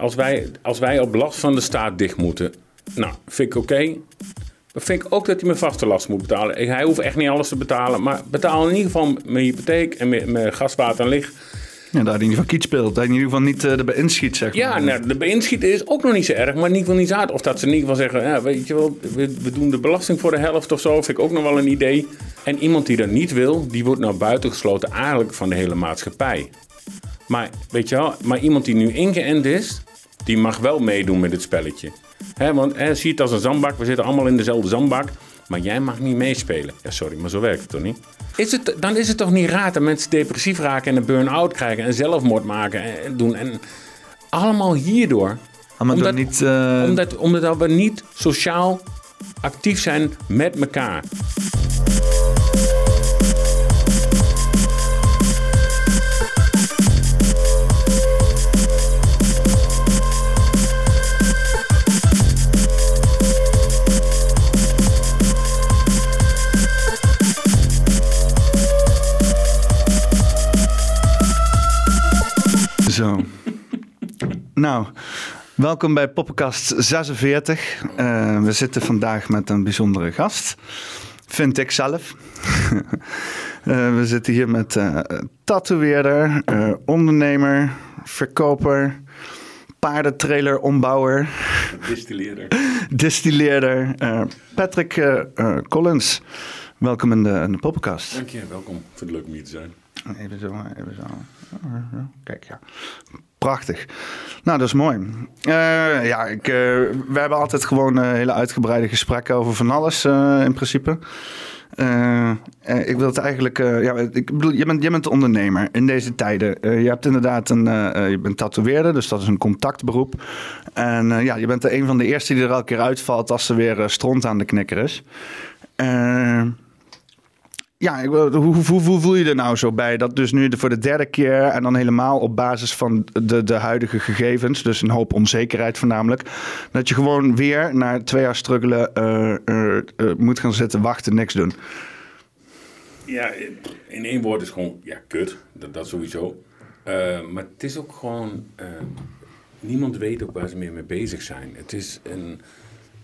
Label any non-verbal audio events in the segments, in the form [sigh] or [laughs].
Als wij, als wij op last van de staat dicht moeten, nou, vind ik oké. Dan vind ik ook dat hij mijn vaste last moet betalen. Hij hoeft echt niet alles te betalen, maar betaal in ieder geval mijn hypotheek en mijn, mijn gaswater en licht. Ja, daar hij in ieder geval kiet speelt. Dat hij in ieder geval niet uh, erbij inschiet, zeg maar. Ja, nou, de inschieten is ook nog niet zo erg, maar in ieder geval niet zaad. Of dat ze in ieder geval zeggen, ja, weet je wel, we, we, doen de belasting voor de helft of zo, vind ik ook nog wel een idee. En iemand die dat niet wil, die wordt nou buitengesloten eigenlijk van de hele maatschappij. Maar, weet je wel, maar iemand die nu ingeënt is, die mag wel meedoen met het spelletje. He, want he, zie het als een zandbak, we zitten allemaal in dezelfde zandbak. Maar jij mag niet meespelen. Ja, sorry, maar zo werkt het toch niet? Is het, dan is het toch niet raar dat mensen depressief raken en een burn-out krijgen en zelfmoord maken en doen. En allemaal hierdoor. omdat, niet, uh... omdat, omdat we niet sociaal actief zijn met elkaar. Zo. nou, welkom bij Poppenkast 46. Uh, we zitten vandaag met een bijzondere gast. Vind ik zelf. uh, [laughs] we zitten hier met uh, tatoeëerder, ondernemer, verkoper, paardentrailer, ombouwer. Distilleerder. [laughs] Distilleerder. Patrick Collins. Welkom in de, in de Poppenkast. Dank je, welkom. Ik vind het leuk om hier te zijn. Even zo, even zo. Kijk, ja. Prachtig. Nou, dat is mooi. Uh, ja, ik, uh, we hebben altijd gewoon uh, hele uitgebreide gesprekken over van alles in principe. ik wil het eigenlijk, ja, ik bedoel, je bent, je bent ondernemer in deze tijden. je hebt inderdaad een, je bent tatoeëerder, dus dat is een contactberoep. En ja, je bent er een van de eerste die er elke keer uitvalt als er weer stront aan de knikker is. Ja, hoe, hoe, hoe, voel je er nou zo bij? Dat dus nu voor de derde keer en dan helemaal op basis van de, de huidige gegevens, dus een hoop onzekerheid voornamelijk, dat je gewoon weer na twee jaar struggelen uh, uh, uh, moet gaan zitten, wachten, niks doen. Ja, in één woord is gewoon, ja, kut. Dat, dat sowieso. maar het is ook gewoon, niemand weet ook waar ze meer mee bezig zijn. Het is een,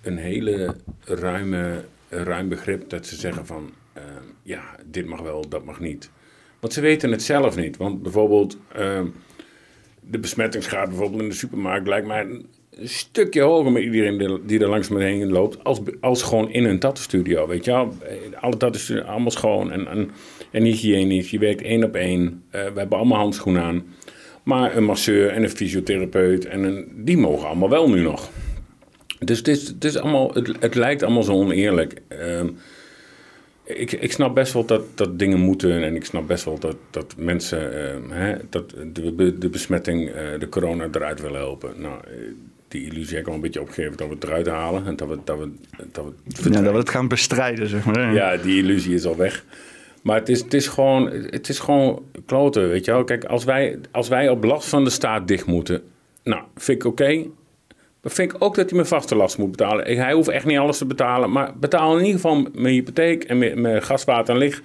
een hele ruime, ruim begrip dat ze zeggen van Ehm, ja, dit mag wel, dat mag niet. Want ze weten het zelf niet. Want bijvoorbeeld uh, de besmettingsgraad bijvoorbeeld in de supermarkt lijkt mij een stukje hoger met iedereen die er langs me heen loopt, als, als gewoon in een tattoo-studio, weet je wel. Alle tattoo allemaal schoon en, en, en hygiënisch. Je werkt één op één. Uh, we hebben allemaal handschoenen aan. Maar een masseur en een fysiotherapeut, en een, die mogen allemaal wel nu nog. Dus het, is, het, is allemaal, het, lijkt allemaal zo oneerlijk. Uh, ik, ik snap best wel dat, dat dingen moeten en ik snap best wel dat, dat mensen uh, hè, dat de, de besmetting, uh, de corona eruit willen helpen. Nou, eh, die illusie heb ik al een beetje opgegeven dat we het eruit halen en dat we, dat we, dat we, ja, dat we het gaan bestrijden, zeg maar. Ja, die illusie is al weg. Maar het is, het is, gewoon, het is gewoon kloten, weet je wel. Kijk, als wij, als wij op last van de staat dicht moeten, nou, vind ik oké. Dan vind ik ook dat hij mijn vaste last moet betalen. Hij hoeft echt niet alles te betalen, maar betaal in ieder geval mijn hypotheek en mijn, mijn gaswater en licht.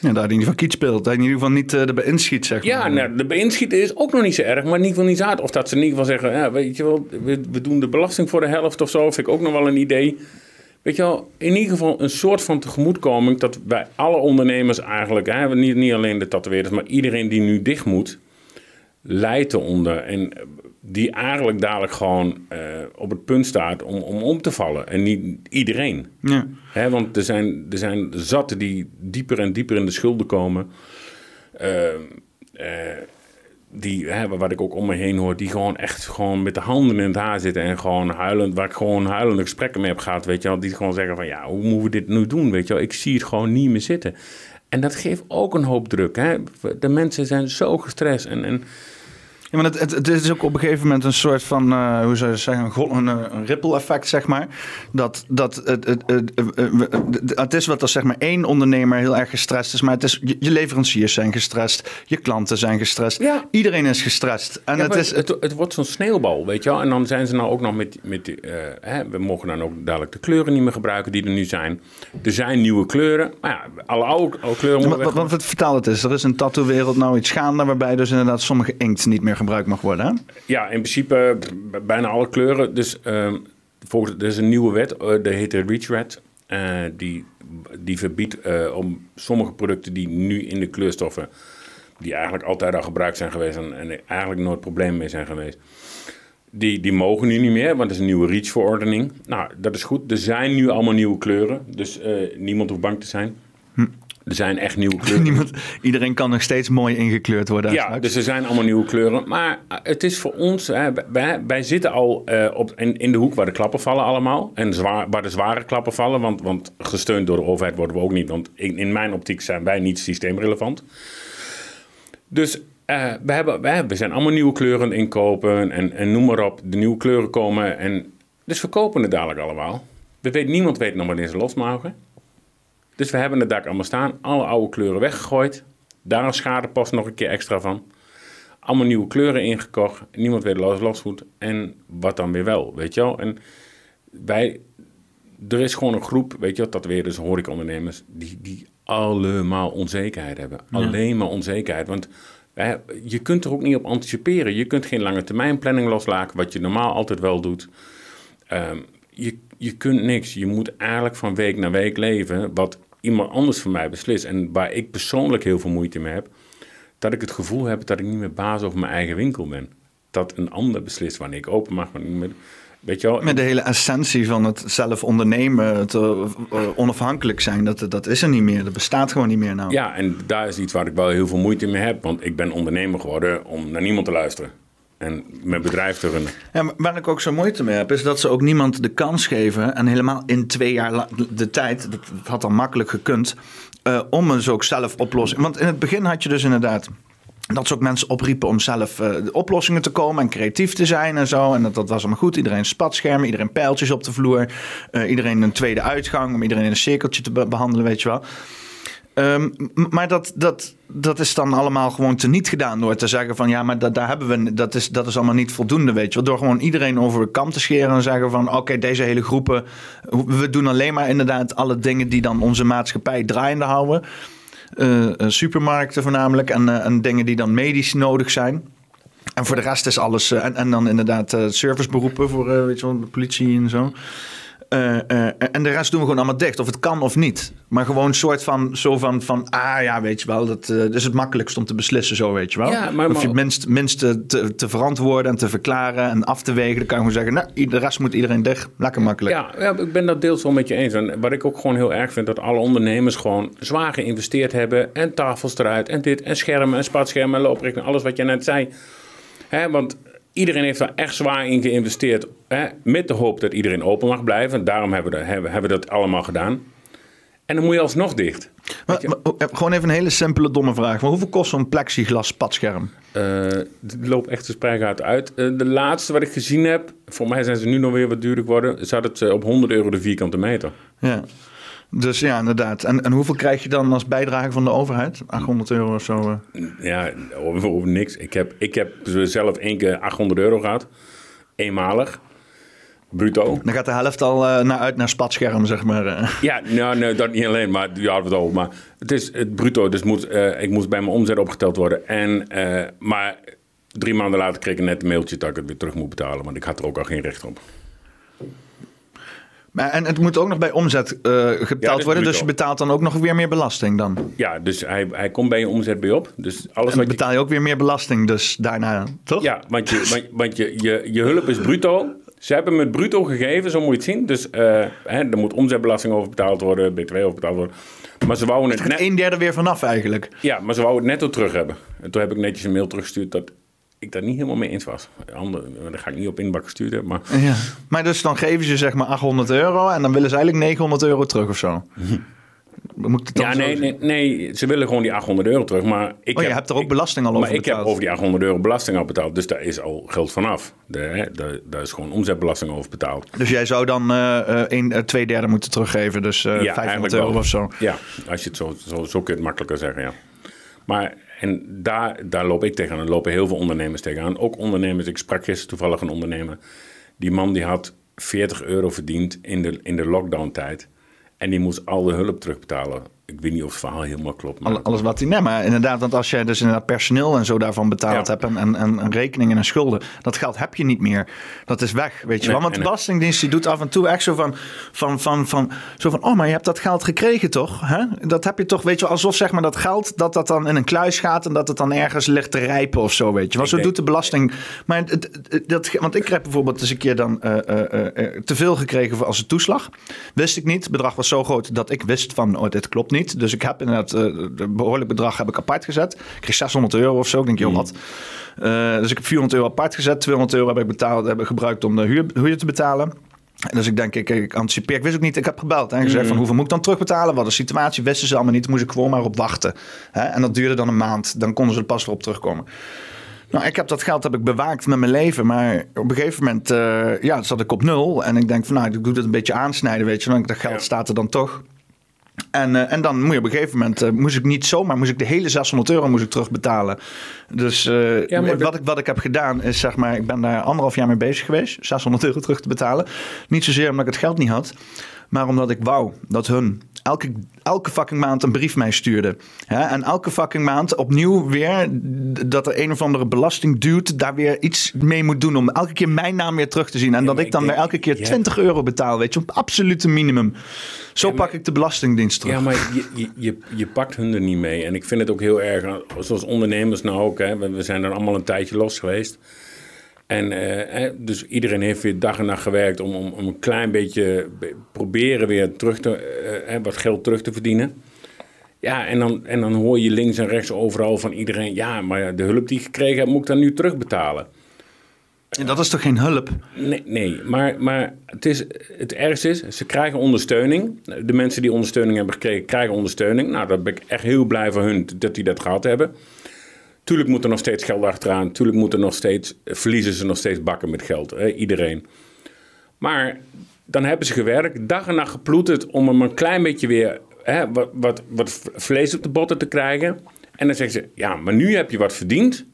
Ja, daar in ieder geval kiet speelt. Dat hij in ieder geval niet uh, erbij inschiet, zeg maar. Ja, nou, de inschieten is ook nog niet zo erg, maar in ieder geval niet zaad. Of dat ze in ieder geval zeggen, ja, weet je wel, we, we doen de belasting voor de helft of zo, vind ik ook nog wel een idee. Weet je wel, in ieder geval een soort van tegemoetkoming dat wij alle ondernemers eigenlijk, hè, niet, niet alleen de tatoeëerders, maar iedereen die nu dicht moet, leidt eronder. En die eigenlijk dadelijk gewoon uh, op het punt staat om, om om te vallen. En niet iedereen. Ja. Hè, want er zijn, er zijn zatten die dieper en dieper in de schulden komen. Uh, uh, die, hè, wat ik ook om me heen hoor, die gewoon echt gewoon met de handen in het haar zitten en gewoon huilend, waar ik gewoon huilende gesprekken mee heb gehad, weet je wel, die gewoon zeggen van ja, hoe moeten we dit nu doen, weet je wel, ik zie het gewoon niet meer zitten. En dat geeft ook een hoop druk, hè. De mensen zijn zo gestrest en, en ja, maar het, het, het, is ook op een gegeven moment een soort van, uh, hoe zou je zeggen, een, een, ripple effect, zeg maar. Dat, dat het, het, het, het, is wat als zeg maar één ondernemer heel erg gestrest is, maar het is, je, leveranciers zijn gestrest, je klanten zijn gestrest, ja. iedereen is gestrest. En het, is, het, het, wordt zo'n sneeuwbal, weet je wel. En dan zijn ze nou ook nog met, met uh, hè, we mogen dan ook dadelijk de kleuren niet meer gebruiken die er nu zijn. Er zijn nieuwe kleuren, maar ja, alle oude, oude kleuren moeten ja, Wat, wat vertaal het is, er is een tattoo-wereld nou iets gaande waarbij dus inderdaad sommige inkt niet meer gebruikt mag worden. Hè? Ja, in principe bijna alle kleuren. Dus ehm, volgens, er is een nieuwe wet, eh die heet de REACH Wet. Eh, die, die verbiedt eh, om sommige producten die nu in de kleurstoffen, die eigenlijk altijd al gebruikt zijn geweest en, en er eigenlijk nooit problemen mee zijn geweest, die, die mogen nu niet meer, want het is een nieuwe REACH-verordening. Nou, dat is goed. Er zijn nu allemaal nieuwe kleuren, dus niemand hoeft bang te zijn. Er zijn echt nieuwe kleuren. [laughs] Niemand, iedereen kan nog steeds mooi ingekleurd worden. Ja, straks. dus er zijn allemaal nieuwe kleuren. Maar eh, het is voor ons, hè, wij, wij zitten al eh, op, in, in de hoek waar de klappen vallen allemaal. En zwaar, waar de zware klappen vallen, want, want gesteund door de overheid worden we ook niet. Want in, in mijn optiek zijn wij niet systeemrelevant. Dus eh, we, hebben, we, hebben- we zijn allemaal nieuwe kleuren inkopen en, en noem maar op. De nieuwe kleuren komen en dus we kopen het dadelijk allemaal. We weet, niemand weet nog wanneer ze los mogen. Dus we hebben het dak allemaal staan. Alle oude kleuren weggegooid. Daar een schadepost nog een keer extra van. Allemaal nieuwe kleuren ingekocht. Niemand weet los, los goed. En wat dan weer wel, weet je wel. En wij, er is gewoon een groep, weet je wel, dat weer dus horecaondernemers... Die, die allemaal onzekerheid hebben. Alleen maar onzekerheid. Want hè, je kunt er ook niet op anticiperen. Je kunt geen lange termijn planning loslaten... wat je normaal altijd wel doet. Ehm, je, je kunt niks. Je moet eigenlijk van week naar week leven wat iemand anders voor mij beslist. En waar ik persoonlijk heel veel moeite mee heb, dat ik het gevoel heb dat ik niet meer baas over mijn eigen winkel ben. Dat een ander beslist wanneer ik open mag, wanneer ik niet meer... Weet je wel? Met de hele essentie van het zelf ondernemen, het eh, eh, onafhankelijk zijn, dat, dat is er niet meer. Dat bestaat gewoon niet meer nou. Ja, en daar is iets waar ik wel heel veel moeite mee heb. Want ik ben ondernemer geworden om naar niemand te luisteren. En mijn bedrijf te runnen. Ja, waar ik ook zo moeite mee heb, is dat ze ook niemand de kans geven. En helemaal in twee jaar de tijd, dat had dan makkelijk gekund, eh, om eens ook zelf oplossingen. Want in het begin had je dus inderdaad. Dat ze ook mensen opriepen om zelf eh, de oplossingen te komen en creatief te zijn en zo. En dat, dat was allemaal goed. Iedereen spatschermen, iedereen pijltjes op de vloer. eh, iedereen een tweede uitgang om iedereen in een cirkeltje te be- behandelen, weet je wel. Ehm, maar dat, dat, dat is dan allemaal gewoon teniet gedaan door te zeggen van ja, maar dat, daar hebben we, dat, is, dat is allemaal niet voldoende, weet je. Door gewoon iedereen over de kam te scheren en zeggen van oké, deze hele groepen, we doen alleen maar inderdaad alle dingen die dan onze maatschappij draaiende houden. Eh, eh, supermarkten voornamelijk en, eh, en dingen die dan medisch nodig zijn. En voor de rest is alles. en, en dan inderdaad serviceberoepen voor weet je de politie en zo. Uh, uh, en de rest doen we gewoon allemaal dicht. Of het kan of niet. Maar gewoon een soort van, zo van, van ah ja, weet je wel. Dat, uh, dat is het makkelijkst om te beslissen zo, weet je wel. Ja, maar, je maar... minst, minst te, te, verantwoorden en te verklaren en af te wegen. Dan kan je gewoon zeggen, nou, de rest moet iedereen dicht. Lekker makkelijk. Ja, ja, ik ben dat deels wel met je eens. En wat ik ook gewoon heel erg vind, dat alle ondernemers gewoon zwaar geïnvesteerd hebben. En tafels eruit, en dit, en schermen, en spatschermen, en looprekening, alles wat je net zei. Hè, want iedereen heeft daar echt zwaar in geïnvesteerd. Hè, met de hoop dat iedereen open mag blijven. Daarom hebben we, dat, hebben, hebben we dat allemaal gedaan. En dan moet je alsnog dicht. Maar, maar, gewoon even een hele simpele, domme vraag. Maar hoeveel kost zo'n plexiglas spatscherm? Uh, het loopt echt de spreigaten uit. Uh, de laatste wat ik gezien heb, voor mij zijn ze nu nog weer wat duurder geworden, zat het op 100 euro de vierkante meter. Ja. Dus ja, inderdaad. En, en hoeveel krijg je dan als bijdrage van de overheid? 800 euro of zo? Ja, over, over niks. Ik heb, ik heb zelf één keer 800 euro gehad. Eenmalig. Bruto. Dan gaat de helft al uh, naar uit naar spatscherm, zeg maar. Uh. Ja, nou, nee, dat niet alleen, maar ja, het over. Maar het is het bruto, dus moet, ik moest bij mijn omzet opgeteld worden. En, maar drie maanden later kreeg ik net een mailtje dat ik het weer terug moet betalen, want ik had er ook al geen recht op. Maar, en het moet ook nog bij omzet uh, geteld ja, worden, dus je betaalt dan ook nog weer meer belasting dan? Ja, dus hij, hij komt bij je omzet bij op. Dus alles en dan betaal je ook weer meer belasting dus daarna, toch? Ja, want je, want, want je, je, je hulp is bruto. Ze hebben me het bruto gegeven, zo moet je het zien. Dus uh, hè, er moet omzetbelasting over betaald worden, BTW over betaald worden. Maar ze wouden het net... een derde weer vanaf eigenlijk. Ja, maar ze wouden het netto terug hebben. En toen heb ik netjes een mail teruggestuurd dat ik daar niet helemaal mee eens was. Ander, daar ga ik niet op inbak sturen. Maar... Ja. maar dus dan geven ze zeg maar 800 euro en dan willen ze eigenlijk 900 euro terug of zo. Moet het ja, nee, nee, nee, ze willen gewoon die 800 euro terug. Maar ik oh, je heb, hebt er ook ik, belasting al over maar betaald. ik heb over die 800 euro belasting al betaald. Dus daar is al geld vanaf. Daar, daar is gewoon omzetbelasting over betaald. Dus jij zou dan uh, een, uh, twee derde moeten teruggeven. Dus uh, ja, 500 euro wel. of zo. Ja, als je het zo, zo, zo kun je het makkelijker zeggen, ja. Maar en daar, daar loop ik tegenaan. Er lopen heel veel ondernemers tegenaan. Ook ondernemers. Ik sprak gisteren toevallig een ondernemer. Die man die had 40 euro verdiend in de, in de lockdown tijd. En die moest al de hulp terugbetalen. Ik weet niet of het verhaal helemaal klopt. Maar... Alles wat hij. Nee, maar inderdaad, want als jij dus inderdaad personeel en zo daarvan betaald Ja. hebt en, en, en rekeningen en schulden, dat geld heb je niet meer. Dat is weg, weet je Nee, wel. Want de en- Belastingdienst die doet af en toe echt zo van, van, van, van, zo van, oh, maar je hebt dat geld gekregen toch? Hè? Dat heb je toch, weet je wel, alsof zeg maar dat geld, dat dat dan in een kluis gaat en dat het dan ergens ligt te rijpen of zo, weet je wel. Zo denk- doet de belasting. Maar het, dat, want ik heb bijvoorbeeld eens een keer dan eh, te veel gekregen voor als een toeslag. Wist ik niet. Het bedrag was zo groot dat ik wist van, oh, dit klopt niet. Dus ik heb inderdaad eh, een behoorlijk bedrag heb ik apart gezet. Ik kreeg 600 euro of zo. Ik denk, joh, wat? Eh, dus ik heb 400 euro apart gezet. 200 euro heb ik, betaald, heb ik gebruikt om de huur, huur te betalen. En Dus ik denk, ik, ik anticipeer. Ik wist ook niet, ik heb gebeld en gezegd van hoeveel moet ik dan terugbetalen? Wat de situatie wisten ze allemaal niet. Moest ik gewoon maar op wachten. Hè? En dat duurde dan een maand. Dan konden ze er pas weer op terugkomen. Nou, ik heb dat geld heb ik bewaakt met mijn leven. Maar op een gegeven moment eh, ja, zat ik op nul. En ik denk van nou, ik doe het een beetje aansnijden, weet je. wel. Dat geld staat er dan toch. En, eh, en dan moet je op een gegeven moment, eh, moest ik niet zomaar, moest ik de hele 600 euro moest ik terugbetalen. Dus eh, Ja, wat, dat- ik, wat ik heb gedaan is, zeg maar, ik ben daar anderhalf jaar mee bezig geweest, 600 euro terug te betalen. Niet zozeer omdat ik het geld niet had, maar omdat ik wou dat hun elke, elke fucking maand een brief mij stuurde. Hè? En elke fucking maand opnieuw weer dat er een of andere belastingdude daar weer iets mee moet doen om elke keer mijn naam weer terug te zien. En dat ik dan ik weer elke keer ja. 20 euro betaal, weet je, op absolute minimum. Zo maar- pak ik de belastingdienst terug. Ja, maar je, je, je, je pakt hun er niet mee. En ik vind het ook heel erg, zoals ondernemers nou ook. Hè, we, we zijn er allemaal een tijdje los geweest. En eh, hè, dus iedereen heeft weer dag en nacht gewerkt om, om, om een klein beetje be- proberen weer terug te, eh, wat geld terug te verdienen. Ja, en dan, en dan hoor je links en rechts overal van iedereen... ja, maar de hulp die ik gekregen heb, moet ik dan nu terugbetalen. En dat is toch geen hulp? Nee, nee maar, maar het, is, het ergste is, ze krijgen ondersteuning. De mensen die ondersteuning hebben gekregen, krijgen ondersteuning. Nou, daar ben ik echt heel blij voor hun dat die dat gehad hebben. Tuurlijk moet er nog steeds geld achteraan. Tuurlijk moet er nog steeds, verliezen ze nog steeds bakken met geld. Hè, iedereen. Maar dan hebben ze gewerkt, dag en nacht geploeterd om hem een klein beetje weer hè, wat, wat, wat vlees op de botten te krijgen. En dan zeggen ze, ja, maar nu heb je wat verdiend.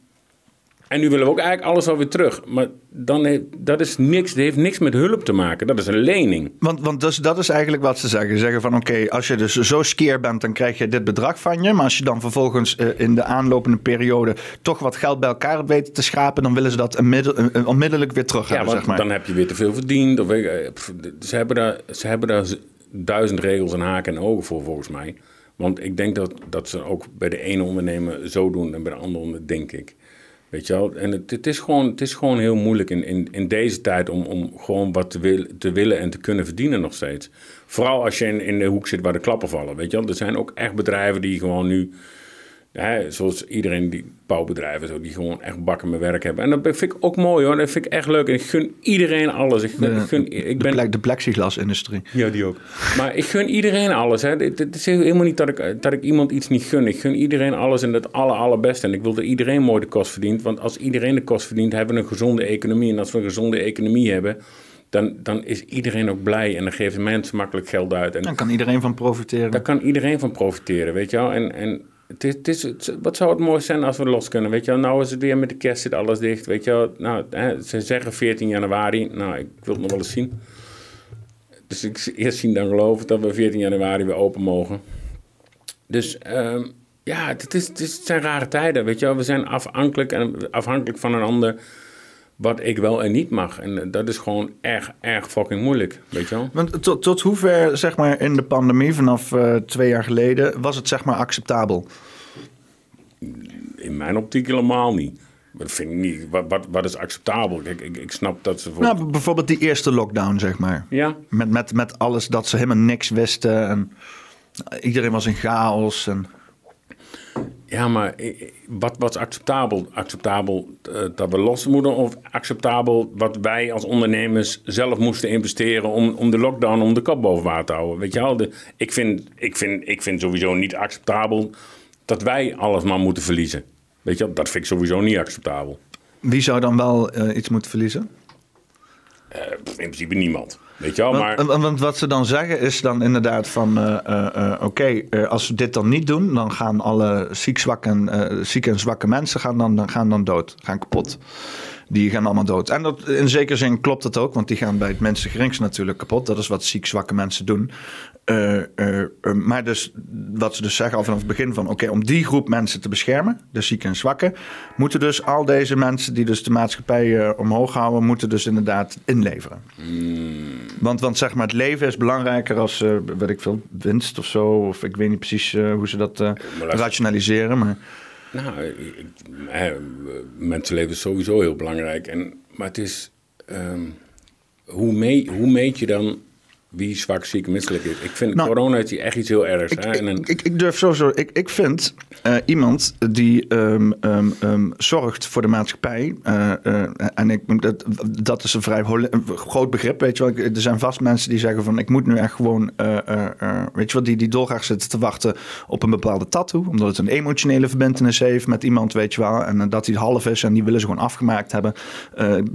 En nu willen we ook eigenlijk alles alweer terug. Maar dan heeft, dat, is niks, dat heeft niks met hulp te maken. Dat is een lening. Want, want dus, dat is eigenlijk wat ze zeggen. Ze zeggen van oké, als je dus zo skeer bent, dan krijg je dit bedrag van je. Maar als je dan vervolgens eh, in de aanlopende periode toch wat geld bij elkaar weten te schrapen, dan willen ze dat onmiddel- onmiddellijk weer terug Ja, hebben, want zeg maar. dan heb je weer te veel verdiend. Of, weet eh, pff, ze, hebben daar, ze hebben daar duizend regels en haken en ogen voor, volgens mij. Want ik denk dat, dat ze ook bij de ene ondernemer zo doen en bij de andere denk ik. Weet je wel? En het, het, is, gewoon, het is gewoon heel moeilijk in, in, in deze tijd om, om gewoon wat te, wil, te willen en te kunnen verdienen nog steeds. Vooral als je in, in de hoek zit waar de klappen vallen. Weet je wel? Er zijn ook echt bedrijven die gewoon nu, hè, zoals iedereen die bouwbedrijven, zo, die gewoon echt bakken met werk hebben. En dat vind ik ook mooi hoor. Dat vind ik echt leuk. En ik gun iedereen alles. Ik, gun, De- ik, gun, ik de, ben, plek, de plexiglasindustrie. ja, die ook. Maar ik gun iedereen alles. Hè. Het het is helemaal niet dat ik, dat ik iemand iets niet gun. Ik gun iedereen alles en het aller, allerbeste. En ik wil dat iedereen mooi de kost verdient. Want als iedereen de kost verdient, hebben we een gezonde economie. En als we een gezonde economie hebben, dan, dan is iedereen ook blij. En dan geven mensen makkelijk geld uit. En Dan kan iedereen van profiteren. daar kan iedereen van profiteren, weet je wel. En, en het is, is, wat zou het mooi zijn als we los kunnen, weet je wel. Nou is het weer met de kerst, zit alles dicht, weet je wel. Nou, hè, ze zeggen 14 januari. Nou, ik wil het nog wel eens zien. Dus ik eerst zien dan geloven dat we 14 januari weer open mogen. Dus ehm, ja, het, is, het zijn rare tijden, weet je wel. We zijn afhankelijk, en afhankelijk van een ander wat ik wel en niet mag. En eh, dat is gewoon erg, erg fucking moeilijk, weet je wel. Want tot, tot hoever, zeg maar, in de pandemie vanaf eh, twee jaar geleden, was het zeg maar acceptabel? In mijn optiek helemaal niet. Dat vind ik niet. Wat, wat, wat is acceptabel? Kijk, ik, ik snap dat ze voor... Nou, bijvoorbeeld die eerste lockdown, zeg maar. ja, Met, met, met alles dat ze helemaal niks wisten en iedereen was in chaos. En... ja, maar wat was acceptabel? Acceptabel eh, dat we los moeten of acceptabel wat wij als ondernemers zelf moesten investeren om, om de lockdown om de kop boven water te houden? Weet je wel? De, ik, vind, ik, vind, ik vind sowieso niet acceptabel dat wij alles maar moeten verliezen. Weet je wel? Dat vind ik sowieso niet acceptabel. Wie zou dan wel eh, iets moeten verliezen? Eh, in principe niemand. Weet je wel? Want, Maar, want- wat ze dan zeggen is dan inderdaad van... eh, eh, oké, als we dit dan niet doen... dan gaan alle ziek, zwakke, en, zieke en zwakke mensen gaan dan, dan, gaan dan dood. Gaan kapot. Die gaan allemaal dood. En dat, in zekere zin klopt dat ook, want die gaan bij het mensen geringst natuurlijk kapot. Dat is wat ziek, zwakke mensen doen. Uh, uh, maar dus wat ze dus zeggen al vanaf het begin van... oké, om die groep mensen te beschermen, de zieken en zwakken... moeten dus al deze mensen die dus de maatschappij omhoog houden... moeten dus inderdaad inleveren. Mm. Want, want zeg maar, het leven is belangrijker als, weet ik veel, winst of zo. Of ik weet niet precies hoe ze dat rationaliseren, maar... Nou, mensenleven is sowieso heel belangrijk. En, maar het is... Um, hoe, mee, hoe meet je dan wie zwak, ziek, misselijk is. Ik vind nou, corona is echt iets heel ergs. Ik, hè? En ik, ik, durf sowieso... Ik, ik vind uh, iemand die um, um, um, zorgt voor de maatschappij... Uh, uh, en ik, dat, dat is een vrij groot begrip, weet je wel. Er zijn vast mensen die zeggen van... ik moet nu echt gewoon... weet je wel, die, die dolgraag zitten te wachten op een bepaalde tattoo... omdat het een emotionele verbindenis heeft met iemand, weet je wel. En dat die half is en die willen ze gewoon afgemaakt hebben.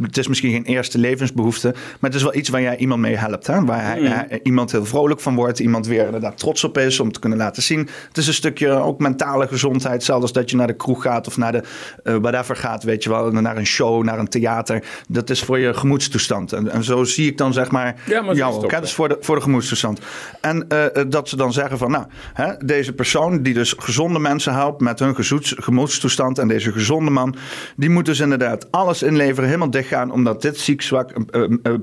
het is misschien geen eerste levensbehoefte... maar het is wel iets waar jij iemand mee helpt, hè? Waar hij mm. iemand heel vrolijk van wordt. Iemand weer inderdaad trots op is om te kunnen laten zien. Het is een stukje ook mentale gezondheid. Zelfs dat je naar de kroeg gaat of naar de uh, whatever gaat, weet je wel. Naar een show, naar een theater. Dat is voor je gemoedstoestand. En, en zo zie ik dan zeg maar, ja, maar jou ook. Dat is voor de, voor de gemoedstoestand. En uh, dat ze dan zeggen van nou, hè, deze persoon die dus gezonde mensen helpt met hun gemoedstoestand. En deze gezonde man, die moet dus inderdaad alles inleveren, helemaal dichtgaan. Omdat dit ziek, zwak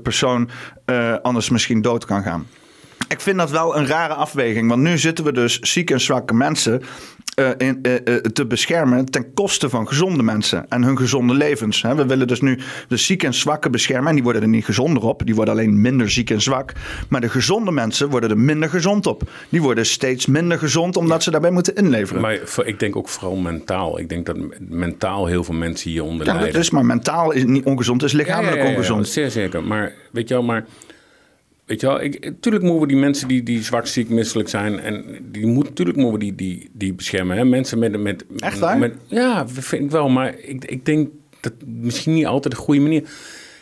persoon uh, anders misschien dood kan gaan. Ik vind dat wel een rare afweging. Want nu zitten we dus zieke en zwakke mensen uh, in, uh, te beschermen ten koste van gezonde mensen en hun gezonde levens. We willen dus nu de zieke en zwakke beschermen. En die worden er niet gezonder op. Die worden alleen minder ziek en zwak. Maar de gezonde mensen worden er minder gezond op. Die worden steeds minder gezond omdat ze daarbij moeten inleveren. Maar ik denk ook vooral mentaal. Ik denk dat mentaal heel veel mensen hieronder ja, lijden. Dus maar mentaal is niet ongezond, is lichamelijk ja, ja, ongezond. zeer zeker. Maar weet je wel, maar Weet je wel, ik, natuurlijk moeten we die mensen die, die zwak, ziek, misselijk zijn, en die moet, natuurlijk moeten we die, die, die beschermen. Hè? Mensen met, met, Echt waar? Met, ja, vind ik wel, maar ik, ik denk dat misschien niet altijd de goede manier.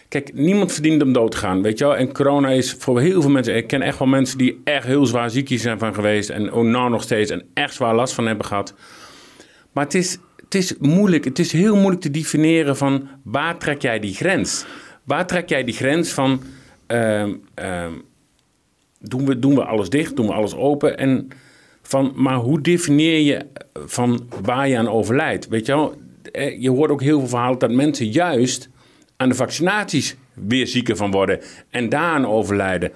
Kijk, niemand verdient om dood te gaan, weet je wel. En corona is voor heel veel mensen... Ik ken echt wel mensen die echt heel zwaar ziekjes zijn van geweest... en ook nou nog steeds en echt zwaar last van hebben gehad. Maar het is, het is moeilijk. Het is heel moeilijk te definiëren van... waar trek jij die grens? Waar trek jij die grens van um, um, doen, we, doen we alles dicht, doen we alles open? En van, maar hoe definieer je van waar je aan overlijdt? Weet je wel, eh, je hoort ook heel veel verhalen dat mensen juist aan de vaccinaties weer zieker van worden en daaraan overlijden.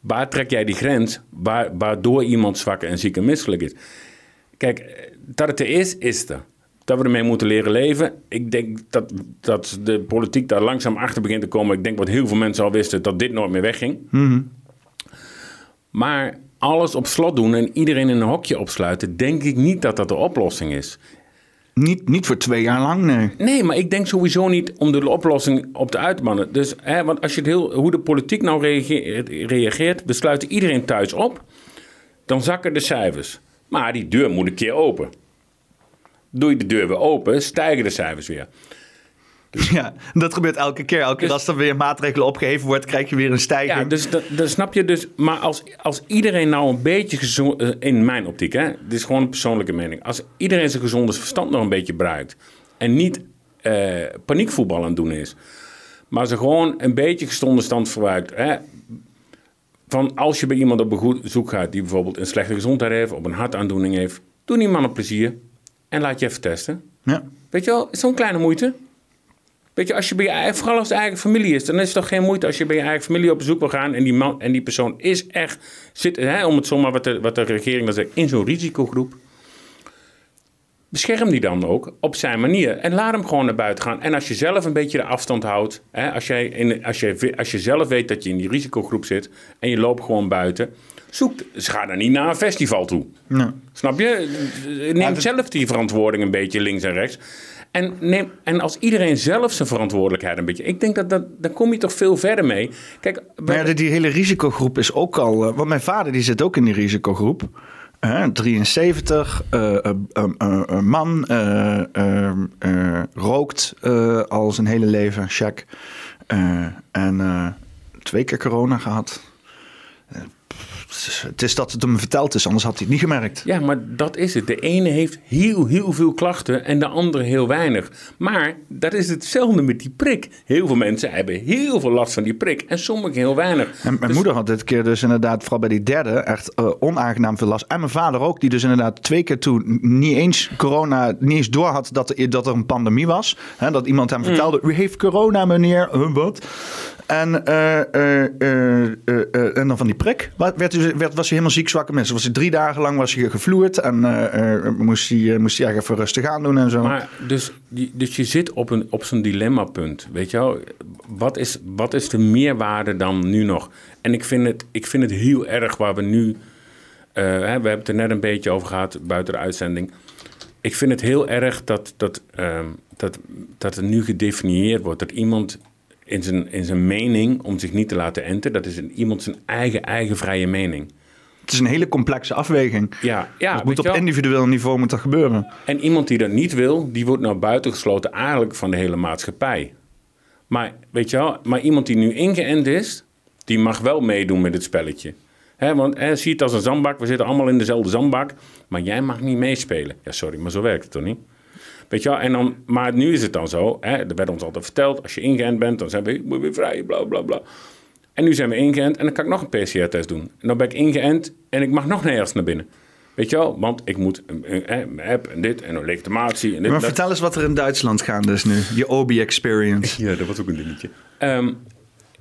Waar trek jij die grens waar, waardoor iemand zwak en ziek en misselijk is? Kijk, dat het er is, is er dat we ermee moeten leren leven. Ik denk dat, dat de politiek daar langzaam achter begint te komen. Ik denk wat heel veel mensen al wisten, dat dit nooit meer wegging. Mm Maar alles op slot doen en iedereen in een hokje opsluiten, denk ik niet dat dat de oplossing is. Niet, niet voor twee jaar lang, nee. Nee, maar ik denk sowieso niet om de oplossing op te uitmannen. Dus, hè, want als je het heel, hoe de politiek nou reageert, reageert, we sluiten iedereen thuis op, dan zakken de cijfers. Maar die deur moet een keer open doe je de deur weer open, stijgen de cijfers weer. Dus, ja, dat gebeurt elke keer. Elke keer dus, als er weer maatregelen opgeheven wordt, krijg je weer een stijging. Ja, dus dat, snap je dus. Maar als, als iedereen nou een beetje gezond, eh, in mijn optiek, hè, dit is gewoon een persoonlijke mening. Als iedereen zijn gezonde verstand nog een beetje gebruikt en niet uh, paniekvoetbal aan het doen is, maar ze gewoon een beetje gezonde stand verbruikt. Hè, van als je bij iemand op bezoek gaat die bijvoorbeeld een slechte gezondheid heeft of een hartaandoening heeft, doe die man een plezier en laat je even testen. Ja. Weet je wel, zo'n kleine moeite. Weet je, als je bij je eigen, vooral als het eigen familie is, dan is het toch geen moeite als je bij je eigen familie op bezoek wil gaan en die, man, en die persoon is echt, zit, hè, om het zomaar wat de, wat de regering dan zegt, in zo'n risicogroep. Bescherm die dan ook op zijn manier en laat hem gewoon naar buiten gaan. En als je zelf een beetje de afstand houdt, hè, als, jij in, als, je, als je zelf weet dat je in die risicogroep zit en je loopt gewoon buiten, Zoek, ze gaan er niet naar een festival toe. Snap je? Neem zelf die verantwoording een beetje links en rechts. En, neem, en als iedereen zelf zijn verantwoordelijkheid een beetje... Ik denk dat, dat dan kom je toch veel verder mee. Kijk, maar die hele risicogroep is ook al... Uh, want mijn vader die zit ook in die risicogroep. Uh, 73, uh, man, rookt al zijn hele leven, check. en twee keer corona gehad het is dat het hem verteld is, anders had hij het niet gemerkt. Ja, maar dat is het. De ene heeft heel, heel veel klachten en de andere heel weinig. Maar dat is hetzelfde met die prik. Heel veel mensen hebben heel veel last van die prik en sommigen heel weinig. En mijn Dus- moeder had dit keer dus inderdaad, vooral bij die derde, echt eh, onaangenaam veel last. En mijn vader ook, die dus inderdaad twee keer toen niet eens corona, niet eens door had dat er, dat er een pandemie was. Hè, dat iemand hem vertelde, u heeft corona meneer, Huh, wat? En, eh, eh, eh, en dan van die prik. Werd, werd, was hij helemaal ziek, zwakke mensen. Was hij drie dagen lang was hij gevloerd en moest, hij, moest hij even rustig aan doen en zo. Maar dus, dus je zit op, een, op zo'n dilemmapunt. Weet je wel? Wat is, wat is de meerwaarde dan nu nog? En ik vind het, ik vind het heel erg waar we nu... we hebben het er net een beetje over gehad buiten de uitzending. Ik vind het heel erg dat, dat, ehm, dat, dat er nu gedefinieerd wordt... dat iemand in zijn, in zijn mening, om zich niet te laten enten... dat is een, iemand zijn eigen, eigen vrije mening. Het is een hele complexe afweging. Ja, ja weet moet op individueel niveau moet dat gebeuren. En iemand die dat niet wil, die wordt nou buitengesloten eigenlijk van de hele maatschappij. Maar weet je wel, maar iemand die nu ingeënt is, die mag wel meedoen met het spelletje. Hè, want hè, zie het als een zandbak, we zitten allemaal in dezelfde zandbak, maar jij mag niet meespelen. Ja, sorry, maar zo werkt het toch niet? Weet je wel, en dan, maar nu is het dan zo, hè, er werd ons altijd verteld, als je ingeënt bent, dan zijn we moet weer vrij, bla bla bla. En nu zijn we ingeënt en dan kan ik nog een PCR-test doen. En dan ben ik ingeënt en ik mag nog nergens naar binnen. Weet je wel, want ik moet een app en dit en een legitimatie en dit. Maar dat. vertel eens wat er in Duitsland gaande is nu. Je Obi-experience. Ja, dat was ook een dingetje. Ehm,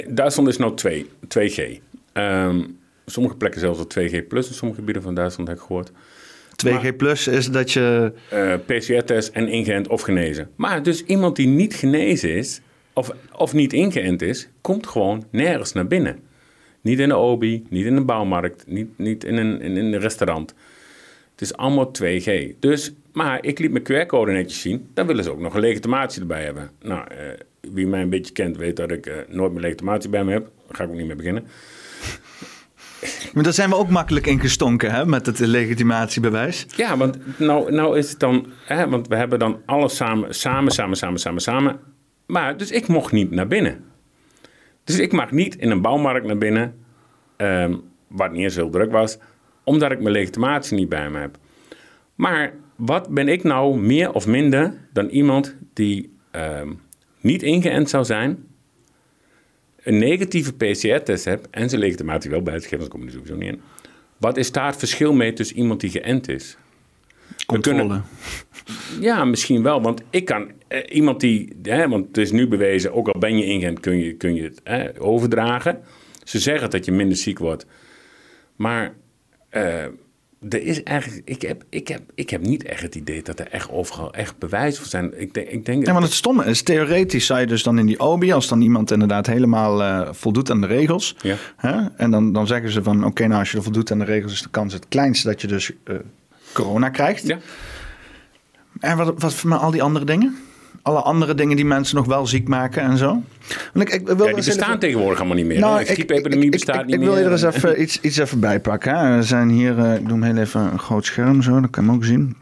Duitsland is nou 2, 2G. Ehm, sommige plekken zelfs al 2G plus in sommige gebieden van Duitsland heb ik gehoord. 2G plus is dat je... Eh, PCR-test en ingeënt of genezen. Maar dus iemand die niet genezen is of, of niet ingeënt is, komt gewoon nergens naar binnen. Niet in de obi, niet in de bouwmarkt, niet, niet in, een, in een restaurant. Het is allemaal 2G. Dus, maar ik liet mijn QR-code netjes zien. Dan willen ze ook nog een legitimatie erbij hebben. Nou, eh, wie mij een beetje kent weet dat ik eh, nooit mijn legitimatie bij me heb. Daar ga ik ook niet mee beginnen. Maar daar zijn we ook makkelijk in gestonken, hè? Met het legitimatiebewijs. Ja, want nou, nou is het dan... Hè, want we hebben dan alles samen, samen, samen, samen, samen, samen. Maar, dus ik mocht niet naar binnen. Dus ik mag niet in een bouwmarkt naar binnen... waar het niet eens heel druk was... omdat ik mijn legitimatie niet bij me heb. Maar wat ben ik nou meer of minder dan iemand die ehm, niet ingeënt zou zijn... een negatieve PCR-test hebt en zijn legitimatie wel bij het geven, anders kom je er sowieso niet in. Wat is daar het verschil mee tussen iemand die geënt is? Controle. kunnen- Ja, misschien wel. Want ik kan eh, iemand die, hè, want het is nu bewezen, ook al ben je ingeënt, kun je, kun je het hè, overdragen. Ze zeggen dat je minder ziek wordt. Maar eh, er is eigenlijk, ik heb, ik, heb, ik heb niet echt het idee dat er echt overal echt bewijs voor zijn. Ik denk, ik denk Ja, maar het stomme is, theoretisch zou je dus dan in die OBI, als dan iemand inderdaad helemaal eh, voldoet aan de regels, Ja. hè, en dan, dan zeggen ze van, oké, nou als je er voldoet aan de regels, is de kans het kleinste dat je dus eh, corona krijgt. Ja. En wat, wat met al die andere dingen? Alle andere dingen die mensen nog wel ziek maken en zo? Want ik, ik wil Ja, die bestaan even- tegenwoordig allemaal niet meer. Nou, ik, de ik, griepepidemie ik- bestaat ik- niet ik meer. wil je er eens even iets, iets even bij pakken. Hè. We zijn hier, eh, ik doe hem heel even een groot scherm zo, dat kan je hem ook zien.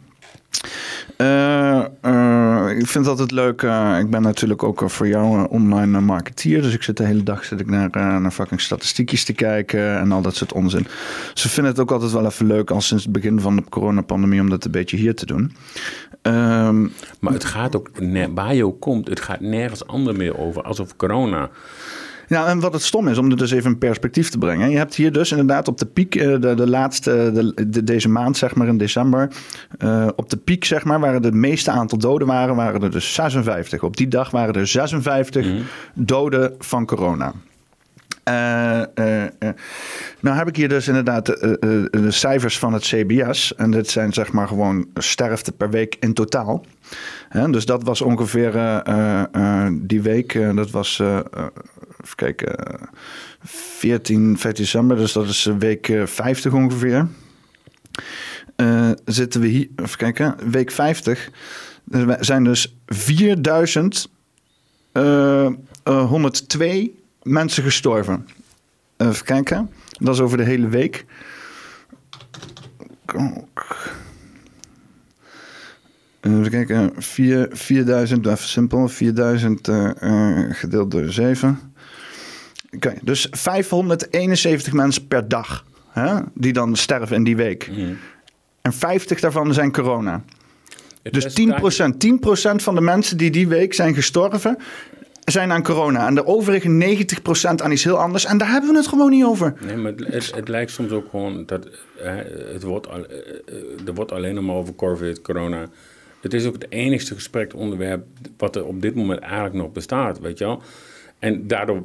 Eh, eh, ik vind het altijd leuk. eh, ik ben natuurlijk ook voor jou online marketeer. Dus ik zit de hele dag zit ik naar, naar fucking statistiekjes te kijken en al dat soort onzin. Ze vinden het ook altijd wel even leuk, al sinds het begin van de coronapandemie, om dat een beetje hier te doen. Ehm, Maar het gaat ook, waar je ook komt, het gaat nergens anders meer over. Alsof corona. Ja, en wat het stom is, om het dus even in perspectief te brengen. Je hebt hier dus inderdaad op de piek, eh, de, de laatste, de, de- deze maand, zeg maar in december. eh, op de piek, zeg maar, waar het meeste aantal doden waren, waren er dus 56. Op die dag waren er 56 doden van corona. Eh, eh, eh. Nou heb ik hier dus inderdaad eh, eh, de cijfers van het CBS. En dit zijn zeg maar gewoon sterfte per week in totaal. Hè, dus dat was ongeveer eh, eh, eh, die week, eh, dat was, eh, eh, even kijken, eh, 14, 14 december. Dus dat is eh, week eh, 50 ongeveer. Eh, zitten we hier, even kijken, week 50. Er wa- zijn dus 4000 eh, eh, 102 mensen gestorven. Even kijken. Dat is over de hele week. Even kijken. 4, 4000, even simpel. 4000 eh, eh, gedeeld door 7. Dus 571 mensen per dag hè, die dan sterven in die week. Mhm. En 50 daarvan zijn corona. Het Dus percentage- 10%, 10% van de mensen die die week zijn gestorven, zijn aan corona. En de overige 90% aan iets heel anders. En daar hebben we het gewoon niet over. Nee, maar het, het, het lijkt soms ook gewoon dat eh, het wordt, al, eh, eh, er wordt alleen nog maar over COVID, corona. Het is ook het enigste gespreksonderwerp wat er op dit moment eigenlijk nog bestaat, weet je wel. En daardoor,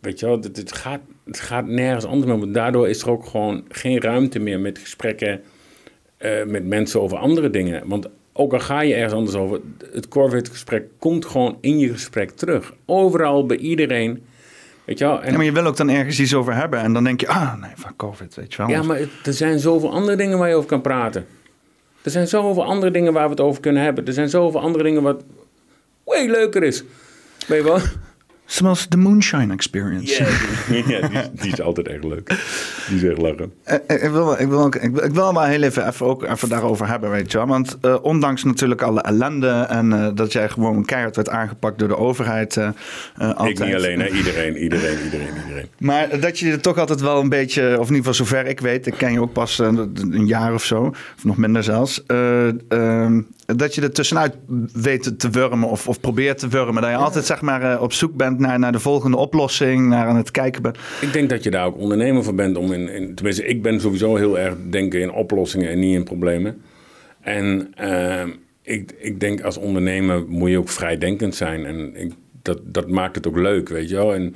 weet je wel, het, het, gaat, het gaat nergens anders meer. Daardoor is er ook gewoon geen ruimte meer met gesprekken eh, met mensen over andere dingen. Want ook al ga je ergens anders over, het COVID-gesprek komt gewoon in je gesprek terug. Overal, bij iedereen. Weet je wel. En Ja, maar je wil ook dan ergens iets over hebben. En dan denk je, ah, nee, van COVID, weet je wel. Ja, maar het- er zijn zoveel andere dingen waar je over kan praten. Er zijn zoveel andere dingen waar we het over kunnen hebben. Er zijn zoveel andere dingen wat way leuker is. Weet je wel? Zoals de Moonshine Experience. Ja, die, is- die is altijd echt leuk. [laughs] Die lachen. Eh, eh, Ik wil, ik, wil, ik, wil, ik wil maar heel even, even, ook even daarover hebben, weet je wel. Want eh, ondanks natuurlijk alle ellende en dat jij gewoon keihard werd aangepakt door de overheid. eh, altijd. Ik niet alleen, hè? [laughs] Iedereen, iedereen, iedereen, iedereen. Maar dat je er toch altijd wel een beetje, of in ieder geval zover ik weet, ik ken je ook pas een jaar of zo, of nog minder zelfs, eh, ehm, dat je er tussenuit weet te wurmen of, of probeert te wurmen. Dat je altijd zeg maar op zoek bent naar, naar de volgende oplossing, naar aan het kijken bent. Ik denk dat je daar ook ondernemer voor bent. Om in, in, tenminste, ik ben sowieso heel erg denken in oplossingen en niet in problemen. En ehm, ik, ik denk als ondernemer moet je ook vrijdenkend zijn. En ik, dat, dat maakt het ook leuk, weet je wel. En,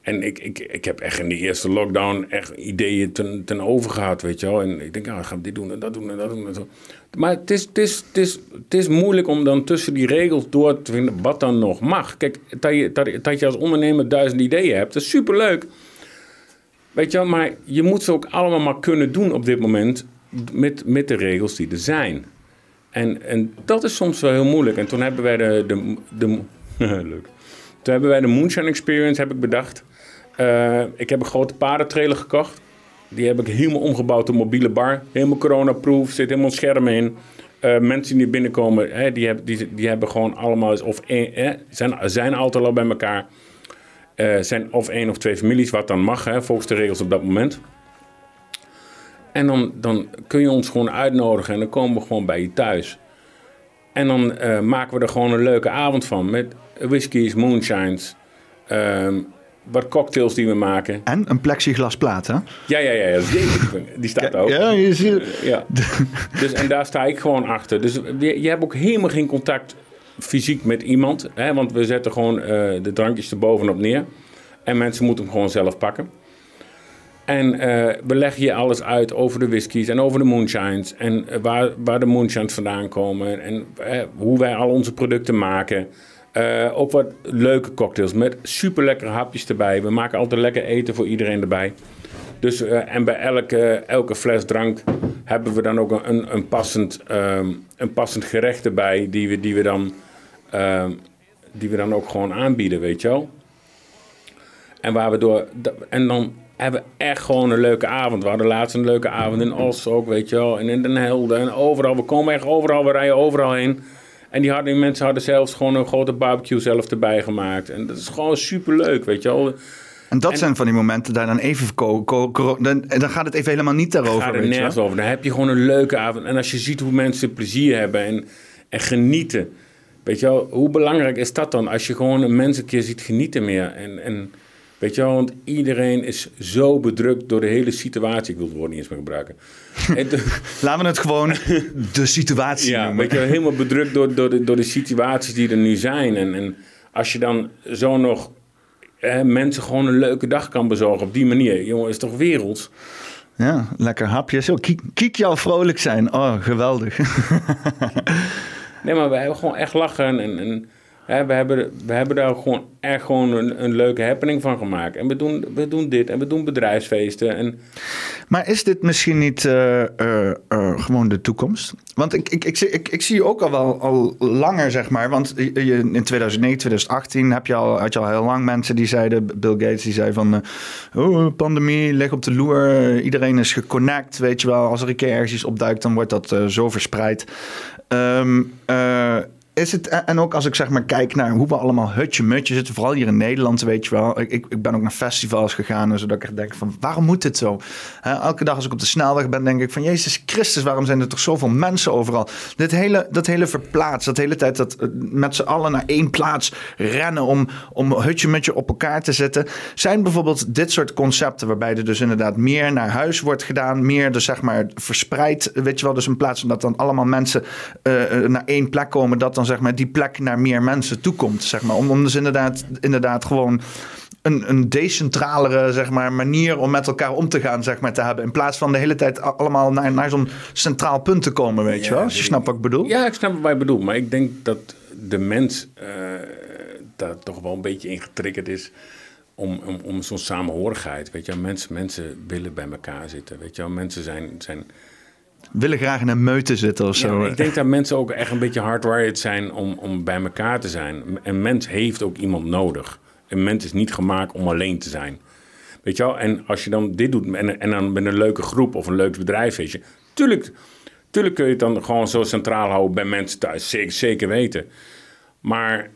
en ik, ik, ik heb echt in die eerste lockdown echt ideeën ten, ten over gehad, weet je wel. En ik denk, ja, gaan we dit doen en dat doen en dat doen en zo. Maar het is, het, is, het, is, het is moeilijk om dan tussen die regels door te vinden wat dan nog mag. Kijk, dat je, dat, dat je als ondernemer duizend ideeën hebt, dat is superleuk. Weet je wel, maar je moet ze ook allemaal maar kunnen doen op dit moment met, met de regels die er zijn. En, en dat is soms wel heel moeilijk. En toen hebben wij de, de, de [laughs] leuk. Toen hebben wij de Moonshine Experience heb ik bedacht. Eh, ik heb een grote paardentrailer gekocht. Die heb ik helemaal omgebouwd tot mobiele bar. Helemaal corona-proof, zit helemaal schermen in. Eh, mensen die binnenkomen, hè, die, hebben, die, die hebben gewoon allemaal of hè, zijn, zijn altijd al bij elkaar. Eh, zijn of één of twee families, wat dan mag, hè, volgens de regels op dat moment. En dan, dan kun je ons gewoon uitnodigen en dan komen we gewoon bij je thuis. En dan eh, maken we er gewoon een leuke avond van met whiskies, moonshines, ehm, wat cocktails die we maken. En een plexiglas plaat, hè? Ja, ja, ja, ja die, die staat ook. Ja, je ziet Ja. [laughs] Dus, en daar sta ik gewoon achter. Dus je, je hebt ook helemaal geen contact fysiek met iemand. Hè, want we zetten gewoon eh, de drankjes erbovenop neer. En mensen moeten hem gewoon zelf pakken. En eh, we leggen je alles uit over de whiskies en over de moonshines. En eh, waar, waar de moonshines vandaan komen. En hoe wij al onze producten maken. Ook wat leuke cocktails met super lekkere hapjes erbij. We maken altijd lekker eten voor iedereen erbij. Dus, en bij elke, elke fles drank hebben we dan ook een, een, passend, ehm, een passend gerecht erbij. Die we, die, we dan, ehm, die we dan ook gewoon aanbieden, weet je wel. En, waar we door, en dan hebben we echt gewoon een leuke avond. We hadden laatst een leuke avond in Os ook, weet je wel. En in Den Helder en overal. We komen echt overal, we rijden overal heen. En die, hadden, die mensen hadden zelfs gewoon een grote barbecue zelf erbij gemaakt. En dat is gewoon super leuk, weet je wel. En dat En- zijn van die momenten daar dan even... dan, dan gaat het even helemaal niet daarover, Ga er nergens over. Dan heb je gewoon een leuke avond. En als je ziet hoe mensen plezier hebben en, en genieten. Weet je wel, hoe belangrijk is dat dan? Als je gewoon een mens een keer ziet genieten meer. En, en weet je wel, want iedereen is zo bedrukt door de hele situatie. Ik wil het woord niet eens meer gebruiken. [laughs] Laten we het gewoon [laughs] de situatie ja, noemen. weet je wel, helemaal bedrukt door, door, de, door de situaties die er nu zijn. En, en als je dan zo nog hè, mensen gewoon een leuke dag kan bezorgen op die manier. Jongen, is toch werelds? Ja, lekker hapje. Zo, kiek, kiek jou vrolijk zijn. Oh, geweldig. [laughs] Nee, maar we hebben gewoon echt lachen. En, en hè, we, hebben, we hebben daar gewoon echt gewoon een, een leuke happening van gemaakt. En we doen, we doen dit en we doen bedrijfsfeesten. En Maar is dit misschien niet eh, eh, eh, gewoon de toekomst? Want ik, ik, ik, zie- ik, ik zie je ook al wel al langer, zeg maar. Want in 2009, 2018 heb je al, had je al heel lang mensen die zeiden... Bill Gates die zei van... oh, pandemie, leg op de loer. iedereen is geconnect, weet je wel. Als er een keer ergens iets opduikt, dan wordt dat zo verspreid. Ehm, eh, is het, en ook als ik zeg maar kijk naar hoe we allemaal hutje-mutje zitten, vooral hier in Nederland, weet je wel. Ik, ik ben ook naar festivals gegaan, zodat ik echt denk van, waarom moet dit zo? elke dag als ik op de snelweg ben, denk ik van, Jezus Christus, waarom zijn er toch zoveel mensen overal? Dit hele, dat hele verplaats, dat hele tijd dat eh, met z'n allen naar één plaats rennen om, om hutje-mutje op elkaar te zetten, zijn bijvoorbeeld dit soort concepten, waarbij er dus inderdaad meer naar huis wordt gedaan, meer dus zeg maar verspreid, weet je wel. Dus in plaats van dat dan allemaal mensen uh, naar één plek komen, dat dan zeg maar, die plek naar meer mensen toekomt. Zeg maar. Om, om dus inderdaad, inderdaad gewoon een, een decentralere zeg maar, manier om met elkaar om te gaan zeg maar, te hebben. In plaats van de hele tijd allemaal naar, naar zo'n centraal punt te komen, weet je wel? Als je snapt wat ik bedoel. Ja, ik snap wat je bedoelt. Maar ik denk dat de mens uh, daar toch wel een beetje in getriggerd is om, om, om zo'n samenhorigheid. Weet je, mensen, mensen willen bij elkaar zitten. Weet je, mensen zijn, zijn willen graag in een meute zitten of zo. Ja, ik denk dat mensen ook echt een beetje hardwired zijn om, om bij elkaar te zijn. Een mens heeft ook iemand nodig. Een mens is niet gemaakt om alleen te zijn. Weet je wel? En als je dan dit doet en, en dan met een leuke groep of een leuk bedrijf, weet je. Tuurlijk, tuurlijk kun je het dan gewoon zo centraal houden bij mensen thuis. Zeker, zeker weten. Maar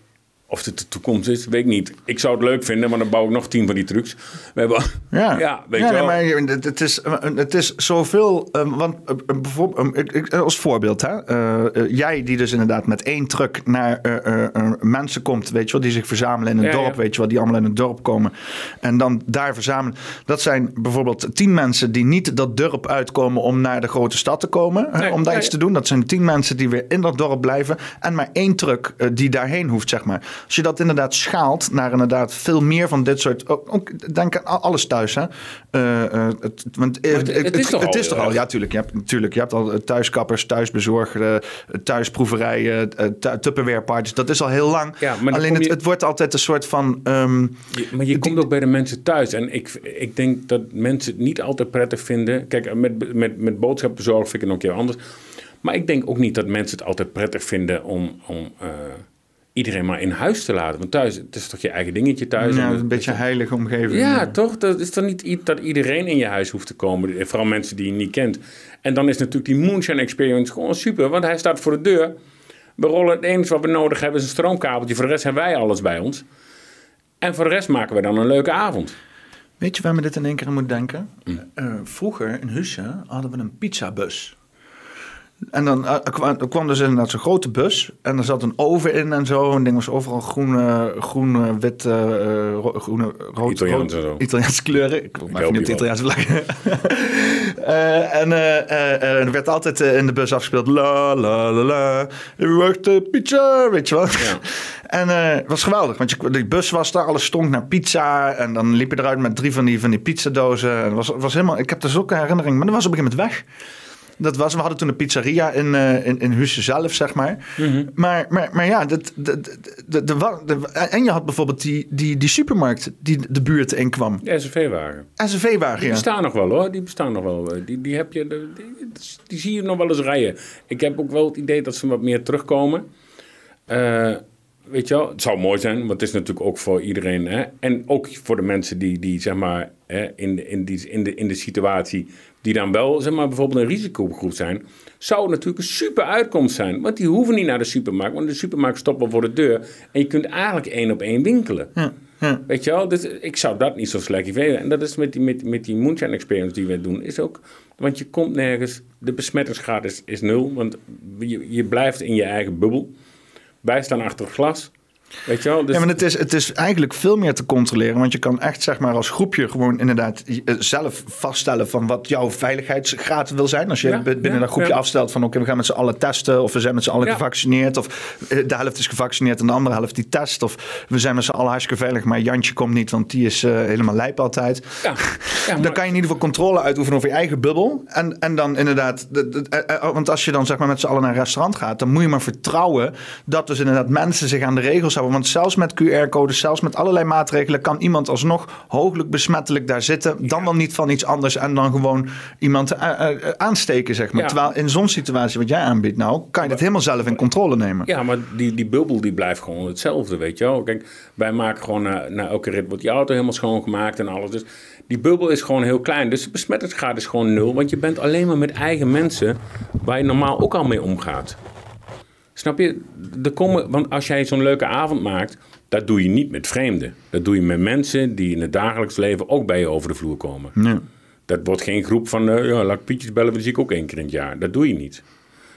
of het de toekomst is, weet ik niet. Ik zou het leuk vinden, maar dan bouw ik nog tien van die trucs. We hebben, ja. [laughs] ja, weet je wel. maar het is, het is zoveel... Um, want uh, bijvoorbeeld, als voorbeeld, hè, uh, jij die dus inderdaad met één truck naar uh, mensen komt, weet je wel, die zich verzamelen in een dorp, weet je wel, die allemaal in een dorp komen en dan daar verzamelen. Dat zijn bijvoorbeeld tien mensen die niet dat dorp uitkomen om naar de grote stad te komen, nee, om daar iets te doen. Dat zijn tien mensen die weer in dat dorp blijven en maar één truck die daarheen hoeft, zeg maar. Als je dat inderdaad schaalt naar inderdaad veel meer van dit soort. Ook, denk aan alles thuis. Hè? Uh, uh, het, want, het, het, is toch, al, is toch al. Ja, tuurlijk. Je hebt, natuurlijk, je hebt al thuiskappers, thuisbezorgden, thuisproeverijen, Tupperware parties. Dat is al heel lang. Ja, Alleen het, het wordt altijd een soort van. Um, je, maar je komt ook bij de mensen thuis. En ik, ik denk dat mensen het niet altijd prettig vinden. Kijk, met, met, met vind ik het nog een keer anders. Maar ik denk ook niet dat mensen het altijd prettig vinden om. om uh, iedereen maar in huis te laten. Want thuis, het is toch je eigen dingetje thuis. Ja, een beetje een heilige omgeving. Ja, toch? Dat is toch niet dat iedereen in je huis hoeft te komen. Vooral mensen die je niet kent. En dan is natuurlijk die Moonshine Experience gewoon super. Want hij staat voor de deur. We rollen het enige wat we nodig hebben is een stroomkabeltje. Voor de rest hebben wij alles bij ons. En voor de rest maken we dan een leuke avond. Weet je waar me dit in één keer aan moet denken? Hm. Uh, vroeger in Husse hadden we een pizzabus. En dan uh, kwam, kwam dus inderdaad zo'n grote bus. En er zat een oven in en zo. En ding was overal groene, groen, wit, uh, groene, rood, Italiaans rood, Italiaanse kleuren. Ik kom even niet Italiaanse vlag. [laughs] uh, en er werd altijd in de bus afgespeeld. La, la, la, la. Wacht, pizza, weet je. Ja. [laughs] En het was geweldig. Want je, die bus was daar, alles stonk naar pizza. En dan liep je eruit met drie van die, van die pizzadozen. En was, was helemaal, ik heb er zulke herinnering. Maar dat was op een gegeven moment weg. Dat was, we hadden toen een pizzeria in, uh, in, in Husse zelf, zeg maar. Mhm. maar, maar, maar ja, dat, en je had bijvoorbeeld die, die, die supermarkt die de buurt inkwam. De SUV-wagen. SUV-wagen, Die bestaan nog wel hoor, die bestaan nog wel. Die, die, heb je, die, die, zie je nog wel eens rijden. Ik heb ook wel het idee dat ze wat meer terugkomen. Uh, weet je wel, het zou mooi zijn, want het is natuurlijk ook voor iedereen. Hè? En ook voor de mensen die, die zeg maar, hè, in, de, in, die, in, de, in de situatie die dan wel, zeg maar, bijvoorbeeld een risicogroep zijn, zou natuurlijk een super uitkomst zijn. Want die hoeven niet naar de supermarkt, want de supermarkt stopt wel voor de deur. En je kunt eigenlijk één op één winkelen. Ja, ja. Weet je wel, dus ik zou dat niet zo slecht vinden. En dat is met die, met, met die Moonshine Experience die we doen, is ook... Want je komt nergens, de besmettingsgraad is, is nul, want je, je blijft in je eigen bubbel. Wij staan achter het glas. Weet je wel? Dus... Ja, maar het is, het is eigenlijk veel meer te controleren. Want je kan echt, zeg maar, als groepje gewoon inderdaad eh, zelf vaststellen van wat jouw veiligheidsgraad wil zijn. Als je binnen dat groepje afstelt van oké, we gaan met z'n allen testen. Of we zijn met z'n allen gevaccineerd. Of eh, de helft is gevaccineerd en de andere helft die test. Of we zijn met z'n allen hartstikke veilig, maar Jantje komt niet, want die is uh, helemaal lijp altijd. [laughs] Maar... Dan kan je in ieder geval controle uitoefenen over je eigen bubbel. En, en dan inderdaad, want als je dan zeg maar met z'n allen naar een restaurant gaat, dan moet je maar vertrouwen dat dus inderdaad mensen zich aan de regels want zelfs met QR-codes, zelfs met allerlei maatregelen, kan iemand alsnog hooglijk besmettelijk daar zitten. Dan wel niet van iets anders en dan gewoon iemand eh, eh, aansteken, zeg maar. Terwijl in zo'n situatie wat jij aanbiedt, nou, kan je het helemaal zelf in controle nemen. Ja, maar die, die bubbel die blijft gewoon hetzelfde, weet je wel. Kijk, wij maken gewoon na, na elke rit wordt die auto helemaal schoongemaakt en alles. Dus die bubbel is gewoon heel klein. Dus de besmettingsgraad is gewoon nul. Want je bent alleen maar met eigen mensen waar je normaal ook al mee omgaat. Snap je? Er komen, want als jij zo'n leuke avond maakt, dat doe je niet met vreemden. Dat doe je met mensen die in het dagelijks leven ook bij je over de vloer komen. Ja. Dat wordt geen groep van, eh, ja, laat Pietjes bellen, die zie ik ook één keer in het jaar. Dat doe je niet.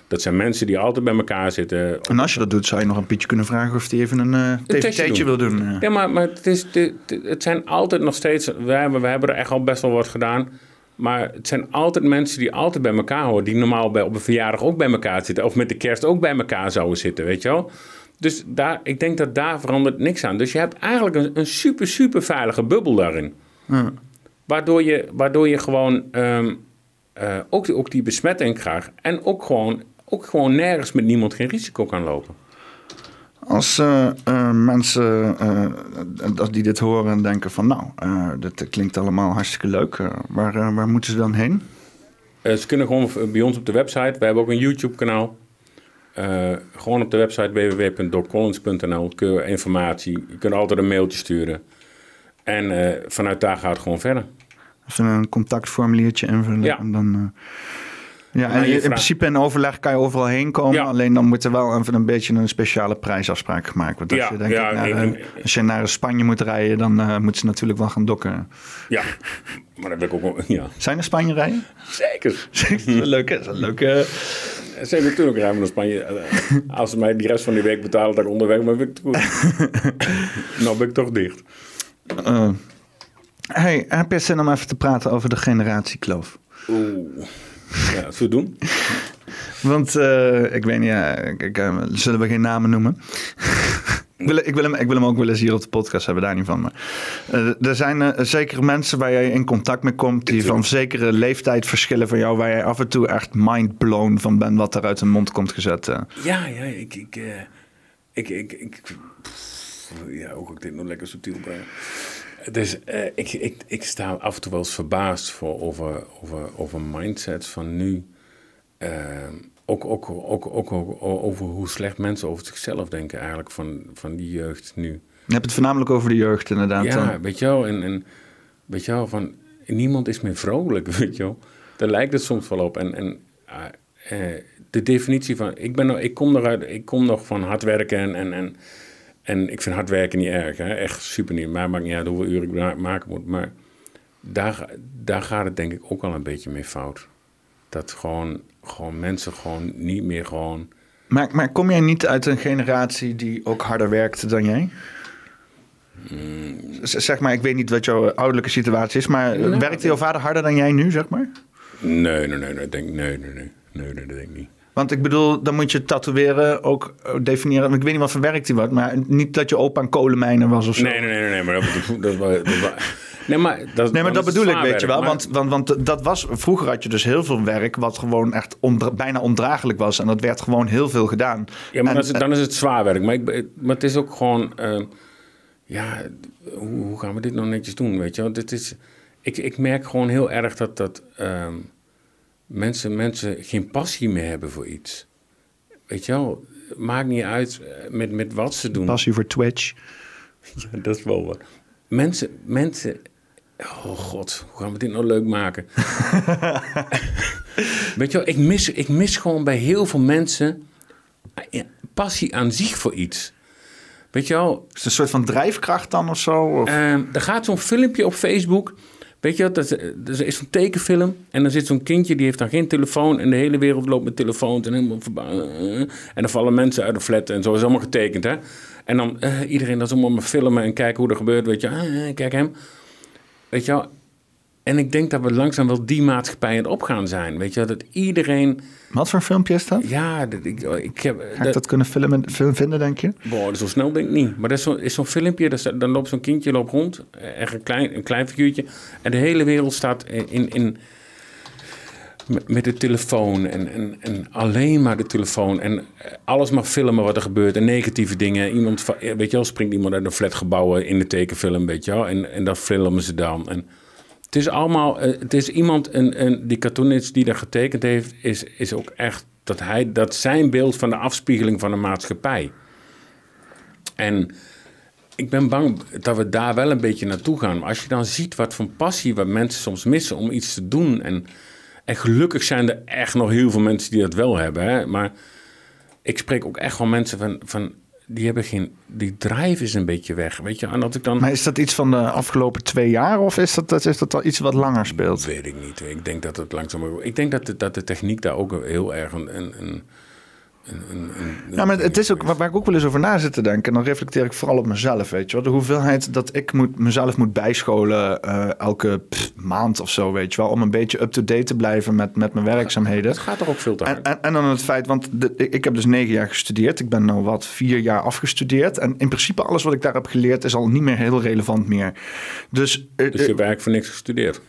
Dat zijn mensen die altijd bij elkaar zitten. En als je dat doet, zou je nog een Pietje kunnen vragen of hij even een uh, wil doen. Ja, Ja, maar, maar het, is, het, het zijn altijd nog steeds... We hebben, we hebben er echt al best wel wat gedaan. Maar het zijn altijd mensen die altijd bij elkaar horen. Die normaal bij, op een verjaardag ook bij elkaar zitten. Of met de kerst ook bij elkaar zouden zitten, weet je wel. Dus daar, ik denk dat daar verandert niks aan. Dus je hebt eigenlijk een, een super, super veilige bubbel daarin. Ja. Waardoor je, waardoor je gewoon ehm, eh, ook, die- ook die besmetting krijgt. En ook gewoon, ook gewoon nergens met niemand geen risico kan lopen. Als eh, eh, mensen dat die dit horen en denken van nou, dat klinkt allemaal hartstikke leuk. waar, waar moeten ze dan heen? Ze kunnen gewoon bij ons op de website. We hebben ook een YouTube-kanaal. Eh, gewoon op de website www.doccollins.nl kun je informatie. Je kunt altijd een mailtje sturen. En vanuit daar gaat het gewoon verder. Even een contactformuliertje invullen. Ja. En dan, ja, en je in principe in overleg kan je overal heen komen. Ja. Alleen dan moet er wel even een beetje een speciale prijsafspraak gemaakt worden. Als, Ja, je, denk ja, ik, naar, en- als je naar Spanje moet rijden, dan eh moeten ze natuurlijk wel gaan dokken. Ja, maar dat wil ik ook wel. Ja, Zijn er Spanje rijden? zeker. [laughs] dat is een leuke. Dat is een leuke Zeker natuurlijk rijden naar Spanje. Eh, Als ze mij de rest van die week betalen dat ik onderweg ben, ben ik goed. [laughs] nou ben ik toch dicht. eh, hey, heb je zin om even te praten over de generatiekloof? Oeh. Ja, dat we doen. Want eh, ik weet niet, ja, ik, eh, zullen we geen namen noemen? ik, wil, ik, wil hem, ik wil hem ook wel eens hier op de podcast hebben, daar niet van. Maar, eh, er zijn zekere mensen waar jij in contact mee komt, die van zekere leeftijd verschillen van jou, waar jij af en toe echt mindblown van bent wat er uit hun mond komt gezet. Ja, ja, ik... ik, ik, ik, ik pff, ja, ga ik dit nog lekker subtiel brengen? Dus eh, ik, ik, ik sta af en toe wel eens verbaasd voor over, over, over mindsets van nu. Eh, ook, ook, ook, ook, ook over hoe slecht mensen over zichzelf denken eigenlijk van, van die jeugd nu. Je hebt het voornamelijk over de jeugd inderdaad. Ja, weet je wel. En, en weet je wel, van niemand is meer vrolijk, [laughs] weet je wel. Daar lijkt het soms wel op. En, en eh, de definitie van, ik, ben nog, ik, kom eruit, ik kom nog van hard werken en, en, en, en ik vind hard werken niet erg. Hè? Echt super niet. Maar maakt niet uit hoeveel uren ik ma- maken moet. Maar daar, daar gaat het denk ik ook al een beetje mee fout. Dat gewoon, gewoon mensen gewoon niet meer gewoon... Maar, maar kom jij niet uit een generatie die ook harder werkte dan jij? Z- Zeg maar, ik weet niet wat jouw ouderlijke situatie is, maar Nou, werkte jouw vader harder dan jij nu, zeg maar? Nee, nee, nee, nee, denk, nee, nee, nee, nee, nee, dat denk ik niet. Want ik bedoel, dan moet je tatoeëren ook eh, definiëren. Ik weet niet wat voor werk die was, maar niet dat je opa een kolenmijner was of zo. Nee, nee, nee, nee, maar dat, dat, dat, dat, dat- nee, maar dat, Nee, maar dan dat is het bedoel ik, weet je wel. maar- Want, want, want dat was, vroeger had je dus heel veel werk wat gewoon echt ondra- bijna ondraaglijk was. En dat werd gewoon heel veel gedaan. ja, maar En- dan, is het, dan is het zwaar werk. Maar, ik, maar het is ook gewoon, eh, ja, hoe, hoe gaan we dit nou netjes doen, weet je wel? Dit is, ik, ik merk gewoon heel erg dat, dat ehm, mensen, mensen geen passie meer hebben voor iets. Weet je wel, maakt niet uit eh, met, met wat ze doen. Passie voor Twitch. [laughs] Ja, dat is wel wat. Mensen, mensen. Oh god, hoe gaan we dit nou leuk maken? [laughs] Weet je wel, ik mis, ik mis gewoon bij heel veel mensen eh, passie aan zich voor iets. Weet je wel, Is het een soort van drijfkracht dan of zo? Of? Ehm, er gaat zo'n filmpje op Facebook. Weet je wat? Dat, is- er is zo'n tekenfilm. En dan zit zo'n kindje, die heeft dan geen telefoon. En de hele wereld loopt met telefoons. En helemaal eh, En dan vallen mensen uit de flat. En zo is allemaal getekend, hè? En dan eh, iedereen dat is allemaal maar filmen en kijken hoe er gebeurt. Weet je, ah, kijk hem. Weet je? En ik denk dat we langzaam wel die maatschappij aan het opgaan zijn. Weet je wel? Dat iedereen... Wat voor filmpje is dat? Ja, dat, ik, ik heb... Ga ik dat- dat kunnen filmen, film vinden, denk je? Boah, zo snel denk ik niet. Maar dat is zo'n filmpje, dat is- dan loopt zo'n kindje loopt rond, eh, echt een klein, een klein figuurtje. En de hele wereld staat in, in, met- de telefoon en, en, en alleen maar de telefoon. En eh, alles maar filmen wat er gebeurt en negatieve dingen. Iemand, eh, weet je wel, springt iemand uit een flatgebouw in de tekenfilm, weet je wel. En, en dat filmen ze dan. En het is allemaal, eh, het is iemand, een, een, die cartoonist die dat getekend heeft, is, is ook echt dat hij, dat zijn beeld van de afspiegeling van de maatschappij. En ik ben bang dat we daar wel een beetje naartoe gaan. Maar als je dan ziet wat voor passie wat mensen soms missen om iets te doen. En, en gelukkig zijn er echt nog heel veel mensen die dat wel hebben. Hè? Maar ik spreek ook echt gewoon mensen van, van die hebben geen, die drive is een beetje weg, weet je. En dat ik dan... Maar is dat iets van de afgelopen twee jaar of is dat, dat, is dat al iets wat langer speelt? Weet ik niet. Ik denk dat het langzaam... Ik denk dat de, dat de techniek daar ook heel erg een, een, een ja, maar het is ook waar ik ook wel eens over na zit te denken. En dan reflecteer ik vooral op mezelf, weet je wel. De hoeveelheid dat ik moet, mezelf moet bijscholen uh, elke maand of zo, weet je wel. Om een beetje up-to-date te blijven met, met mijn werkzaamheden. Het gaat er ook veel te hard. En, en, dan het feit, want de, ik heb dus negen jaar gestudeerd. Ik ben nou wat vier jaar afgestudeerd. En in principe alles wat ik daar heb geleerd is al niet meer heel relevant meer. Dus, uh, dus je hebt eigenlijk voor niks gestudeerd?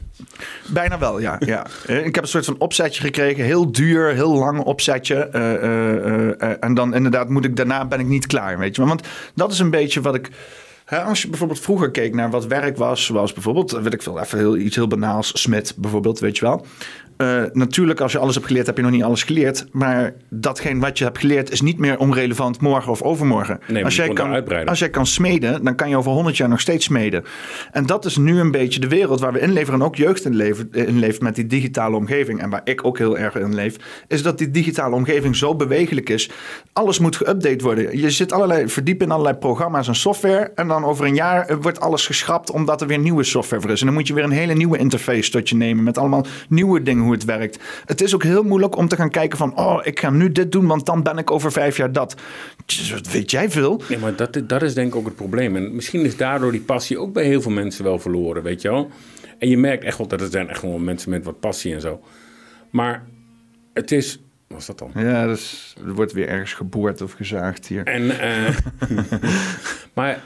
Bijna wel, ja. ja. [laughs] ik heb een soort van opzetje gekregen. Heel duur, heel lang opzetje. Uh, en dan inderdaad moet ik daarna ben ik niet klaar, weet je. Want dat is een beetje wat ik... als je bijvoorbeeld vroeger keek naar wat werk was, zoals bijvoorbeeld, weet ik veel, even heel, iets heel banaals, Smit bijvoorbeeld, weet je wel. Uh, natuurlijk, als je alles hebt geleerd, heb je nog niet alles geleerd. Maar datgene wat je hebt geleerd is niet meer onrelevant morgen of overmorgen. Nee, als, jij kan, als jij kan smeden, dan kan je over 100 jaar nog steeds smeden. En dat is nu een beetje de wereld waar we in leven en ook jeugd in, leven, in leeft met die digitale omgeving. En waar ik ook heel erg in leef, is dat die digitale omgeving zo bewegelijk is. Alles moet geüpdate worden. Je zit allerlei, verdiep in allerlei programma's en software. En dan over een jaar wordt alles geschrapt omdat er weer nieuwe software voor is. En dan moet je weer een hele nieuwe interface tot je nemen met allemaal nieuwe dingen het werkt. Het is ook heel moeilijk om te gaan kijken van... oh, ik ga nu dit doen, want dan ben ik over vijf jaar dat. Wat weet jij veel? Nee, maar dat, dat is denk ik ook het probleem. En misschien is daardoor die passie ook bij heel veel mensen wel verloren, weet je wel. En je merkt echt wel dat er zijn echt gewoon mensen met wat passie en zo. Maar het is... Was dat dan? Ja, dus er wordt weer ergens geboord of gezaagd hier. En, uh, [laughs] maar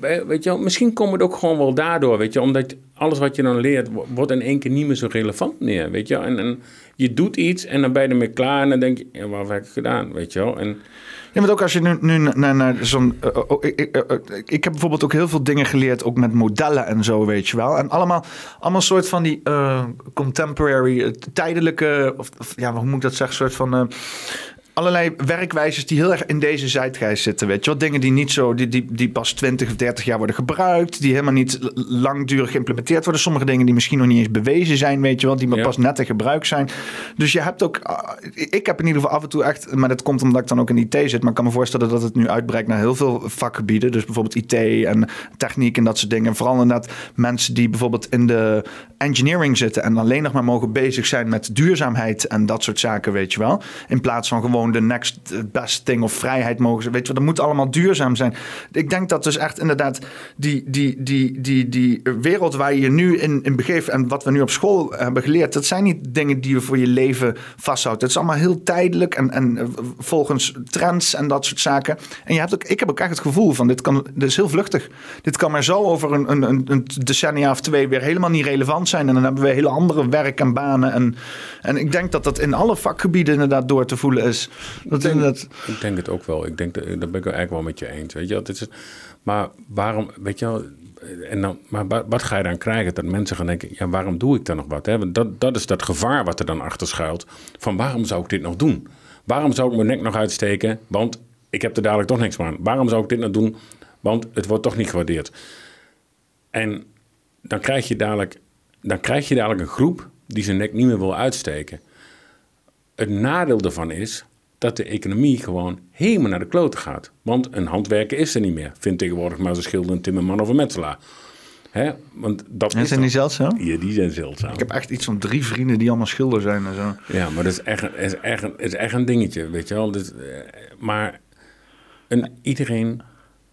weet je misschien komt het ook gewoon wel daardoor, weet je, omdat alles wat je dan leert, wordt in één keer niet meer zo relevant meer, weet je. En, en je doet iets en dan ben je ermee klaar en dan denk je, ja, wat heb ik gedaan, weet je wel. En, ja, maar ook als je nu, nu naar, zo'n. Uh, ik, ik, heb bijvoorbeeld ook heel veel dingen geleerd, ook met modellen en zo, weet je wel. En allemaal, allemaal soort van die contemporary, tijdelijke, of, of, ja, hoe moet ik dat zeggen, soort van allerlei werkwijzes die heel erg in deze zeitgeist zitten. Weet je wat Dingen die niet zo, die, die, die pas 20 of 30 jaar worden gebruikt, die helemaal niet langdurig geïmplementeerd worden. Sommige dingen die misschien nog niet eens bewezen zijn, weet je wel, die maar pas net in gebruik zijn. Dus je hebt ook, ah, ik heb in ieder geval af en toe echt, maar dat komt omdat ik dan ook in IT zit, maar ik kan me voorstellen dat het nu uitbreidt naar heel veel vakgebieden. Dus bijvoorbeeld IT en techniek en dat soort dingen. Vooral inderdaad mensen die bijvoorbeeld in de engineering zitten en alleen nog maar mogen bezig zijn met duurzaamheid en dat soort zaken, weet je wel. In plaats van gewoon de next best thing of vrijheid mogen ze. Weet je, dat moet allemaal duurzaam zijn. Ik denk dat dus echt inderdaad die, die, die, die, die wereld waar je nu in, in begeeft en wat we nu op school hebben geleerd, dat zijn niet dingen die je voor je leven vasthoudt. Het is allemaal heel tijdelijk en, en eh, volgens trends en dat soort zaken. En je hebt ook, ik heb ook echt het gevoel van dit, kan, dit is heel vluchtig. Dit kan maar zo over een, een, een decennia of twee weer helemaal niet relevant zijn. En dan hebben we hele andere werk en banen. En, en ik denk dat dat in alle vakgebieden inderdaad door te voelen is. Dat ik, denk, ik denk het ook wel. Ik denk dat, daar ben ik eigenlijk wel met je eens. Weet je, dat is, maar waarom, weet je wel, en dan, maar wat ga je dan krijgen? Dat mensen gaan denken, ja, waarom doe ik dan nog wat? Hè? Dat, dat is dat gevaar wat er dan achter schuilt. Van waarom zou ik dit nog doen? Waarom zou ik mijn nek nog uitsteken? Want ik heb er dadelijk toch niks aan. Waarom zou ik dit nog doen? Want het wordt toch niet gewaardeerd. En dan krijg je dadelijk, dan krijg je dadelijk een groep die zijn nek niet meer wil uitsteken. Het nadeel daarvan is dat de economie gewoon helemaal naar de kloten gaat. Want een handwerker is er niet meer. Vindt tegenwoordig maar zo'n schilder, een timmerman of een metselaar. Hè? Want dat en zijn die zeldzaam? Ja, die zijn zeldzaam. Ik heb echt iets van drie vrienden die allemaal schilder zijn en zo. Ja, maar dat is echt, is echt, een, is echt een dingetje, weet je wel. Dus, maar een, iedereen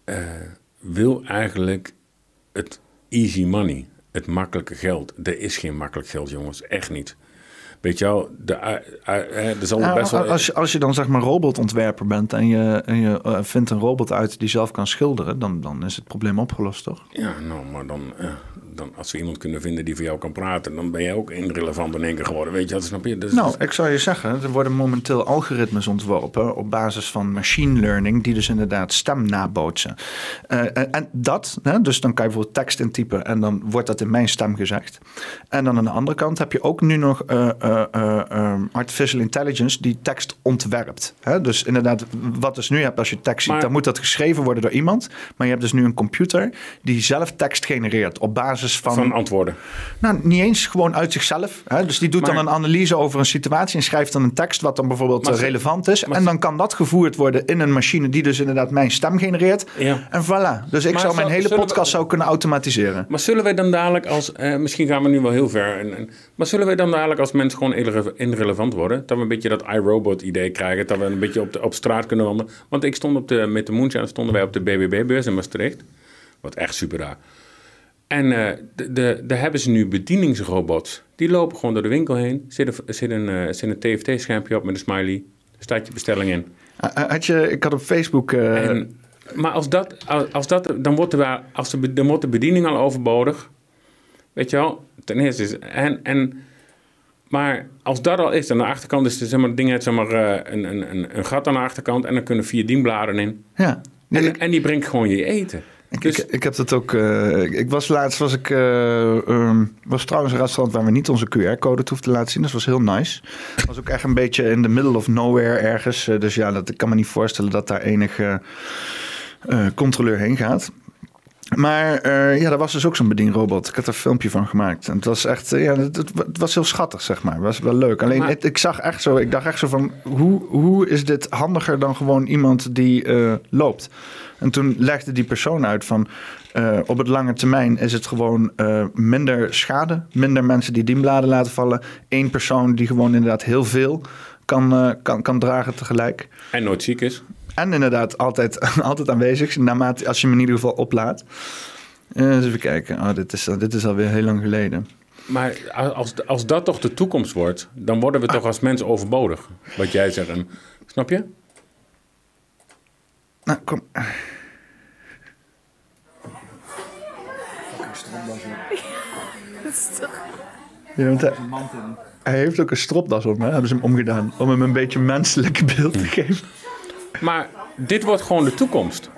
uh, wil eigenlijk het easy money, het makkelijke geld. Er is geen makkelijk geld, jongens. Echt niet. Weet je wel, de, zal best wel... Als je, als je dan zeg maar robotontwerper bent en je, en je uh, vindt een robot uit die zelf kan schilderen, dan, dan is het probleem opgelost, toch? Ja, nou, maar dan, dan als we iemand kunnen vinden die voor jou kan praten, dan ben je ook irrelevant in één keer geworden. Weet je, dat snap je? Dus, nou, ik zou je zeggen, er worden momenteel algoritmes ontworpen op basis van machine learning, die dus inderdaad stem nabootsen. en, en dat, hè, dus dan kan je bijvoorbeeld tekst intypen en dan wordt dat in mijn stem gezegd. En dan aan de andere kant heb je ook nu nog eh, eh, ehm, artificial intelligence die tekst ontwerpt. Hè? Dus inderdaad, wat dus nu hebt als je tekst ziet, Maar- dan moet dat geschreven worden door iemand. Maar je hebt dus nu een computer die zelf tekst genereert op basis van... Van antwoorden. nou, niet eens gewoon uit zichzelf. Hè? Dus die doet dan een analyse over een situatie en schrijft dan een tekst wat dan bijvoorbeeld Maar eh, relevant is. En dan kan dat gevoerd worden in een machine die dus inderdaad mijn stem genereert. Ja. En voilà. Dus ik zou mijn hele zullen we- podcast zou kunnen automatiseren. Maar zullen wij dan dadelijk als... eh, misschien gaan we nu wel heel ver. En, en- maar zullen wij dan dadelijk als mensen gewoon irre- irrelevant worden? Dat we een beetje dat iRobot-idee krijgen. Dat we een beetje op, de, op straat kunnen wandelen. Want ik stond op de, met de Moonshine stonden wij op de BBB-beurs in Maastricht. Wat echt super raar. En eh, de, de, daar hebben ze nu bedieningsrobots. Die lopen gewoon door de winkel heen. Zit een, zit een, eh, zit een TFT-schermpje op met een smiley. Staat je bestelling in. Uh, Had je, ik had op Facebook... eh, En, maar als dat, als, dat, dan wordt de, als de, dan wordt de bediening al overbodig. Weet je wel? Ten eerste is, en, en, maar als dat al is, aan de achterkant is er, zeg maar, ding heeft zeg maar, eh, een, een, een, een gat aan de achterkant en dan kunnen vier dienbladen in. ja. En, ik, en die brengt gewoon je eten. ik, Dus, ik, ik heb dat ook... eh, ik, was laatst... Was ik eh, ehm, was trouwens een restaurant waar we niet onze QR-code hoefden te laten zien. Dat was heel nice. was ook echt een beetje in the middle of nowhere ergens. Dus ja, dat, ik kan me niet voorstellen dat daar enige controleur heen gaat. Maar eh, ja, daar was dus ook zo'n bedienrobot. Ik had er een filmpje van gemaakt. En het was echt, eh, ja, het, het- het was heel schattig, zeg maar. Het was wel leuk. Alleen, Maar- het- ik zag echt zo, ik dacht echt zo van, hoe, hoe is dit handiger dan gewoon iemand die eh, loopt? En toen legde die persoon uit van, eh, op het lange termijn is het gewoon eh, minder schade, minder mensen die dienbladen laten vallen. Eén persoon die gewoon inderdaad heel veel kan, kan, kan dragen tegelijk. en nooit ziek is. En inderdaad altijd, [laughs] altijd aanwezig, naarmate, als je hem in ieder geval oplaadt. Eh, eens even kijken. Oh, dit, is, dit is alweer heel lang geleden. Maar als, als dat toch de toekomst wordt, dan worden we toch als mens overbodig. Wat jij zegt. En, snap je? Nou, kom. [laughs] Ja, want hij, hij heeft ook een stropdas om, hè? Hebben ze hem omgedaan. Om hem een beetje menselijk beeld te geven. Maar dit wordt gewoon de toekomst.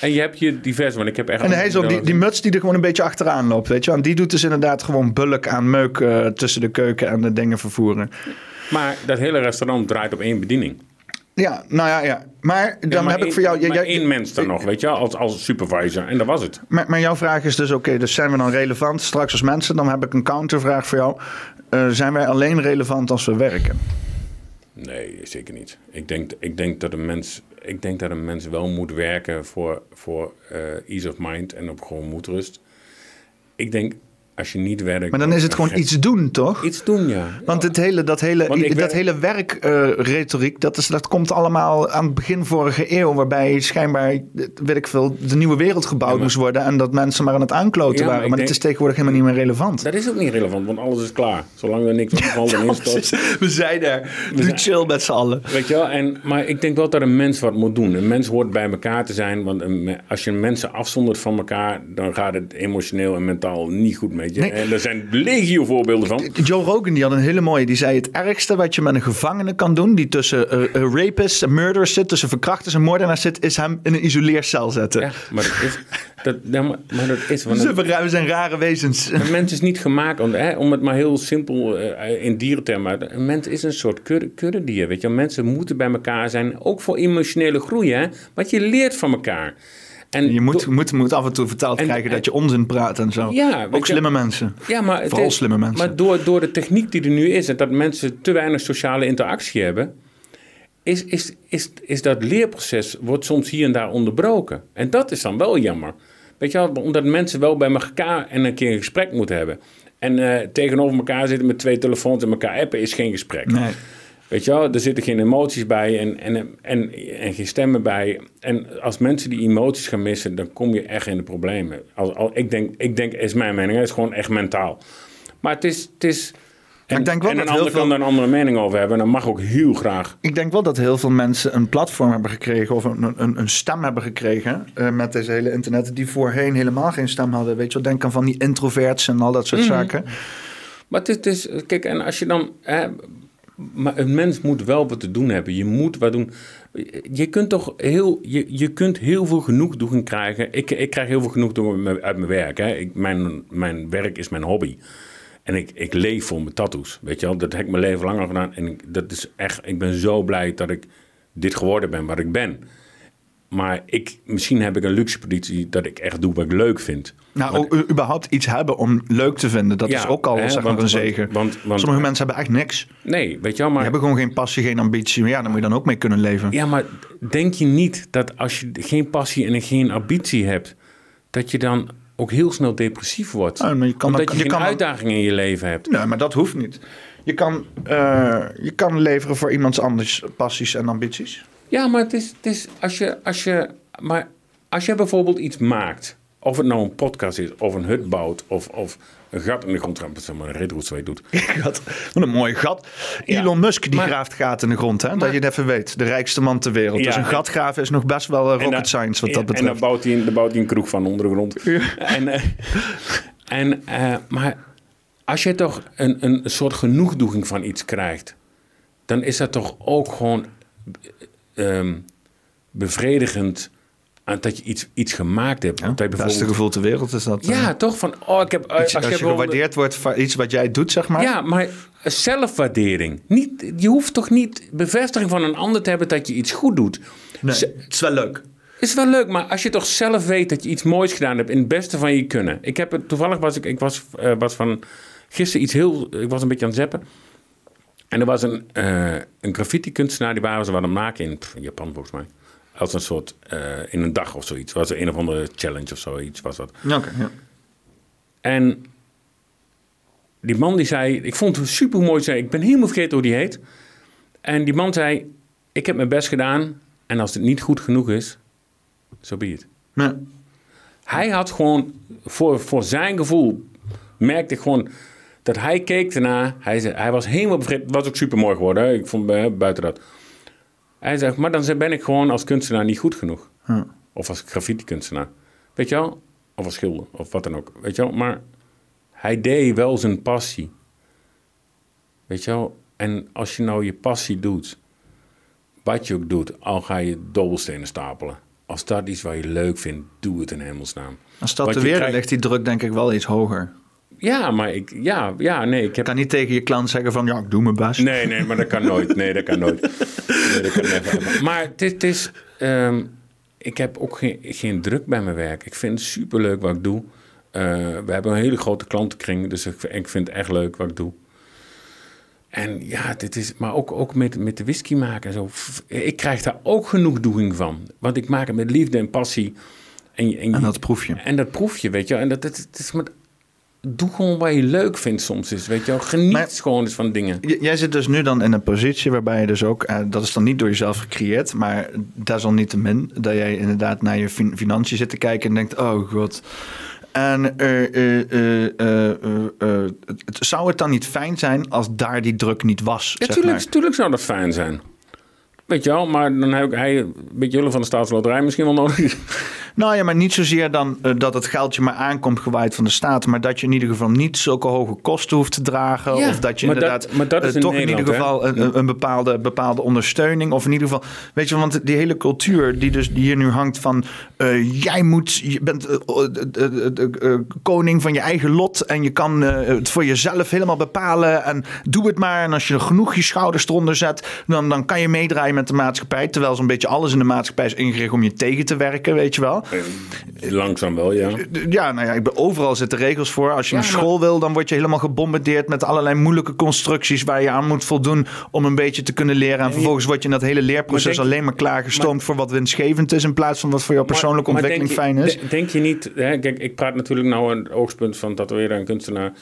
En je hebt hier divers, want ik heb echt... En ook die, die muts die er gewoon een beetje achteraan loopt, weet je. En die doet dus inderdaad gewoon bulk aan meuk eh, tussen de keuken en de dingen vervoeren. Maar dat hele restaurant draait op één bediening. Ja, nou ja, ja. Maar dan Ja, maar heb ik voor jou... maar jij- één mens dan nog, weet je als, als supervisor. En dat was het. Maar, maar jouw vraag is dus, oké, dus zijn we dan relevant straks als mensen? Dan heb ik een countervraag voor jou. Eh, zijn wij alleen relevant als we werken? Nee, zeker niet. Ik denk, ik denk, dat, een mens, ik denk dat een mens wel moet werken voor, voor eh, ease of mind en op gewoon moedrust. Ik denk, als je niet werkt... Maar dan is het gewoon ge- iets doen, toch? Iets doen, ja. Want het hele, dat hele, Want dat werk- hele werkretoriek, dat, is, dat komt allemaal aan het begin vorige eeuw, waarbij schijnbaar, eh, weet ik veel, de nieuwe wereld gebouwd Ja, maar- moest worden en dat mensen maar aan het aankloten Ja, waren. Maar het denk- is tegenwoordig helemaal niet meer relevant. Dat is ook niet relevant, want alles is klaar. Zolang er niks [laughs] en instort. We zijn er. Zijn- chill met z'n allen. Weet je wel? En, maar ik denk wel dat een mens wat moet doen. Een mens hoort bij elkaar te zijn. Want een als je mensen afzondert van elkaar, dan gaat het emotioneel en mentaal niet goed met je. Nee. En er zijn legio voorbeelden van. Joe Rogan die had een hele mooie. Die zei het ergste wat je met een gevangene kan doen. Die tussen eh, eh, rapists en murderers zit. Tussen verkrachters en moordenaars zit. Is hem in een isoleercel zetten. Ja, maar dat is. Dat, ja, maar, maar dat is. Want Ze zijn rare wezens. een mens is niet gemaakt om, hè, om het maar heel simpel eh, in dierentermen uit. Een mens is een soort kudde, kuddedier. Weet je, mensen moeten bij elkaar zijn. Ook voor emotionele groei, hè? Want je leert van elkaar. En Je moet, moet, moet af en toe verteld En- krijgen dat je onzin praat en zo. Ja, Ook je- slimme mensen. Ja, maar het Vooral is- slimme mensen. Maar door, door de techniek die er nu is en dat mensen te weinig sociale interactie hebben, is, is, is, is dat leerproces wordt soms hier en daar onderbroken. En dat is dan wel jammer. Weet je wel, omdat mensen wel bij elkaar en een keer een gesprek moeten hebben. En eh, tegenover elkaar zitten met twee telefoons en elkaar appen is geen gesprek. Nee. Weet je wel, er zitten geen emoties bij en, en, en, en geen stemmen bij. En als mensen die emoties gaan missen, dan kom je echt in de problemen. Al, al, ik, denk, ik denk, is mijn mening, het is gewoon echt mentaal. Maar het is... Het is en, ik denk wel en dat een ander kan veel- daar een andere mening over hebben. En dat mag ook heel graag. Ik denk wel dat heel veel mensen een platform hebben gekregen of een, een, een stem hebben gekregen eh, met deze hele internet, die voorheen helemaal geen stem hadden. Weet je wel, denk aan van die introverts en al dat soort zaken. Maar het is, het is- kijk, en als je dan... Hè, maar een mens moet wel wat te doen hebben. Je moet wat doen. Je kunt toch heel, je, je kunt heel veel genoegdoening krijgen. Ik, ik krijg heel veel genoegdoening uit uit mijn werk. Hè. Mijn, mijn werk is mijn hobby. En ik, ik leef voor mijn tattoos, weet je wel. Dat heb ik mijn leven lang al gedaan. En dat is echt, ik ben zo blij dat ik dit geworden ben wat ik ben. Maar ik, misschien heb ik een luxe positie dat ik echt doe wat ik leuk vind. Nou, ook überhaupt iets hebben om leuk te vinden, dat Ja, is ook al hè, zeg maar want- een zegen. want- want- want- Sommige mensen hebben echt niks. Nee, weet je wel, Die maar... hebben gewoon geen passie, geen ambitie. Maar ja, dan moet je dan ook mee kunnen leven. Ja, maar denk je niet dat als je geen passie en geen ambitie hebt... dat je dan ook heel snel depressief wordt? Ja, je kan Omdat dan- je, je geen uitdagingen in je leven hebt. Nee, maar dat hoeft niet. Je kan, eh, je kan leveren voor iemands anders passies en ambities. Ja, maar het is, het is als, je, als, je, maar als je bijvoorbeeld iets maakt... of het nou een podcast is, of een hut bouwt... of, of een gat in de grond rampt, zeg maar een ritroes doet. Gat. Wat een mooi gat. Ja, Elon Musk die maar- graaft gaten in de grond, hè? dat je het even weet. De rijkste man ter wereld. Ja, dus een en- gat graven is nog best wel eh, rocket science wat dat En dan betreft. bouwt hij, dan bouwt hij een kroeg van onder de grond. En, eh, en, eh, maar als je toch een, een soort genoegdoening van iets krijgt, dan is dat toch ook gewoon ehm, bevredigend aan dat je iets, iets gemaakt hebt. Want dat je Het beste gevoel ter wereld is dat. eh, ja, toch? Van, oh, ik heb, iets- als, als je je bijvoorbeeld- gewaardeerd wordt voor iets wat jij doet, zeg maar. Ja, maar zelfwaardering. Niet, je hoeft toch niet bevestiging van een ander te hebben dat je iets goed doet. Nee, Z- het is wel leuk. is wel leuk, maar als je toch zelf weet dat je iets moois gedaan hebt in het beste van je kunnen. Ik heb het, toevallig was ik, ik was, eh, was van gisteren iets heel, ik was een beetje aan het zappen. En er was een, eh een graffiti kunstenaar, die waren ze wat aan het maken in Japan volgens mij. Als een soort, eh, in een dag of zoiets. Was er een of andere challenge of zoiets was dat. Oké, ja. En die man die zei, ik vond het super mooi, zei, ik ben helemaal vergeten hoe die heet. En die man zei, ik heb mijn best gedaan en als het niet goed genoeg is, zo be it. Ja. Hij had gewoon, voor, voor zijn gevoel, merkte ik gewoon dat hij keek ernaar. Hij, zei, hij was helemaal. Het was ook super mooi geworden. Hè? Ik vond eh, buiten dat. Hij zegt, maar dan ben ik gewoon als kunstenaar niet goed genoeg. Of als graffiti kunstenaar. Weet je wel? Of als schilder. Of wat dan ook. Weet je wel? Maar hij deed wel zijn passie. Weet je wel? En als je nou je passie doet, wat je ook doet, al ga je dobbelstenen stapelen. Als dat iets wat je leuk vindt, doe het in hemelsnaam. Als dat Want weer krijgt- ligt, die druk denk ik wel iets hoger. Ja, maar ik, ja, ja, nee, ik heb... kan niet tegen je klant zeggen van, ja, ik doe mijn best. Nee, nee, maar dat kan nooit. Nee, dat kan nooit. Nee, dat kan never. Maar het is... Ehm, ik heb ook geen, geen druk bij mijn werk. Ik vind het superleuk wat ik doe. Eh, we hebben een hele grote klantenkring, dus ik, ik vind het echt leuk wat ik doe. En ja, dit is, maar ook, ook met, met de whisky maken en zo. Ik krijg daar ook genoegdoening van. Want ik maak het met liefde en passie. En, en, dat proef je. En dat proef je, weet je. En dat, dat, dat is met, doe gewoon wat je leuk vindt soms eens, weet je wel. Geniet Maar- gewoon eens van dingen. Jij zit dus nu dan in een positie waarbij je dus ook, eh, dat is dan niet door jezelf gecreëerd, maar desalniettemin dat jij inderdaad naar je fin- financiën zit te kijken en denkt, oh god. En eh, eh, zou het dan niet fijn zijn als daar die druk niet was? Ja, tuurlijk, maar? tuurlijk zou dat fijn zijn. Weet je wel, maar dan heb ik hij een beetje jullie van de staatsloterij misschien wel nodig. Nou ja, maar niet zozeer dan eh, dat het geldje maar aankomt gewaaid van de staat, maar dat je in ieder geval niet zulke hoge kosten hoeft te dragen. Ja, of dat je inderdaad dat- maar dat is eh, toch in ieder geval een, een- bepaalde, bepaalde ondersteuning. Of in ieder geval, weet je, want die hele cultuur die dus hier nu hangt van eh, jij moet, je bent koning van je eigen lot en je kan het voor jezelf helemaal bepalen en doe het maar. En als je genoeg je schouders eronder zet, dan, dan kan je meedraaien met de maatschappij. Terwijl zo'n beetje alles in de maatschappij is ingericht om je tegen te werken, weet je wel. Langzaam wel, ja. Ja, nou ja, ik ben, overal zitten regels voor. Als je Ja, naar maar- school wil, dan word je helemaal gebombardeerd met allerlei moeilijke constructies waar je aan moet voldoen om een beetje te kunnen leren. En vervolgens word je in dat hele leerproces Maar denk- alleen maar klaargestoomd voor wat winstgevend is in plaats van wat voor jouw persoonlijke ontwikkeling je- fijn is. de- Denk je niet, hè, kijk, ik praat natuurlijk nou aan het oogspunt van tatoeëren en kunstenaar.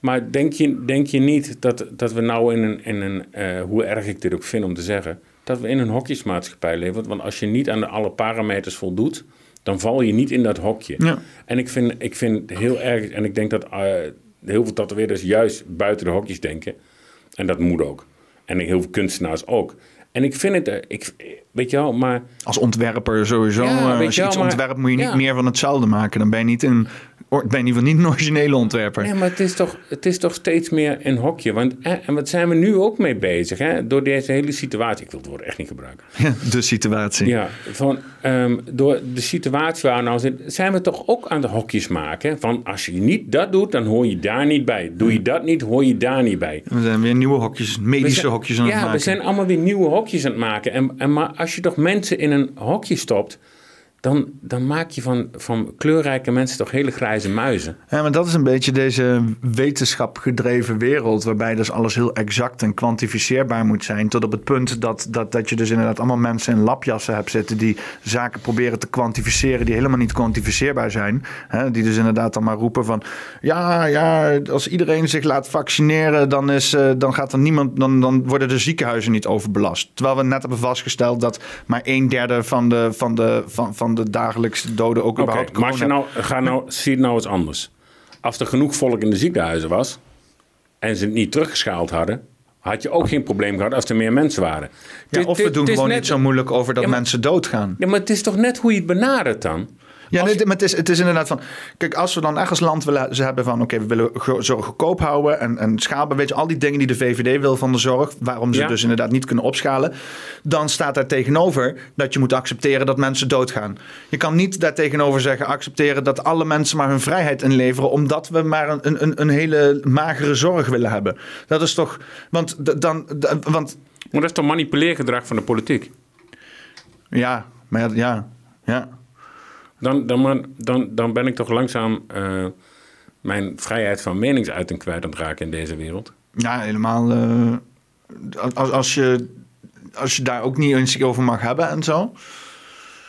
Maar denk je, denk je niet dat, dat we nou in een, in een eh, hoe erg ik dit ook vind om te zeggen, dat we in een hokjesmaatschappij leven? Want als je niet aan alle parameters voldoet, dan val je niet in dat hokje. Ja. En ik vind, ik vind heel erg, en ik denk dat eh, heel veel tatoeëerders juist buiten de hokjes denken. En dat moet ook. En heel veel kunstenaars ook. En ik vind het, eh, ik, weet je wel, maar Als ontwerper sowieso. Ja, eh, als je je iets maar- ontwerpt moet je niet ja. meer van hetzelfde maken. Dan ben je niet een or- ben in ieder geval niet een originele ontwerper. Nee, maar het is toch, het is toch steeds meer een hokje. Want, en wat zijn we nu ook mee bezig, hè? Door deze hele situatie. Ik wil het woord echt niet gebruiken. [laughs] Ja, de situatie. Ja, van, ehm, door de situatie waar we nou zitten, zijn we toch ook aan de hokjes maken. Van als je niet dat doet, dan hoor je daar niet bij. Doe je dat niet, hoor je daar niet bij. We zijn weer nieuwe hokjes, medische zijn- hokjes aan het ja, maken. we zijn allemaal weer nieuwe hokjes aan het maken. En, en maar als je toch mensen in een hokje stopt, dan, dan maak je van, van kleurrijke mensen toch hele grijze muizen. Ja, maar dat is een beetje deze wetenschapgedreven wereld, waarbij dus alles heel exact en kwantificeerbaar moet zijn. Tot op het punt dat, dat, dat je dus inderdaad allemaal mensen in lapjassen hebt zitten die zaken proberen te kwantificeren die helemaal niet kwantificeerbaar zijn. Hè, die dus inderdaad dan maar roepen van ja, ja, als iedereen zich laat vaccineren, dan, is, eh, dan gaat er niemand, dan, dan worden de ziekenhuizen niet overbelast. Terwijl we net hebben vastgesteld dat maar een derde van de, van de, van de dagelijkse doden ook Oké, überhaupt maar als je nou, ga nou, [laughs] zie het nou eens anders. Als er genoeg volk in de ziekenhuizen was en ze het niet teruggeschaald hadden, had je ook geen probleem gehad als er meer mensen waren. Ja, of we doen gewoon net- niet zo moeilijk over dat Ja, maar- mensen doodgaan. Ja, maar het is toch net hoe je het benadert dan? Ja, nee, maar het is, het is inderdaad van... Kijk, als we dan als land willen ze hebben van... Oké, we willen go- zo goedkoop houden en, en schaalbaar. Weet je, al die dingen die de VVD wil van de zorg... waarom ze Ja. dus inderdaad niet kunnen opschalen... dan staat daar tegenover dat je moet accepteren dat mensen doodgaan. Je kan niet daar tegenover zeggen... accepteren dat alle mensen maar hun vrijheid inleveren... omdat we maar een, een, een hele magere zorg willen hebben. Dat is toch... Want dan... Want Maar dat is toch manipuleergedrag van de politiek? ja, maar ja... ja, ja. Dan, dan, dan, dan ben ik toch langzaam eh, mijn vrijheid van meningsuiting kwijt aan het raken in deze wereld. Ja, helemaal. eh, als, als, je, als je daar ook niet eens over mag hebben en zo.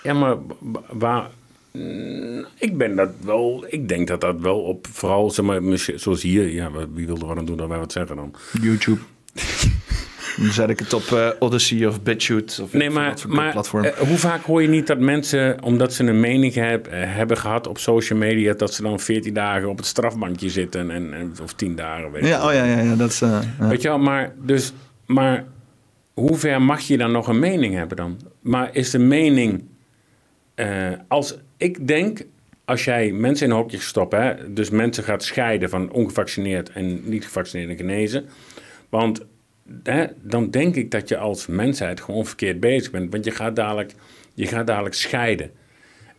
Ja, maar wa- waar. Mm, Ik ben dat wel. Ik denk dat dat wel op. Vooral zeg maar, zoals hier. Ja, wie wil er wat aan doen dat wij wat zeggen dan? YouTube. [laughs] Dan zet ik het op eh, Odyssey of BitChute of Nee, maar, voor maar platform. eh, hoe vaak hoor je niet dat mensen, omdat ze een mening heb, eh, hebben gehad op social media, dat ze dan 14 dagen op het strafbankje zitten en, en, of 10 dagen. Weet, ja, oh ja, ja, ja, dat is. ja. weet je wel, maar, dus, maar hoe ver mag je dan nog een mening hebben dan? Maar is de mening, als ik denk, als jij mensen in hokjes stopt, hè, dus mensen gaat scheiden van ongevaccineerd en niet gevaccineerd en genezen, want dan denk ik dat je als mensheid gewoon verkeerd bezig bent. Want je gaat dadelijk, je gaat dadelijk scheiden.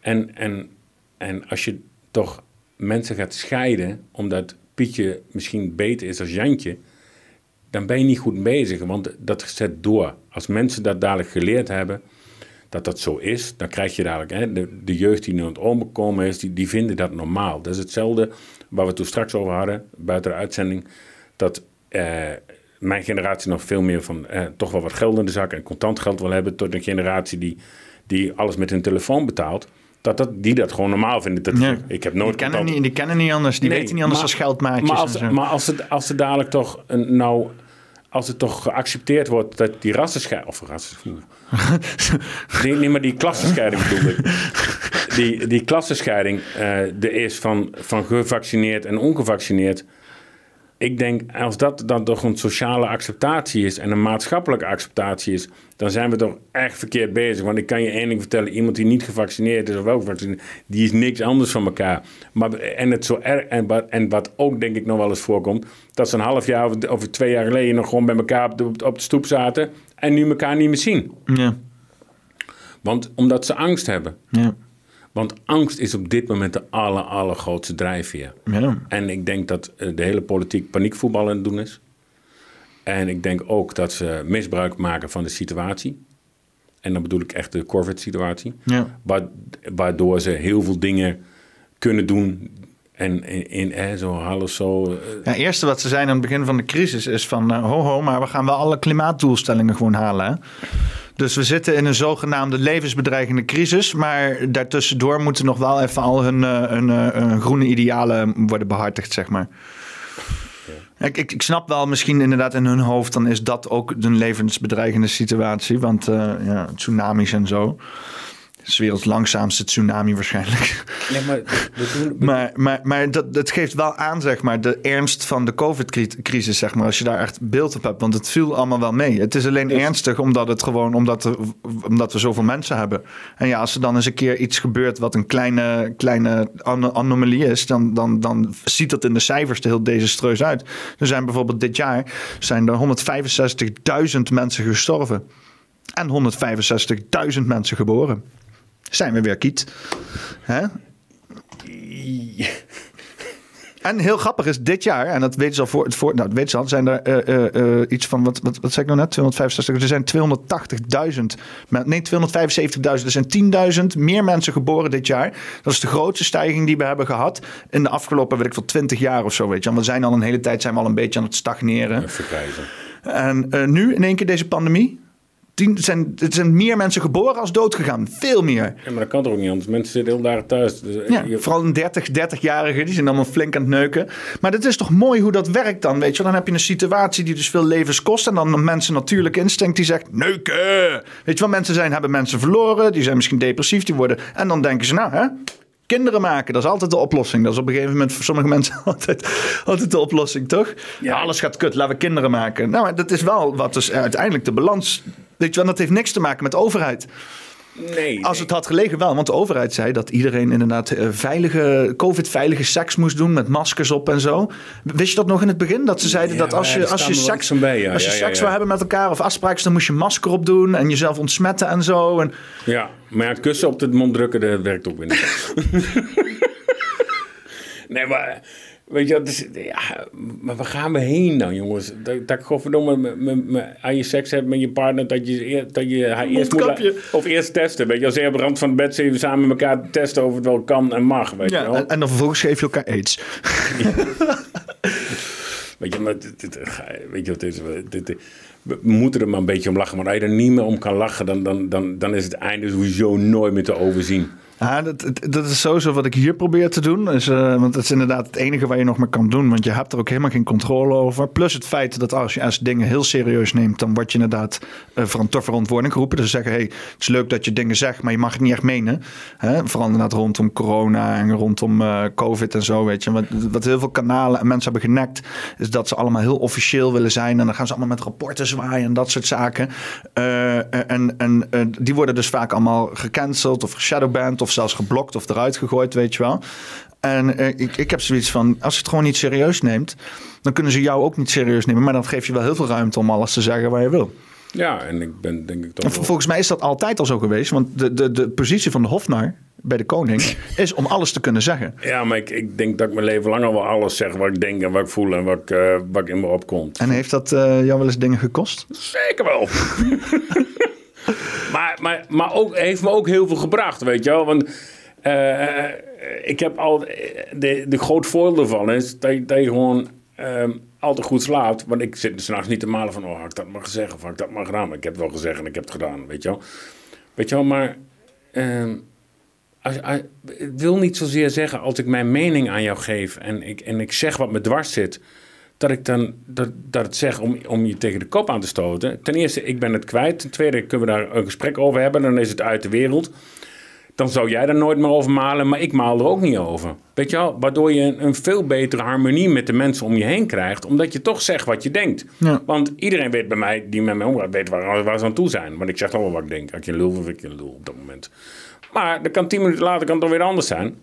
En, en, en als je toch mensen gaat scheiden omdat Pietje misschien beter is als Jantje, dan ben je niet goed bezig. Want dat zet door. Als mensen dat dadelijk geleerd hebben, dat dat zo is, dan krijg je dadelijk, hè, de, de jeugd die nu aan het omkomen is, die, die vinden dat normaal. Dat is hetzelfde waar we toen straks over hadden, buiten de uitzending, dat eh, mijn generatie nog veel meer van eh, toch wel wat geld in de zak en contant geld wil hebben, tot een generatie die, die alles met hun telefoon betaalt. Dat, dat, die dat gewoon normaal vinden. Dat, Ja. Ik heb die, nooit kennen contant- niet, die kennen niet anders. Die Nee, weten niet anders maar- als geldmaatjes. Maar als, en zo. maar als, het, als het dadelijk toch een, nou, als het toch geaccepteerd wordt dat die rassenscheiding, of rassen, [laughs] nee, nee, maar die klassenscheiding bedoel ik. [laughs] Die, die klassenscheiding eh er is van, van gevaccineerd en ongevaccineerd. Ik denk, als dat dan toch een sociale acceptatie is en een maatschappelijke acceptatie is, dan zijn we toch echt verkeerd bezig. Want ik kan je één ding vertellen, iemand die niet gevaccineerd is of wel gevaccineerd, die is niks anders van elkaar. Maar, en, het zo erg, en, wat, en wat ook denk ik nog wel eens voorkomt, dat ze een half jaar of, of twee jaar geleden nog gewoon bij elkaar op de, op de stoep zaten en nu elkaar niet meer zien. ja, Want omdat ze angst hebben. ja, Want angst is op dit moment de aller, allergrootste drijfveer. ja. En ik denk dat eh, de hele politiek paniekvoetbal aan het doen is. En ik denk ook dat ze misbruik maken van de situatie. En dan bedoel ik echt de COVID-situatie. ja. Wa- Waardoor ze heel veel dingen kunnen doen. En in, in eh, zo half zo. eh, Ja, het eerste wat ze zeiden aan het begin van de crisis is van... eh, ho ho, maar we gaan wel alle klimaatdoelstellingen gewoon halen. Hè? Dus we zitten in een zogenaamde levensbedreigende crisis... maar daartussendoor moeten nog wel even al hun, eh, hun, hun groene idealen worden behartigd, zeg maar. Ik, ik, ik snap wel, misschien inderdaad in hun hoofd... dan is dat ook een levensbedreigende situatie. Want ja, tsunamis en zo. Is werelds langzaamste tsunami waarschijnlijk. Nee, maar, [laughs] Maar, maar, maar dat, dat geeft wel aan, zeg maar, de ernst van de COVID-crisis, zeg maar, als je daar echt beeld op hebt. Want het viel allemaal wel mee. Het is alleen ernstig omdat het gewoon, omdat, er, omdat we zoveel mensen hebben. En ja, als er dan eens een keer iets gebeurt wat een kleine, kleine ano- anomalie is, dan, dan, dan ziet dat in de cijfers er heel desastreus uit. Er zijn bijvoorbeeld dit jaar zijn er 165.000 mensen gestorven. En 165.000 mensen geboren. Zijn we weer kiet. Hè? En heel grappig is, dit jaar, en dat weten ze al voor, voor nou, dat weten ze al, zijn er eh, eh, eh, iets van, wat, wat, wat zei ik nou net, 265, er zijn 280.000, men- nee 275.000, er zijn 10.000 meer mensen geboren dit jaar. Dat is de grootste stijging die we hebben gehad in de afgelopen, weet ik veel, 20 jaar of zo, weet je. Want we zijn al een hele tijd, zijn we al een beetje aan het stagneren. En nu, in één keer deze pandemie, tien, zijn, er zijn meer mensen geboren als dood gegaan. Veel meer. Ja, maar dat kan toch ook niet anders? Mensen zitten heel dagen thuis. Dus, eh, Ja, je- vooral een 30, 30-jarigen, die zijn allemaal flink aan het neuken. Maar dat is toch mooi hoe dat werkt dan, weet je. Dan heb je een situatie die dus veel levens kost. En dan een mensen natuurlijk instinct die zegt, neuken. Weet je wel, mensen zijn, hebben mensen verloren. Die zijn misschien depressief, die worden... En dan denken ze, nou hè, kinderen maken. Dat is altijd de oplossing. Dat is op een gegeven moment voor sommige mensen [laughs] altijd, altijd de oplossing, toch? Ja, alles gaat kut, laten we kinderen maken. Nou, maar dat is wel wat dus uiteindelijk de balans... Weet je wel, dat heeft niks te maken met de overheid. Nee, Als het had gelegen wel, want de overheid zei dat iedereen inderdaad eh, veilige, covid-veilige seks moest doen met maskers op en zo. Wist je dat nog in het begin? Dat ze zeiden Ja, dat als je, als je seks, bij, ja. als je seks wil hebben met elkaar of afspraken, dan moest je masker op doen en jezelf ontsmetten en zo. En, Ja, maar ja, kussen op de mond drukken, dat werkt ook weer niet. [laughs] nee, maar... Weet je, dat is, ja, maar waar gaan we heen dan, jongens? Dat, dat ik godverdomme me- me- me- aan je seks hebt met je partner, dat je, dat je haar eerst moet... Of eerst testen, weet je. Als je op de rand van het bed zitten samen met elkaar testen of het wel kan en mag, weet je ja, wel. en, en dan vervolgens geef je elkaar aids. [laughs] Weet je, maar dit, dit- weet je wat is? Dit- dit- we moeten er maar een beetje om lachen. Maar als je er niet meer om kan lachen, dan, dan, dan, dan is het einde sowieso nooit meer te overzien. Ja, dat, dat- is sowieso wat ik hier probeer te doen. Dus, eh, want dat is inderdaad het enige wat je nog maar kan doen. Want je hebt er ook helemaal geen controle over. Plus het feit dat als je als dingen heel serieus neemt... dan word je inderdaad uh, tot verantwoording geroepen. Dus ze zeggen, hey, het is leuk dat je dingen zegt... maar je mag het niet echt menen. Hè? Vooral inderdaad rondom corona en rondom eh, covid en zo. Weet je. Wat, wat heel veel kanalen en mensen hebben genekt... is dat ze allemaal heel officieel willen zijn. En dan gaan ze allemaal met rapporten zwaaien en dat soort zaken. Eh, en en eh, die worden dus vaak allemaal gecanceld of geshadowband... of zelfs geblokt of eruit gegooid, weet je wel. En eh, ik, ik heb zoiets van, als je het gewoon niet serieus neemt... dan kunnen ze jou ook niet serieus nemen. Maar dan geef je wel heel veel ruimte om alles te zeggen waar je wil. Ja, en ik ben denk ik toch En volgens mij is dat altijd al zo geweest. Want de, de, de positie van de hofnar bij de koning... [laughs] is om alles te kunnen zeggen. Ja, maar ik, ik denk dat ik mijn leven lang al wel alles zeg wat ik denk en wat ik voel en wat, ik, eh, wat in me opkomt. En heeft dat eh, jou wel eens dingen gekost? Zeker wel. [laughs] maar, maar, maar ook, heeft me ook heel veel gebracht, weet je wel. Want eh, ik heb al... De, de groot voordeel ervan is dat je, dat gewoon ehm, altijd goed slaapt. Want ik zit s'nachts niet te malen van... Oh, had ik dat maar gezegd of had ik dat maar gedaan? Maar ik heb het wel gezegd en ik heb het gedaan, weet je wel. Weet je wel, maar... als- het wil niet zozeer zeggen als ik mijn mening aan jou geef... en ik, en ik zeg wat me dwars zit dat ik dan dat, dat het zeg om, om je tegen de kop aan te stoten. Ten eerste, ik ben het kwijt. Ten tweede, kunnen we daar een gesprek over hebben. Dan is het uit de wereld. Dan zou jij er nooit meer over malen, maar ik maal er ook niet over. Weet je wel? Waardoor je een, een veel betere harmonie met de mensen om je heen krijgt. Omdat je toch zegt wat je denkt. Ja. Want iedereen weet bij mij, die met mij omgaat, weet waar, waar ze aan toe zijn. Want ik zeg wel wat ik denk. Als je lul of ik je lul op dat moment. Maar dat kan tien minuten later kan het toch weer anders zijn.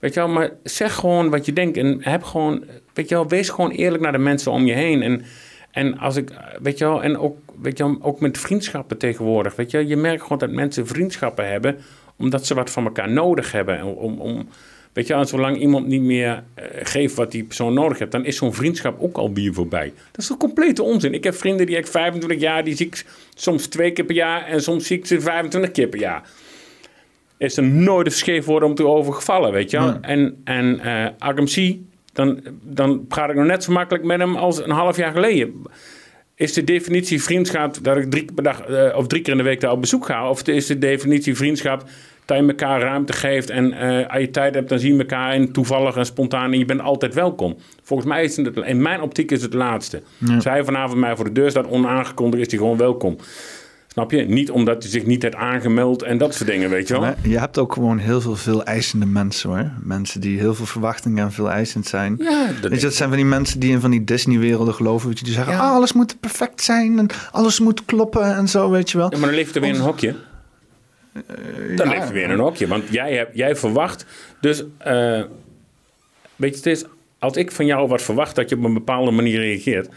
Weet je wel, maar zeg gewoon wat je denkt. En heb gewoon, weet je wel, wees gewoon eerlijk naar de mensen om je heen. En, en als ik, weet je wel, en ook, weet je wel, ook met vriendschappen tegenwoordig. Weet je wel, je merkt gewoon dat mensen vriendschappen hebben. omdat ze wat van elkaar nodig hebben. En Om, om, weet je wel, zolang iemand niet meer eh, geeft wat die persoon nodig heeft. dan is zo'n vriendschap ook al bier voorbij. Dat is toch complete onzin. Ik heb vrienden die ik 25 jaar, die zie ik soms twee keer per jaar. en soms zie ik ze 25 keer per jaar is er nooit een scheef woord om te overgevallen, weet je wel. En, en eh ik hem zie, dan, dan praat ik nog net zo makkelijk met hem als een half jaar geleden. Is de definitie vriendschap dat ik drie keer per dag eh, of drie keer in de week daar op bezoek ga? Of is de definitie vriendschap dat je elkaar ruimte geeft en eh, als je tijd hebt, dan zie je elkaar en toevallig en spontaan en je bent altijd welkom. Volgens mij is het, in mijn optiek is het laatste. Als hij vanavond mij voor de deur staat onaangekondigd, is hij gewoon welkom. Snap je? Niet omdat je zich niet hebt aangemeld en dat soort dingen, weet je wel. Maar je hebt ook gewoon heel veel veel eisende mensen hoor. Mensen die heel veel verwachtingen en veel eisend zijn. Ja, dat, Weet je, dat zijn van die mensen die in van die Disney-werelden geloven. Weet je, die zeggen, Ja. ah, alles moet perfect zijn en alles moet kloppen en zo, weet je wel. Ja, maar dan leeft er weer een hokje. dan ja. leeft er weer in een hokje. Want jij, hebt, jij verwacht. Dus, eh, weet je, het is. Als ik van jou wat verwacht dat je op een bepaalde manier reageert.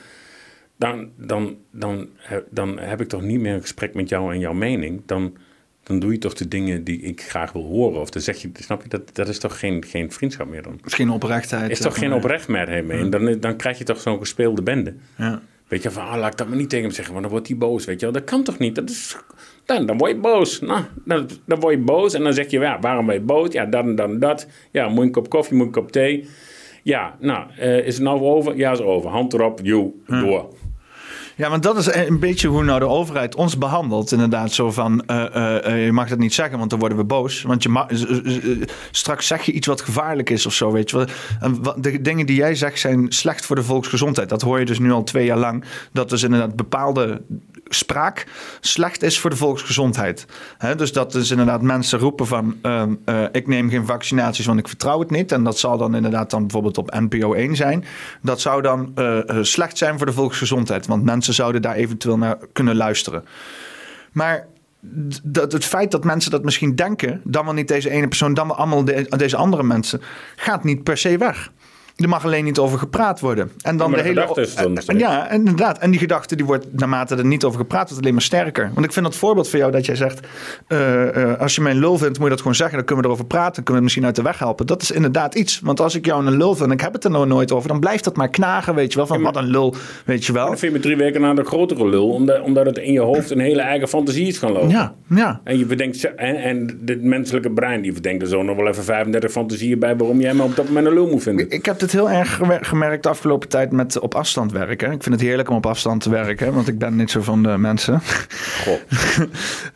Dan, dan, dan, dan heb ik toch niet meer een gesprek met jou en jouw mening. Dan, dan doe je toch de dingen die ik graag wil horen. Of dan zeg je, snap je, dat, dat is toch geen, geen vriendschap meer dan. Misschien oprechtheid. Is toch geen maar. oprecht meer mee. Dan, dan krijg je toch zo'n gespeelde bende. Ja. Weet je, van, ah, laat ik dat maar niet tegen hem zeggen, want dan wordt hij boos. Weet je wel, dat kan toch niet? Dat is, dan, dan word je boos. Nou, dan, dan word je boos en dan zeg je, ja, waarom ben je boos? Ja, dat en dat en dat. Ja, moet je een kop koffie, moet je een kop thee? Ja, nou, eh, is het nou over? Ja, is over. Hand erop, joe, door. Ja, maar dat is een beetje hoe nou de overheid ons behandelt. Inderdaad, zo van, eh, eh, eh, je mag dat niet zeggen, want dan worden we boos. Want je straks zeg je iets wat gevaarlijk is of zo, weet je. En de dingen die jij zegt zijn slecht voor de volksgezondheid. Dat hoor je dus nu al twee jaar lang. Dat dus inderdaad bepaalde spraak slecht is voor de volksgezondheid. Dus dat dus inderdaad mensen roepen van... ehm, eh, ik neem geen vaccinaties, want ik vertrouw het niet. En dat zal dan inderdaad dan bijvoorbeeld op NPO 1 zijn. Dat zou dan eh, eh, slecht zijn voor de volksgezondheid. Want mensen zouden daar eventueel naar kunnen luisteren. Maar dat, het feit dat mensen dat misschien denken... dan wel niet deze ene persoon, dan wel allemaal de- deze andere mensen... gaat niet per se weg. Er mag alleen niet over gepraat worden. En dan de de hele. is dan en- steeds. ja, inderdaad. En die gedachte die wordt naarmate er niet over gepraat wordt alleen maar sterker. Want ik vind dat voorbeeld van jou dat jij zegt: eh, eh, als je mij een lul vindt, moet je dat gewoon zeggen. Dan kunnen we erover praten. Dan kunnen we het misschien uit de weg helpen. Dat is inderdaad iets. Want als ik jou een lul vind en ik heb het er nou nooit over, dan blijft dat maar knagen, weet je wel? Van wat een lul, weet je wel? Dan vind je me drie weken na de grotere lul, omdat, omdat het in je hoofd een hele eigen fantasie is gaan lopen. Ja, ja. En je bedenkt, en, en het menselijke brein, die verdenkt er zo nog wel even 35 fantasieën bij waarom jij me op dat moment een lul moet vinden. Ik heb dit heel erg gemerkt de afgelopen tijd met op afstand werken. Ik vind het heerlijk om op afstand te werken, want ik ben niet zo van de mensen. Goh.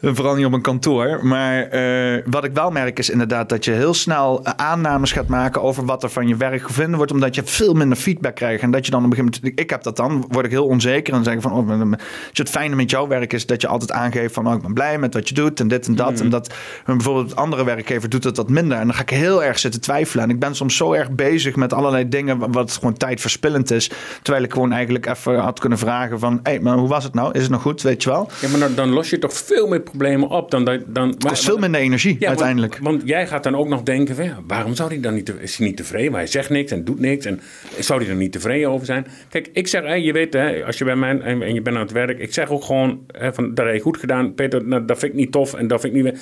[laughs] Vooral niet op een kantoor. Maar eh, wat ik wel merk is inderdaad dat je heel snel eh, aannames gaat maken over wat er van je werk gevonden wordt. Omdat je veel minder feedback krijgt. En dat je dan op een gegeven moment, ik heb dat dan, word ik heel onzeker. En zeg van, oh, het fijne met jouw werk is dat je altijd aangeeft van, oh, ik ben blij met wat je doet en dit en dat. En dat en bijvoorbeeld andere werkgever doet dat wat minder. En dan ga ik heel erg zitten twijfelen. En ik ben soms zo erg bezig met allerlei dingen wa- wat gewoon tijdverspillend is. Terwijl ik gewoon eigenlijk even had kunnen vragen van, hé, hey, maar hoe was het nou? Is het nog goed? Weet je wel? Ja, maar dan, dan los je toch veel meer problemen op dan dat. Dan, Het is veel minder energie Ja, want- uiteindelijk. Want, jij gaat dan ook nog denken: van, ja, waarom zou hij dan niet, is hij niet tevreden? Maar hij zegt niks en doet niks. En zou hij er niet tevreden over zijn? Kijk, ik zeg, hè, je weet, hè, als je bij mij en, en je bent aan het werk, ik zeg ook gewoon: hè, van, dat heb je goed gedaan, Peter, nou, dat vind ik niet tof en dat vind ik niet.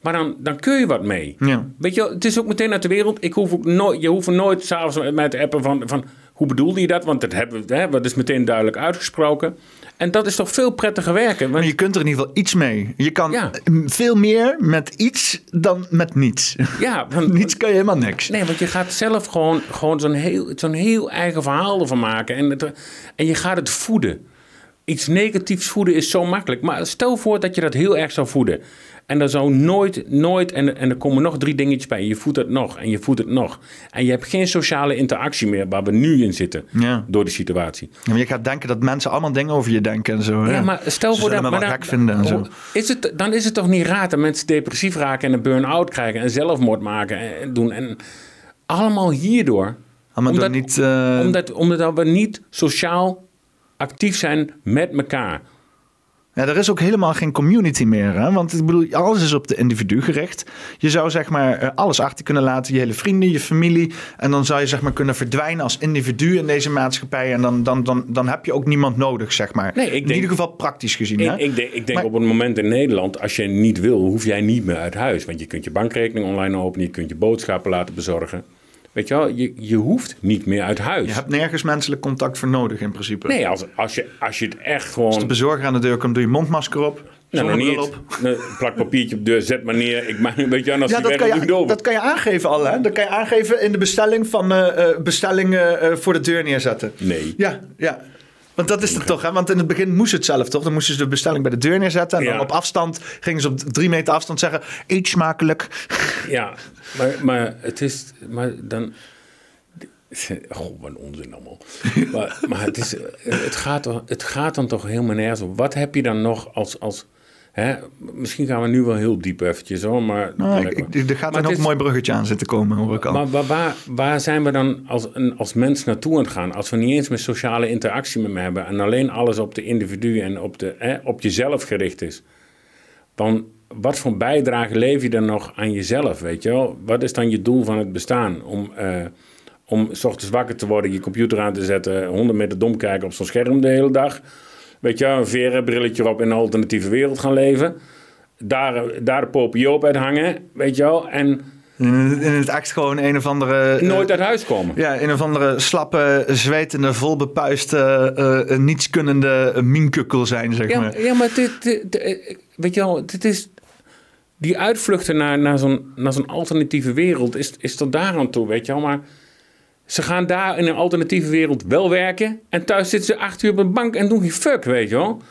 Maar dan, dan kun je wat mee. Ja. Weet je, het is ook meteen uit de wereld. Ik hoef ook nooit, je hoeft nooit s'avonds met mij te appen van, van hoe bedoelde je dat? Want dat, hebben, we- hè, dat is meteen duidelijk uitgesproken. En dat is toch veel prettiger werken. Want Maar je kunt er in ieder geval iets mee. Je kan Ja. veel meer met iets dan met niets. ja, [laughs] want, niets kan je helemaal niks. Nee, want je gaat zelf gewoon, gewoon zo'n heel, zo'n heel eigen verhaal ervan maken. En, het, en je gaat het voeden. Iets negatiefs voeden is zo makkelijk. Maar stel voor dat je dat heel erg zou voeden. En er zou nooit, nooit, en, en er komen nog drie dingetjes bij. Je voedt het nog en je voedt het nog. En je hebt geen sociale interactie meer waar we nu in zitten. Ja. Door de situatie. Ja, maar je gaat denken dat mensen allemaal dingen over je denken en zo. hè? Ja, maar stel Ze voor dat... maar dan- gek vinden en zo. Is het, dan is het toch niet raar dat mensen depressief raken en een burn-out krijgen en zelfmoord maken en, en doen. En allemaal hierdoor. Allemaal omdat- niet... eh, Omdat, omdat we niet sociaal actief zijn met elkaar. Ja, er is ook helemaal geen community meer. Hè? Want ik bedoel, alles is op de individu gericht. Je zou zeg maar eh, alles achter kunnen laten. Je hele vrienden, je familie. En dan zou je zeg maar kunnen verdwijnen als individu in deze maatschappij. En dan, dan, dan, dan heb je ook niemand nodig, zeg maar. Nee, ik in ieder geval praktisch gezien. Ik, hè? ik denk, ik denk Maar- op het moment in Nederland, als je niet wil, hoef jij niet meer uit huis. Want je kunt je bankrekening online openen, je kunt je boodschappen laten bezorgen. Weet je wel, je, je hoeft niet meer uit huis. Je hebt nergens menselijk contact voor nodig in principe. Nee, als, als, je, als je het echt Als gewoon... de bezorger aan de deur komt, doe je mondmasker op. Nou, nog zonnebril niet. op. [laughs] Plak papiertje op de deur, zet maar neer. Ik, maak- weet je, en als Ja, die dat kan, je dat kan je aangeven al, hè? Dat kan je aangeven in de bestelling van eh, bestellingen eh, voor de deur neerzetten. Nee. Ja, ja. Want dat is het toch, hè? Want in het begin moest het zelf, toch? Dan moesten ze de bestelling bij de deur neerzetten. En Ja. dan op afstand gingen ze op drie meter afstand zeggen... Eet smakelijk. Ja, maar, maar het is... Maar dan... Oh, wat onzin allemaal. Maar, maar het, is, het, gaat, het gaat dan toch helemaal nergens op. Wat heb je dan nog als... als Hè, misschien gaan we nu wel heel diep eventjes hoor, maar... Nou, ik, ik, er gaat er nog een mooi bruggetje aan zitten komen, hoor ik al. Maar waar, waar, waar zijn we dan als, als mens naartoe aan het gaan? Als we niet eens meer sociale interactie met me hebben... en alleen alles op de individu en op, de, hè, op jezelf gericht is... dan wat voor bijdrage leef je dan nog aan jezelf, weet je wel? Wat is dan je doel van het bestaan? Om, uh, om s ochtends wakker te worden, je computer aan te zetten... 100 meter dom kijken op zo'n scherm de hele dag... Weet je, een veren brilletje op in een alternatieve wereld gaan leven. Daar, daar de op uit hangen, weet je wel. En... In het echt gewoon een of andere... Nooit uit huis komen. Ja, een of andere slappe, zwetende, volbepuiste, uh, nietskunnende minkukkel zijn, zeg ja, maar. Ja, maar dit, dit, weet je wel, dit is... Die uitvluchten naar, naar zo'n zo'n alternatieve wereld is, is tot daar aan toe, weet je wel. Maar ze gaan daar in een alternatieve wereld wel werken. En thuis zitten ze acht uur op een bank en doen geen fuck, weet je wel.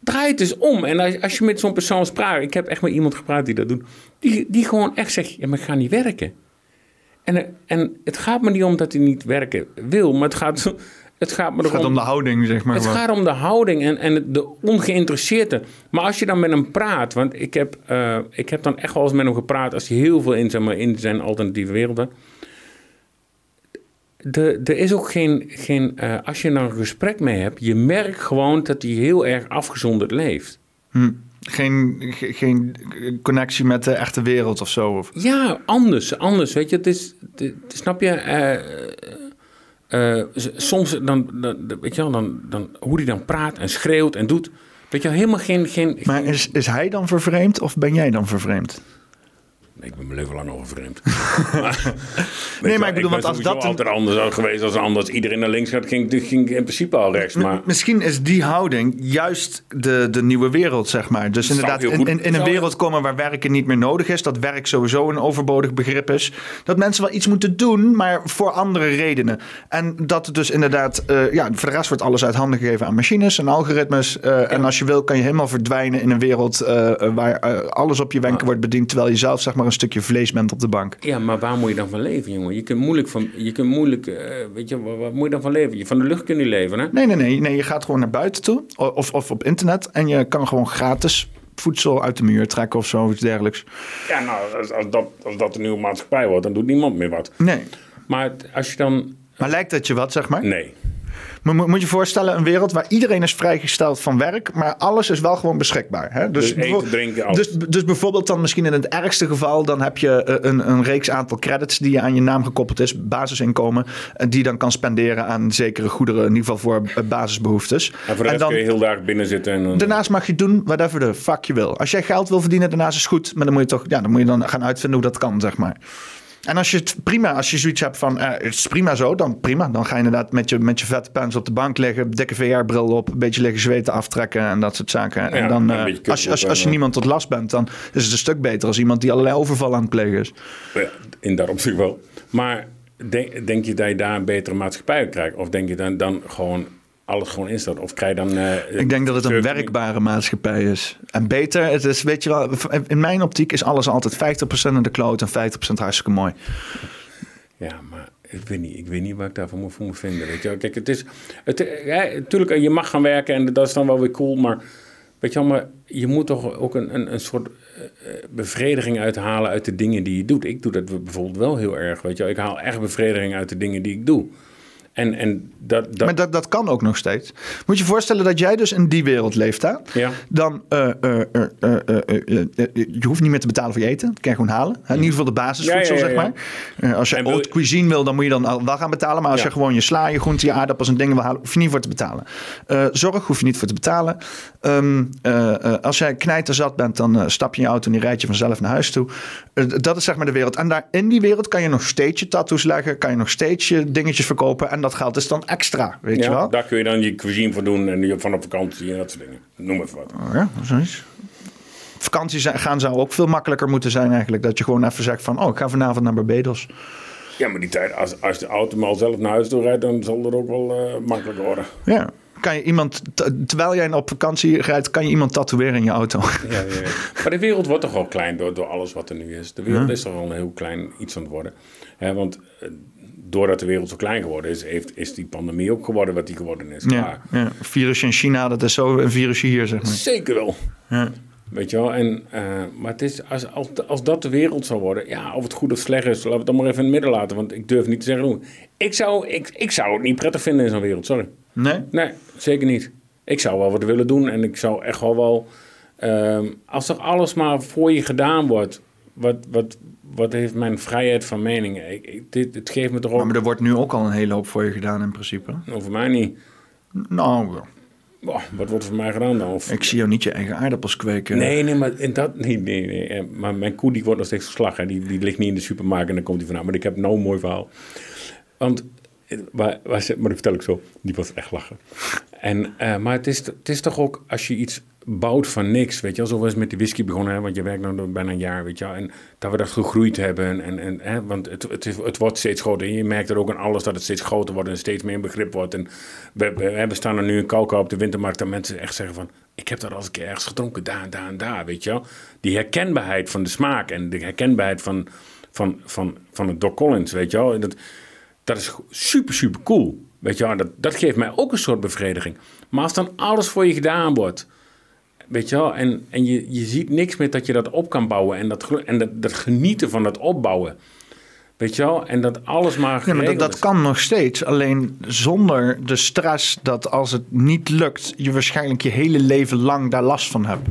Draai het eens om. En als, als je met zo'n persoon spraat. Ik heb echt met iemand gepraat die dat doet. Die, die gewoon echt zegt: Ja, maar ik ga niet werken. En, en het gaat me niet om dat hij niet werken wil. Maar het gaat, het gaat, me het gaat om de houding, zeg maar. Het gaat om de houding en, en de ongeïnteresseerde. Maar als je dan met hem praat. Want ik heb, uh, ik heb dan echt wel eens met hem gepraat. Als hij heel veel in, zeg maar, in zijn alternatieve werelden er is ook geen, geen uh, als je er een gesprek mee hebt, je merkt gewoon dat hij heel erg afgezonderd leeft. Hm. Geen, geen connectie met de echte wereld of zo? Of? Ja, anders, anders. Weet je, het is, het, snap je? Uh, uh, soms dan, dan, weet je wel, dan, dan, hoe hij dan praat en schreeuwt en doet. Weet je, helemaal geen. geen maar is, is hij dan vervreemd of ben jij dan vervreemd? Ik ben mijn leven lang al vreemd. [laughs] nee, maar ik bedoel, want als dat... altijd anders had geweest als anders. Iedereen naar links gaat, ging, ging in principe al rechts. Maar... Misschien is die houding juist de, de nieuwe wereld, zeg maar. Dus inderdaad, in, in, in, een wereld komen waar werken niet meer nodig is. Dat werk sowieso een overbodig begrip is. Dat mensen wel iets moeten doen, maar voor andere redenen. En dat het dus inderdaad... Uh, ja, voor de rest wordt alles uit handen gegeven aan machines en algoritmes. Uh, ja. En als je wil, kan je helemaal verdwijnen in een wereld... Uh, waar alles op je wenken wordt bediend... terwijl je zelf, zeg maar een stukje vlees bent op de bank. Ja, maar waar moet je dan van leven, jongen? Je kunt moeilijk van, je kunt moeilijk, uh, weet je, wat, moet je dan van leven? Je van de lucht kunnen leven, hè? Nee, nee, nee, nee. Je gaat gewoon naar buiten toe, of, of op internet, en je kan gewoon gratis voedsel uit de muur trekken of zo, iets dergelijks. Ja, nou, als, als, dat, als dat de nieuwe maatschappij wordt, dan doet niemand meer wat. Nee. Maar als je dan... Maar lijkt dat je wat, zeg maar? Nee. Moet je je voorstellen, een wereld waar iedereen is vrijgesteld van werk, maar alles is wel gewoon beschikbaar. Hè? Dus, dus eten, drinken, alles. Dus, dus bijvoorbeeld dan misschien in het ergste geval, dan heb je eh, een, een reeks aantal credits die je aan je naam gekoppeld is, basisinkomen, en die dan kan spenderen aan zekere goederen, in ieder geval voor eh, basisbehoeftes. En voor de dan, kun je heel dag binnen zitten. En, daarnaast mag je doen whatever de fuck je wil. Als jij geld wil verdienen, daarnaast is goed, maar dan moet je toch, ja, dan moet je dan gaan uitvinden hoe dat kan, zeg maar. En als je het prima, als je zoiets hebt van eh, het is prima zo, dan prima. Dan ga je inderdaad met je, met je vette pens op de bank liggen, dikke VR-bril op, een beetje liggen zweten aftrekken en dat soort zaken. Ja, en dan, uh, als, je, als, als je niemand tot last bent, dan is het een stuk beter als iemand die allerlei overval aan het plegen is. Ja, in dat opzicht wel. Maar denk, denk je dat je daar een betere maatschappij krijgt? Of denk je dan, dan gewoon alles gewoon instart? Of krijg je dan... Uh, ik denk dat het een werkbare maatschappij is. En beter, het is, weet je wel, in mijn optiek is alles altijd 50% in de kloot en 50% hartstikke mooi. Ja, maar ik weet niet, ik weet niet wat ik daarvan moet, moet vinden. Weet je wel. Kijk, het is... Het, ja, natuurlijk, je mag gaan werken en dat is dan wel weer cool, maar... Weet je wel, maar je moet toch ook een, een, een soort bevrediging uithalen uit de dingen die je doet. Ik doe dat bijvoorbeeld wel heel erg, weet je wel. Ik haal echt bevrediging uit de dingen die ik doe. En, en dat, dat... Maar dat, dat kan ook nog steeds. Moet je je voorstellen dat jij dus in die wereld leeft, hè? Ja. Dan, uh, uh, uh, je hoeft niet meer te betalen voor je eten. Dat kan je gewoon halen. In ieder geval de basisvoedsel, ja, ja, ja, zeg maar. als je haute cuisine wil, dan moet je dan wel gaan betalen. Maar als je gewoon je sla, je groenten, je aardappels en dingen wil halen, hoef je niet voor te betalen. zorg hoef je niet voor te betalen. Um, als jij knijterzat bent, dan stap je in je auto en die rijd je vanzelf naar huis toe. dat is zeg maar de wereld. En daar in die wereld kan je nog steeds je tattoos leggen. Kan je nog steeds je dingetjes verkopen. En dat geld is dan extra, weet je wel? Daar kun je dan je cuisine voor doen en je van op vakantie en dat soort dingen. Noem even wat. Oh ja, zoiets. Vakantie gaan zou ook veel makkelijker moeten zijn eigenlijk. Dat je gewoon even zegt van, oh, ik ga vanavond naar Barbados. Ja, maar die tijd, als, als de auto maar zelf naar huis toe rijdt, dan zal dat ook wel uh, makkelijker worden. Ja. Kan je iemand, terwijl jij op vakantie rijdt, kan je iemand tatoeëren in je auto. Ja, ja, ja. Maar de wereld wordt toch al klein door, door alles wat er nu is. De wereld is toch al een heel klein iets aan het worden. want doordat de wereld zo klein geworden is, heeft, is die pandemie ook geworden wat die geworden is. Ja, ja. virus in China, dat is zo een virusje hier, zeg maar. Zeker wel. Ja. Weet je wel? En, eh, maar het is, als, als, als dat de wereld zou worden, ja, of het goed of slecht is, laten we het dan maar even in het midden laten. Want ik durf niet te zeggen hoe. Ik zou, ik, ik zou het niet prettig vinden in zo'n wereld, sorry. Nee? Nee, zeker niet. Ik zou wel wat willen doen en ik zou echt wel wel... ehm, als er alles maar voor je gedaan wordt, wat, wat, wat heeft mijn vrijheid van mening? Ik, ik- dit, het geeft me toch ook... Maar er wordt nu ook al een hele hoop voor je gedaan in principe. Voor mij niet. Nou, Boah, wat wordt er voor mij gedaan dan? Of, ik zie jou niet je eigen aardappels kweken. Nee, nee, maar in dat, nee, nee, nee. Eh, Maar mijn koe die wordt nog steeds geslagen. Die, die ligt niet in de supermarkt en dan komt hij vandaan. Maar ik heb nou een mooi verhaal. Want, eh, waar, waar, ze- maar dat vertel ik zo. Die was echt lachen. En, eh, maar het is, het is toch ook als je iets bouwt van niks, weet je wel. Zoals met die whisky begonnen, hè, want je werkt nu bijna een jaar, weet je wel. En dat we dat gegroeid hebben. En, en, hè, want het, het, het wordt steeds groter. En je merkt er ook aan alles dat het steeds groter wordt en steeds meer begrip wordt. En we, we, we staan er nu in Kauka op de wintermarkt en mensen echt zeggen van... Ik heb dat al een keer ergens gedronken, daar, daar en daar, weet je wel. Die herkenbaarheid van de smaak en de herkenbaarheid van, van, van, van het Doc Collins, weet je wel. En Dat, dat is super, super cool. Weet je wel, dat, dat geeft mij ook een soort bevrediging. Maar als dan alles voor je gedaan wordt, weet je wel, en, en je, je ziet niks meer dat je dat op kan bouwen en dat, en dat, dat genieten van dat opbouwen, weet je wel, en dat alles maar Ja, maar dat, dat kan nog steeds. Alleen zonder de stress dat als het niet lukt, je waarschijnlijk je hele leven lang daar last van hebt.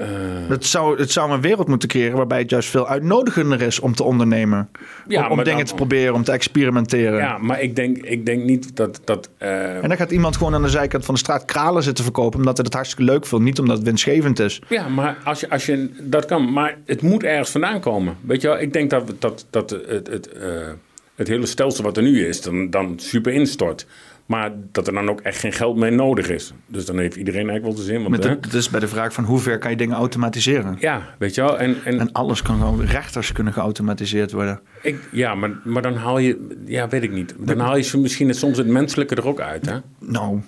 Eh, Het zou, het zou een wereld moeten creëren waarbij het juist veel uitnodigender is om te ondernemen. Ja, om om dingen dan- te proberen, om te experimenteren. ja, maar ik denk, ik denk niet dat... dat eh, En dan gaat iemand gewoon aan de zijkant van de straat kralen zitten verkopen omdat hij het hartstikke leuk vindt, niet omdat het winstgevend is. Ja, maar als je, als je dat kan, maar het moet ergens vandaan komen. Weet je wel, ik denk dat, dat, dat het, het, eh, het hele stelsel wat er nu is, dan, dan super instort. Maar dat er dan ook echt geen geld meer nodig is. Dus dan heeft iedereen eigenlijk wel te zin. Want, Met hè? de, het is bij de vraag van hoe ver kan je dingen automatiseren. ja, weet je wel. En, en, En alles kan gewoon, rechters kunnen geautomatiseerd worden. ik, ja, maar, maar dan haal je, ja, weet ik niet. Dan haal je misschien soms het menselijke er ook uit, hè? Nou,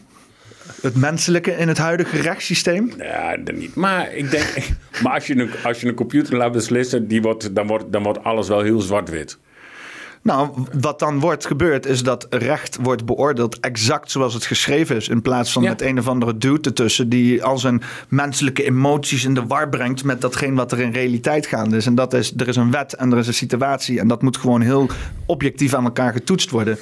het menselijke in het huidige rechtssysteem. Ja, dat niet. Maar ik denk, [laughs] maar als je een, als je een computer laat beslissen, die wordt, dan, wordt, dan wordt alles wel heel zwart-wit. Nou, wat dan wordt gebeurd is dat recht wordt beoordeeld exact zoals het geschreven is. In plaats van Ja. met een of andere dude ertussen die al zijn menselijke emoties in de war brengt met datgene wat er in realiteit gaande is. En dat is, er is een wet en er is een situatie en dat moet gewoon heel objectief aan elkaar getoetst worden.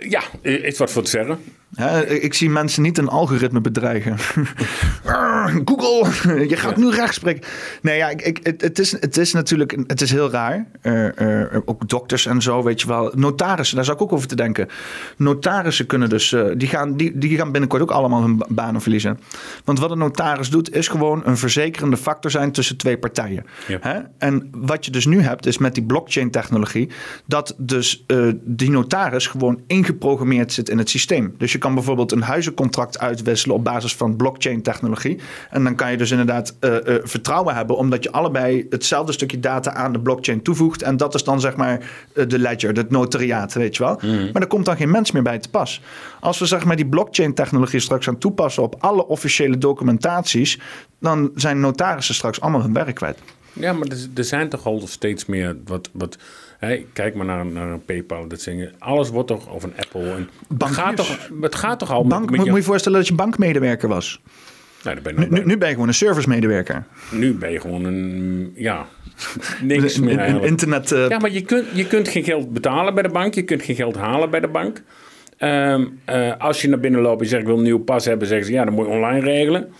Ja, is wat voor te zeggen. Hè, ik zie mensen niet een algoritme bedreigen. [laughs] Google, je gaat nu recht spreken. Nee, ja, ik, ik, het, het, is, het is natuurlijk het is heel raar. Eh, eh, ook dokters en zo, weet je wel. Notarissen, daar zou ik ook over te denken. Notarissen kunnen dus, eh, die, gaan, die, die gaan binnenkort ook allemaal hun ba- banen verliezen. Want wat een notaris doet, is gewoon een verzekerende factor zijn tussen twee partijen. Hè? En wat je dus nu hebt, is met die blockchain-technologie, dat dus eh, die notaris gewoon ingeprogrammeerd zit in het systeem. Dus je kan bijvoorbeeld een huizencontract uitwisselen op basis van blockchain-technologie. En dan kan je dus inderdaad eh, eh, vertrouwen hebben, omdat je allebei hetzelfde stukje data aan de blockchain toevoegt. En dat is dan zeg maar eh, de ledger, het notariaat, weet je wel. Maar daar komt dan geen mens meer bij te pas. Als we zeg maar die blockchain-technologie straks gaan toepassen op alle officiële documentaties, dan zijn notarissen straks allemaal hun werk kwijt. Ja, maar er, er zijn toch al steeds meer wat. wat hè, kijk maar naar, naar een PayPal, dat zingen. Alles wordt toch, of een Apple. En, het, gaat toch, het gaat toch al Bank, met, moet, met moet je je voorstellen dat je bankmedewerker was. Nou, ben Nu, nu, nu ben je gewoon een servicemedewerker. nu ben je gewoon een. Ja, [laughs] niks meer een eigenlijk. internet... eh, Ja, maar je kunt, je kunt geen geld betalen bij de bank. Je kunt geen geld halen bij de bank. Ehm, eh, als je naar binnen loopt en je zegt ik wil een nieuw pas hebben, zeggen ze ja, dan moet je online regelen.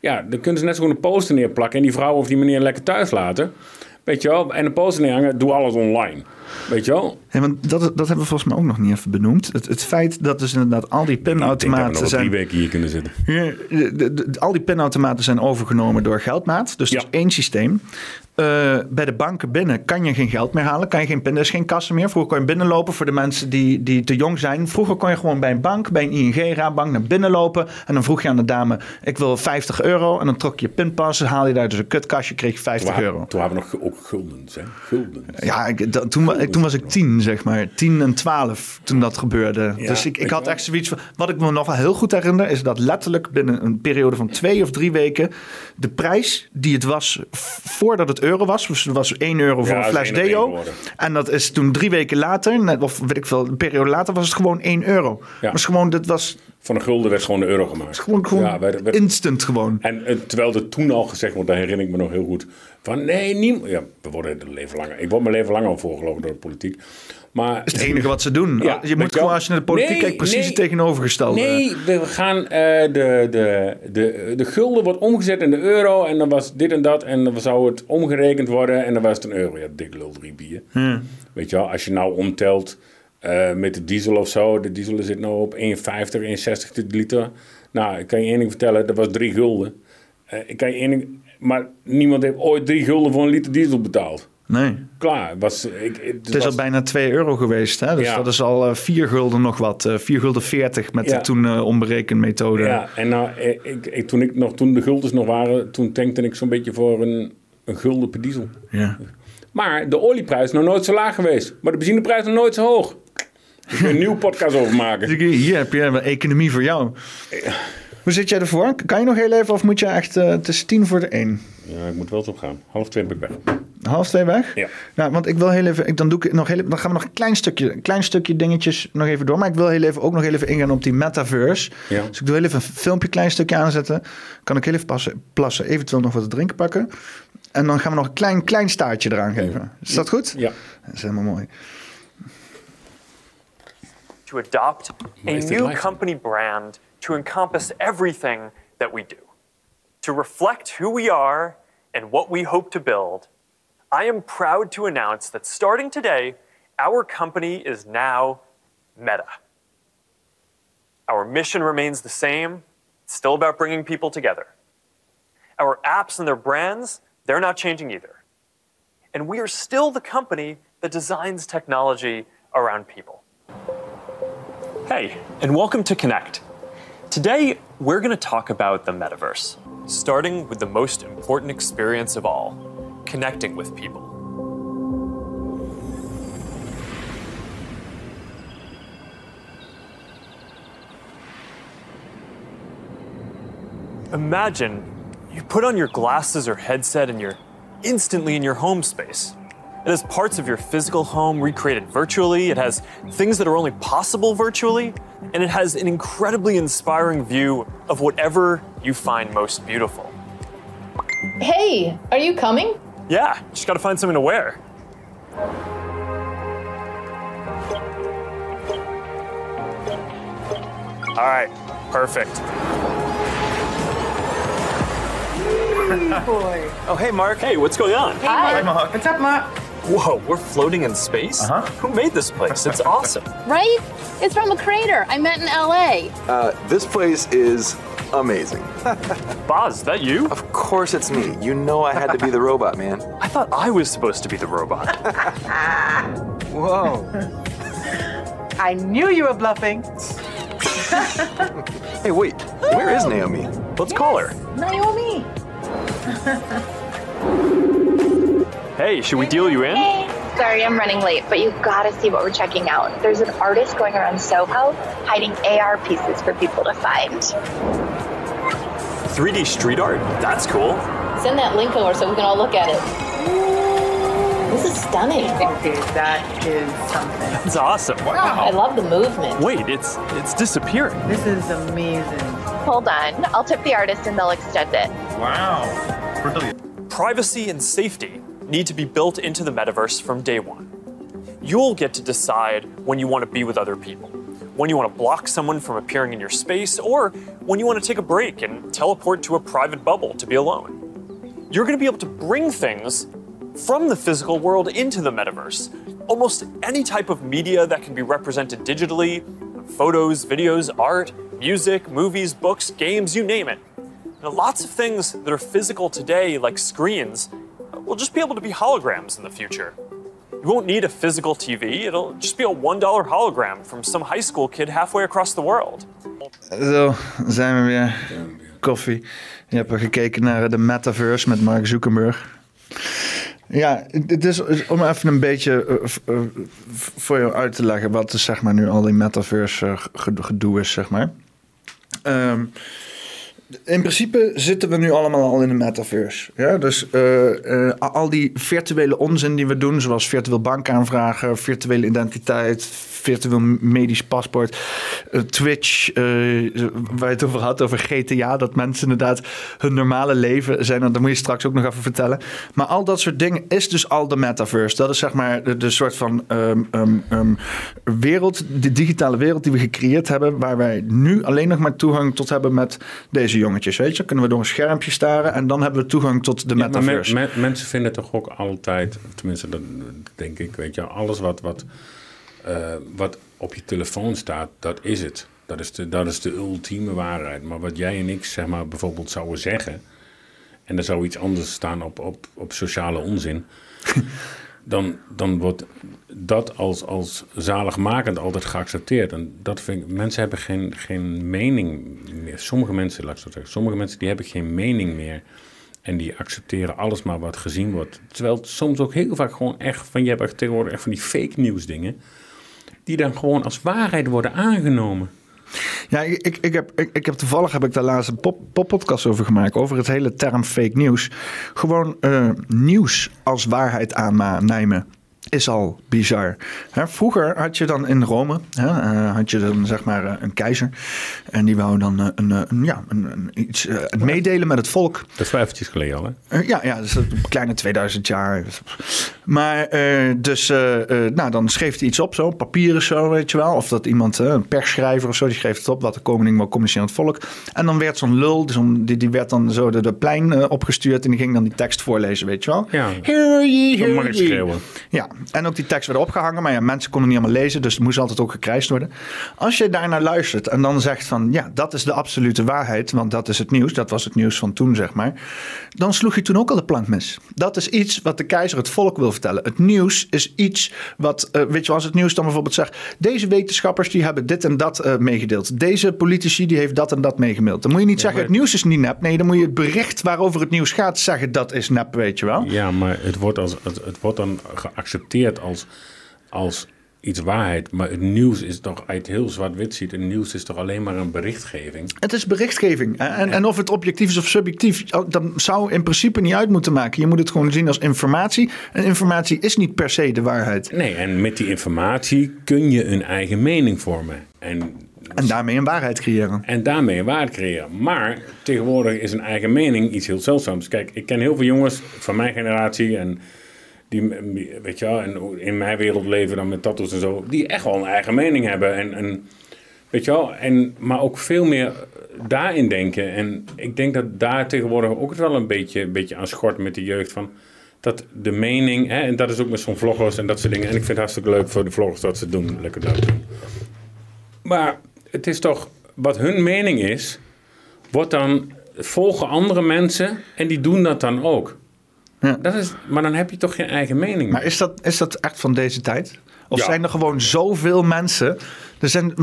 Ja, dan kunnen ze net zo gewoon een poster neerplakken en die vrouw of die meneer lekker thuis laten. Weet je wel? En een poster neerhangen, doe alles online. Weet je wel? ja, want dat, dat hebben we volgens mij ook nog niet even benoemd. Het, het feit dat dus inderdaad al die dat we wel drie zijn... weken hier kunnen zitten. Al die pinautomaten zijn overgenomen door Geldmaat. Dus Ja. is één systeem. Eh, bij de banken binnen kan je geen geld meer halen. Kan je geen pin, er is geen kassen meer. Vroeger kon je binnenlopen voor de mensen die, die te jong zijn. Vroeger kon je gewoon bij een bank, bij een ING, Raadbank, naar binnen lopen. En dan vroeg je aan de dame, ik wil 50 euro. En dan trok je je pinpas, haal je daar dus een kutkastje, kreeg je 50 Toen, euro. toen hebben we nog ook guldens, hè? Guldens. Ja, ik, dat- toen, toen was ik tien, zeg maar. Tien en twaalf toen dat gebeurde. Ja, dus ik, ik had echt zoiets van... Wat ik me nog wel heel goed herinner... is dat letterlijk binnen een periode van twee of drie weken... de prijs die het was voordat het euro was... dus het was 1 euro voor Ja, een fles één één deo. En dat is toen drie weken later... net- of weet ik veel, een periode later was het gewoon 1 euro. Ja. Was gewoon, dat was van een gulden werd gewoon de euro gemaakt. Gewoon, gewoon Ja, werd- werd- instant gewoon. en eh, terwijl er toen al gezegd wordt, dat herinner ik me nog heel goed. Van nee, niemand. Ja, we worden er leven langer. Ik word mijn leven lang al voorgelogen door de politiek. Maar Dat is het enige wat ze doen. Ja, je moet gewoon, als je naar de politiek Nee, kijkt, precies nee. het tegenovergestelde. Nee, we gaan eh, de, de, de, de gulden wordt omgezet in de euro en dan was dit en dat en dan zou het omgerekend worden en dan was het een euro. Ja, dik lul drie bier. Weet je wel, als je nou omtelt eh, met de diesel of zo, de diesel zit nou op 1,50, 1,60 de liter. Nou, ik kan je één ding vertellen, dat was drie gulden. Eh, ik kan je één ding, maar niemand heeft ooit drie gulden voor een liter diesel betaald. Nee. Klaar, was, ik, het Het is was- al bijna 2 euro geweest. Hè? Dus Ja. dat is al eh, 4 gulden nog wat. eh 4 gulden 40 met Ja. de toen eh onberekenmethode. Ja, en nou, eh, ik, ik, toen, ik nog, toen de guldens nog waren, toen tankte ik zo'n beetje voor een, een gulden per diesel. Ja. Maar de olieprijs is nog nooit zo laag geweest. Maar de benzineprijs is nog nooit zo hoog. Daar kun je een nieuwe podcast over maken. Dus hier heb je een economie voor jou. Hoe zit jij ervoor? Kan je nog heel even of moet je echt... eh, het is tien voor de één. Ja, ik moet wel zo gaan. Half twee ben ik weg. Half twee weg? Ja. Nou, want ik wil heel even... Ik, dan, doe ik nog heel, dan gaan we nog een klein stukje, een klein stukje dingetjes nog even door. Maar ik wil heel even, ook nog heel even ingaan op die metaverse. Ja. Dus ik doe heel even een filmpje, klein stukje aanzetten. Kan ik heel even passen, plassen, eventueel nog wat te drinken pakken. En dan gaan we nog een klein, klein staartje eraan geven. Is dat goed? Ja. Dat is helemaal mooi. To adopt a Maar is dit new company brand to encompass everything that we do, to reflect who we are and what we hope to build. I am proud to announce that starting today, our company is now Meta. Our mission remains the same. It's still about bringing people together. Our apps and their brands, they're not changing either. And we are still the company that designs technology around people. Hey, and welcome to Connect. Today, we're going to talk about the metaverse, starting with the most important experience of all connecting with people. Imagine you put on your glasses or headset and you're instantly in your home space. It has parts of your physical home recreated virtually, it has things that are only possible virtually, and it has an incredibly inspiring view of whatever you find most beautiful. Hey, are you coming? Yeah, just gotta find something to wear. All right, perfect. Oh, hey, Mark. Hey, what's going on? Hi. mark What's up, Mark? Whoa, we're floating in space? Uh-huh. Who made this place? It's [laughs] awesome. Right? It's from a crater. I met in LA. Uh, this place is amazing. [laughs] Boz, is that you? Of course it's me. You know I had to be the robot, man. [laughs] I thought I was supposed to be the robot. Whoa. I knew you were bluffing. Hey, wait. Where is Naomi? Let's call her. Naomi. Hey, should we deal you in? Hey, sorry I'm running late, but you gotta see what we're checking out. There's an artist going around Soho hiding AR pieces for people to find. 3D street art? That's cool. Send that link over so we can all look at it. This is stunning. Okay, that is something. That's awesome. Wow. Oh, I love the movement. Wait, it's it's disappearing. This is amazing. Hold on, I'll tip the artist and they'll extend it. Wow. Brilliant. Privacy and safety need to be built into the metaverse from day one. You'll get to decide when you want to be with other people, when you want to block someone from appearing in your space, or when you want to take a break and teleport to a private bubble to be alone. You're going to be able to bring things from the physical world into the metaverse. Almost any type of media that can be represented digitally photos, videos, art, music, movies, books, games, you name it. Now, lots of things that are physical today, like screens, will just be able to be holograms in the future. You won't need a physical TV, it'll just be a $1 hologram from some high school kid halfway across the world. Zo, zijn we weer. Koffie. Je hebt gekeken naar de metaverse met Mark Zuckerberg. Ja, het is om even een beetje eh, eh, voor jou uit te leggen wat zeg maar, nu al die metaverse eh, ge- gedoe is, zeg maar. Ehm, in principe zitten we nu allemaal al in de metaverse. Ja? Dus eh, eh, al die virtuele onzin die we doen, zoals virtueel bankaanvragen, virtuele identiteit, virtueel medisch paspoort, eh, Twitch, waar je het over had, over GTA, dat mensen inderdaad hun normale leven zijn. Dat moet je straks ook nog even vertellen. Maar al dat soort dingen is dus al de metaverse. Dat is zeg maar de, de soort van ehm, ehm, ehm, wereld, de digitale wereld die we gecreëerd hebben, waar wij nu alleen nog maar toegang tot hebben met deze jongetjes. Weet je, kunnen we door een schermpje staren en dan hebben we toegang tot de Ja, metaverse. men- men- mensen vinden toch ook altijd, tenminste dat denk ik, weet je, alles wat, wat, eh, wat op je telefoon staat, dat is het. Dat is, de, dat is de ultieme waarheid. Maar wat jij en ik zeg maar bijvoorbeeld zouden zeggen, en er zou iets anders staan op, op, op sociale onzin, [laughs] dan, dan wordt dat als, als zaligmakend altijd geaccepteerd. En dat vind ik, mensen hebben geen, geen mening meer. Sommige mensen, laat ik zo zeggen, sommige mensen die hebben geen mening meer. En die accepteren alles maar wat gezien wordt. Terwijl soms ook heel vaak gewoon echt van, je hebt echt tegenwoordig echt van die fake nieuws dingen. Die dan gewoon als waarheid worden aangenomen. Ja, ik, ik, heb, ik, ik heb toevallig heb ik daar laatst een pop, poppodcast over gemaakt. Over het hele term fake nieuws. Gewoon eh, nieuws als waarheid aannemen is al bizar. Hè, vroeger had je dan in Rome, hè, eh, had je dan zeg maar eh, een keizer. En die wou dan eh, een, een, ja, een, een, iets eh, meedelen met het volk. Dat is wel eventjes geleden al, hè? Ja, ja, dus een kleine 2000 jaar. Maar dus, nou, dan schreef hij iets op, zo, papieren zo, weet je wel. Of dat iemand, een persschrijver of zo, die schreef het op, wat de koning wil communiceren aan het volk. En dan werd zo'n lul, die, die werd dan zo de, de plein opgestuurd en die ging dan die tekst voorlezen, weet je wel. Ja. Hear schreeuwen. Ja, en ook die tekst werd opgehangen, maar ja, mensen konden niet allemaal lezen, dus het moest altijd ook gekrijsd worden. Als je daarnaar luistert en dan zegt van, ja, dat is de absolute waarheid, want dat is het nieuws, dat was het nieuws van toen, zeg maar. Dan sloeg je toen ook al de plank mis. Dat is iets wat de keizer het volk wil vertellen. Het nieuws is iets wat, eh, weet je, als het nieuws dan bijvoorbeeld zegt, deze wetenschappers die hebben dit en dat eh, meegedeeld. Deze politici die heeft dat en dat meegemaild. Dan moet je niet zeggen, maar- het nieuws is niet nep. Nee, dan moet je het bericht waarover het nieuws gaat zeggen, dat is nep, weet je wel. Ja, maar het wordt, als, het, het wordt dan geaccepteerd als, als iets waarheid. Maar het nieuws is toch, het heel zwart-wit ziet, het nieuws is toch alleen maar een berichtgeving. Het is berichtgeving. En, en of het objectief is of subjectief, dan zou in principe niet uit moeten maken. Je moet het gewoon zien als informatie. En informatie is niet per se de waarheid. Nee, en met die informatie kun je een eigen mening vormen. En, En daarmee een waarheid creëren. en daarmee een waarde creëren. Maar tegenwoordig is een eigen mening iets heel zeldzaams. Kijk, ik ken heel veel jongens van mijn generatie en die, weet je wel, en in mijn wereld leven dan met tattoos en zo, die echt wel een eigen mening hebben. En, en weet je wel, en, maar ook veel meer daarin denken. En ik denk dat daar tegenwoordig ook wel een beetje, beetje aan schort met de jeugd van dat de mening, hè, en dat is ook met zo'n vloggers en dat soort dingen. En ik vind het hartstikke leuk voor de vloggers dat ze doen, lekker doen. Maar het is toch, wat hun mening is, wordt dan, volgen andere mensen en die doen dat dan ook. Ja. Dat is, maar dan heb je toch geen eigen mening. Maar is dat, is dat echt van deze tijd? Of Ja. zijn er gewoon zoveel mensen? Er zijn,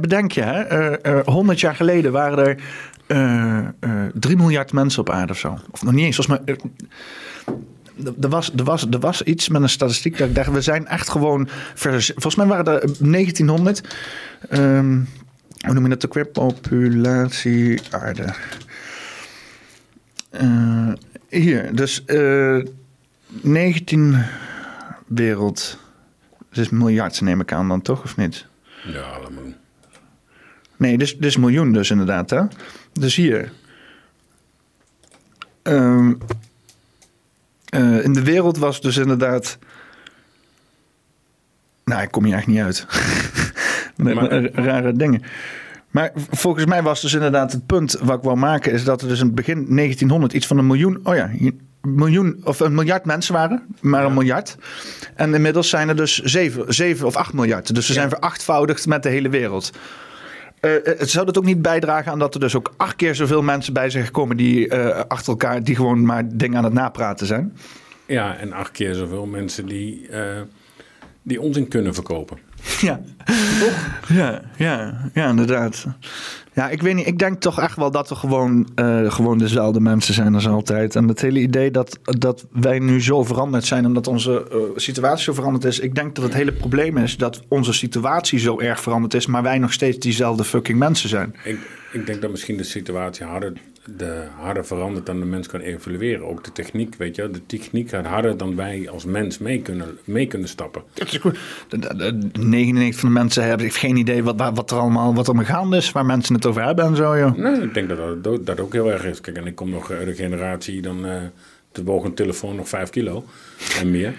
bedenk je, hè, eh, eh, 100 jaar geleden waren er eh, eh, 3 miljard mensen op aarde of zo. Of nog niet eens. Volgens mij, eh, er was, er, was, er was iets met een statistiek dat ik dacht, we zijn echt gewoon. vers- Volgens mij waren er 1900. ehm, hoe noem je dat ook weer? Populatie aarde. Eh, hier, dus eh 19 wereld. Dus miljard neem ik aan dan toch, of niet? Ja, allemaal. Nee, dus, dus miljoen dus inderdaad, hè? Dus hier. Ehm, eh, in de wereld was dus inderdaad... Nou, ik kom hier echt niet uit. [laughs] Maar- r- rare dingen. Maar volgens mij was dus inderdaad het punt wat ik wou maken... is dat er dus in het begin 1900 iets van een miljoen... Oh ja, miljoen of een miljard mensen waren. Maar een miljard. En inmiddels zijn er dus 7, 7 of 8 miljard. Dus ze zijn verachtvoudigd met de hele wereld. Eh, eh, zou dat ook niet bijdragen aan dat er dus ook acht keer zoveel mensen bij zijn gekomen die eh, achter elkaar, die gewoon maar dingen aan het napraten zijn? Ja, en acht keer zoveel mensen die, die onzin kunnen verkopen. [laughs] Ja. Ja, ja, ja, inderdaad. Ja, ik weet niet. Ik denk toch echt wel dat we gewoon, eh, gewoon dezelfde mensen zijn als altijd. En het hele idee dat, dat wij nu zo veranderd zijn en dat onze eh, situatie zo veranderd is. Ik denk dat het hele probleem is dat onze situatie zo erg veranderd is, maar wij nog steeds diezelfde fucking mensen zijn. Ik, ik denk dat misschien de situatie harder, de, harder verandert dan de mens kan evalueren. Ook de techniek, weet je. De techniek gaat harder dan wij als mens mee kunnen, mee kunnen stappen. Dat is goed. De- de- de 99 van de mensen hebben geen idee wat, wat, er allemaal wat er gaande is, waar mensen het over hebben en zo. Joh. Nee, ik denk dat dat, dat ook heel erg is. Kijk, en ik kom nog uit de generatie, dan eh de woog een telefoon nog 5 kilo en meer.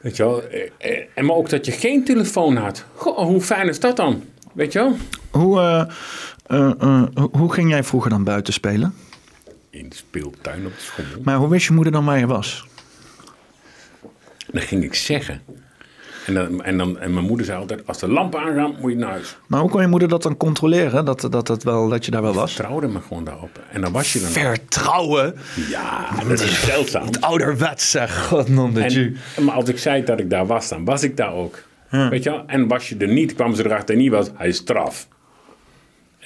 Weet je wel. Eh, eh, En maar ook dat je geen telefoon had. Goh, hoe fijn is dat dan? Weet je wel? Hoe, eh, eh, eh, hoe- ging jij vroeger dan buiten spelen? In de speeltuin op de schommel. Maar hoe wist je moeder dan waar je was? Dat ging ik zeggen. En, dan, en, dan, en mijn moeder zei altijd, als de lampen aangaan, moet je naar huis. Maar hoe kon je moeder dat dan controleren? Dat, dat, dat, wel, dat je daar wel was? Vertrouwde me gewoon daarop. En dan was je dan. Vertrouwen? Ja, dat is zeldzaam. Ouderwets zeg. God non de Jew. En, maar als ik zei dat ik daar was, dan was ik daar ook. Weet je wel? En was je er niet, kwamen ze erachter niet was, hij is straf.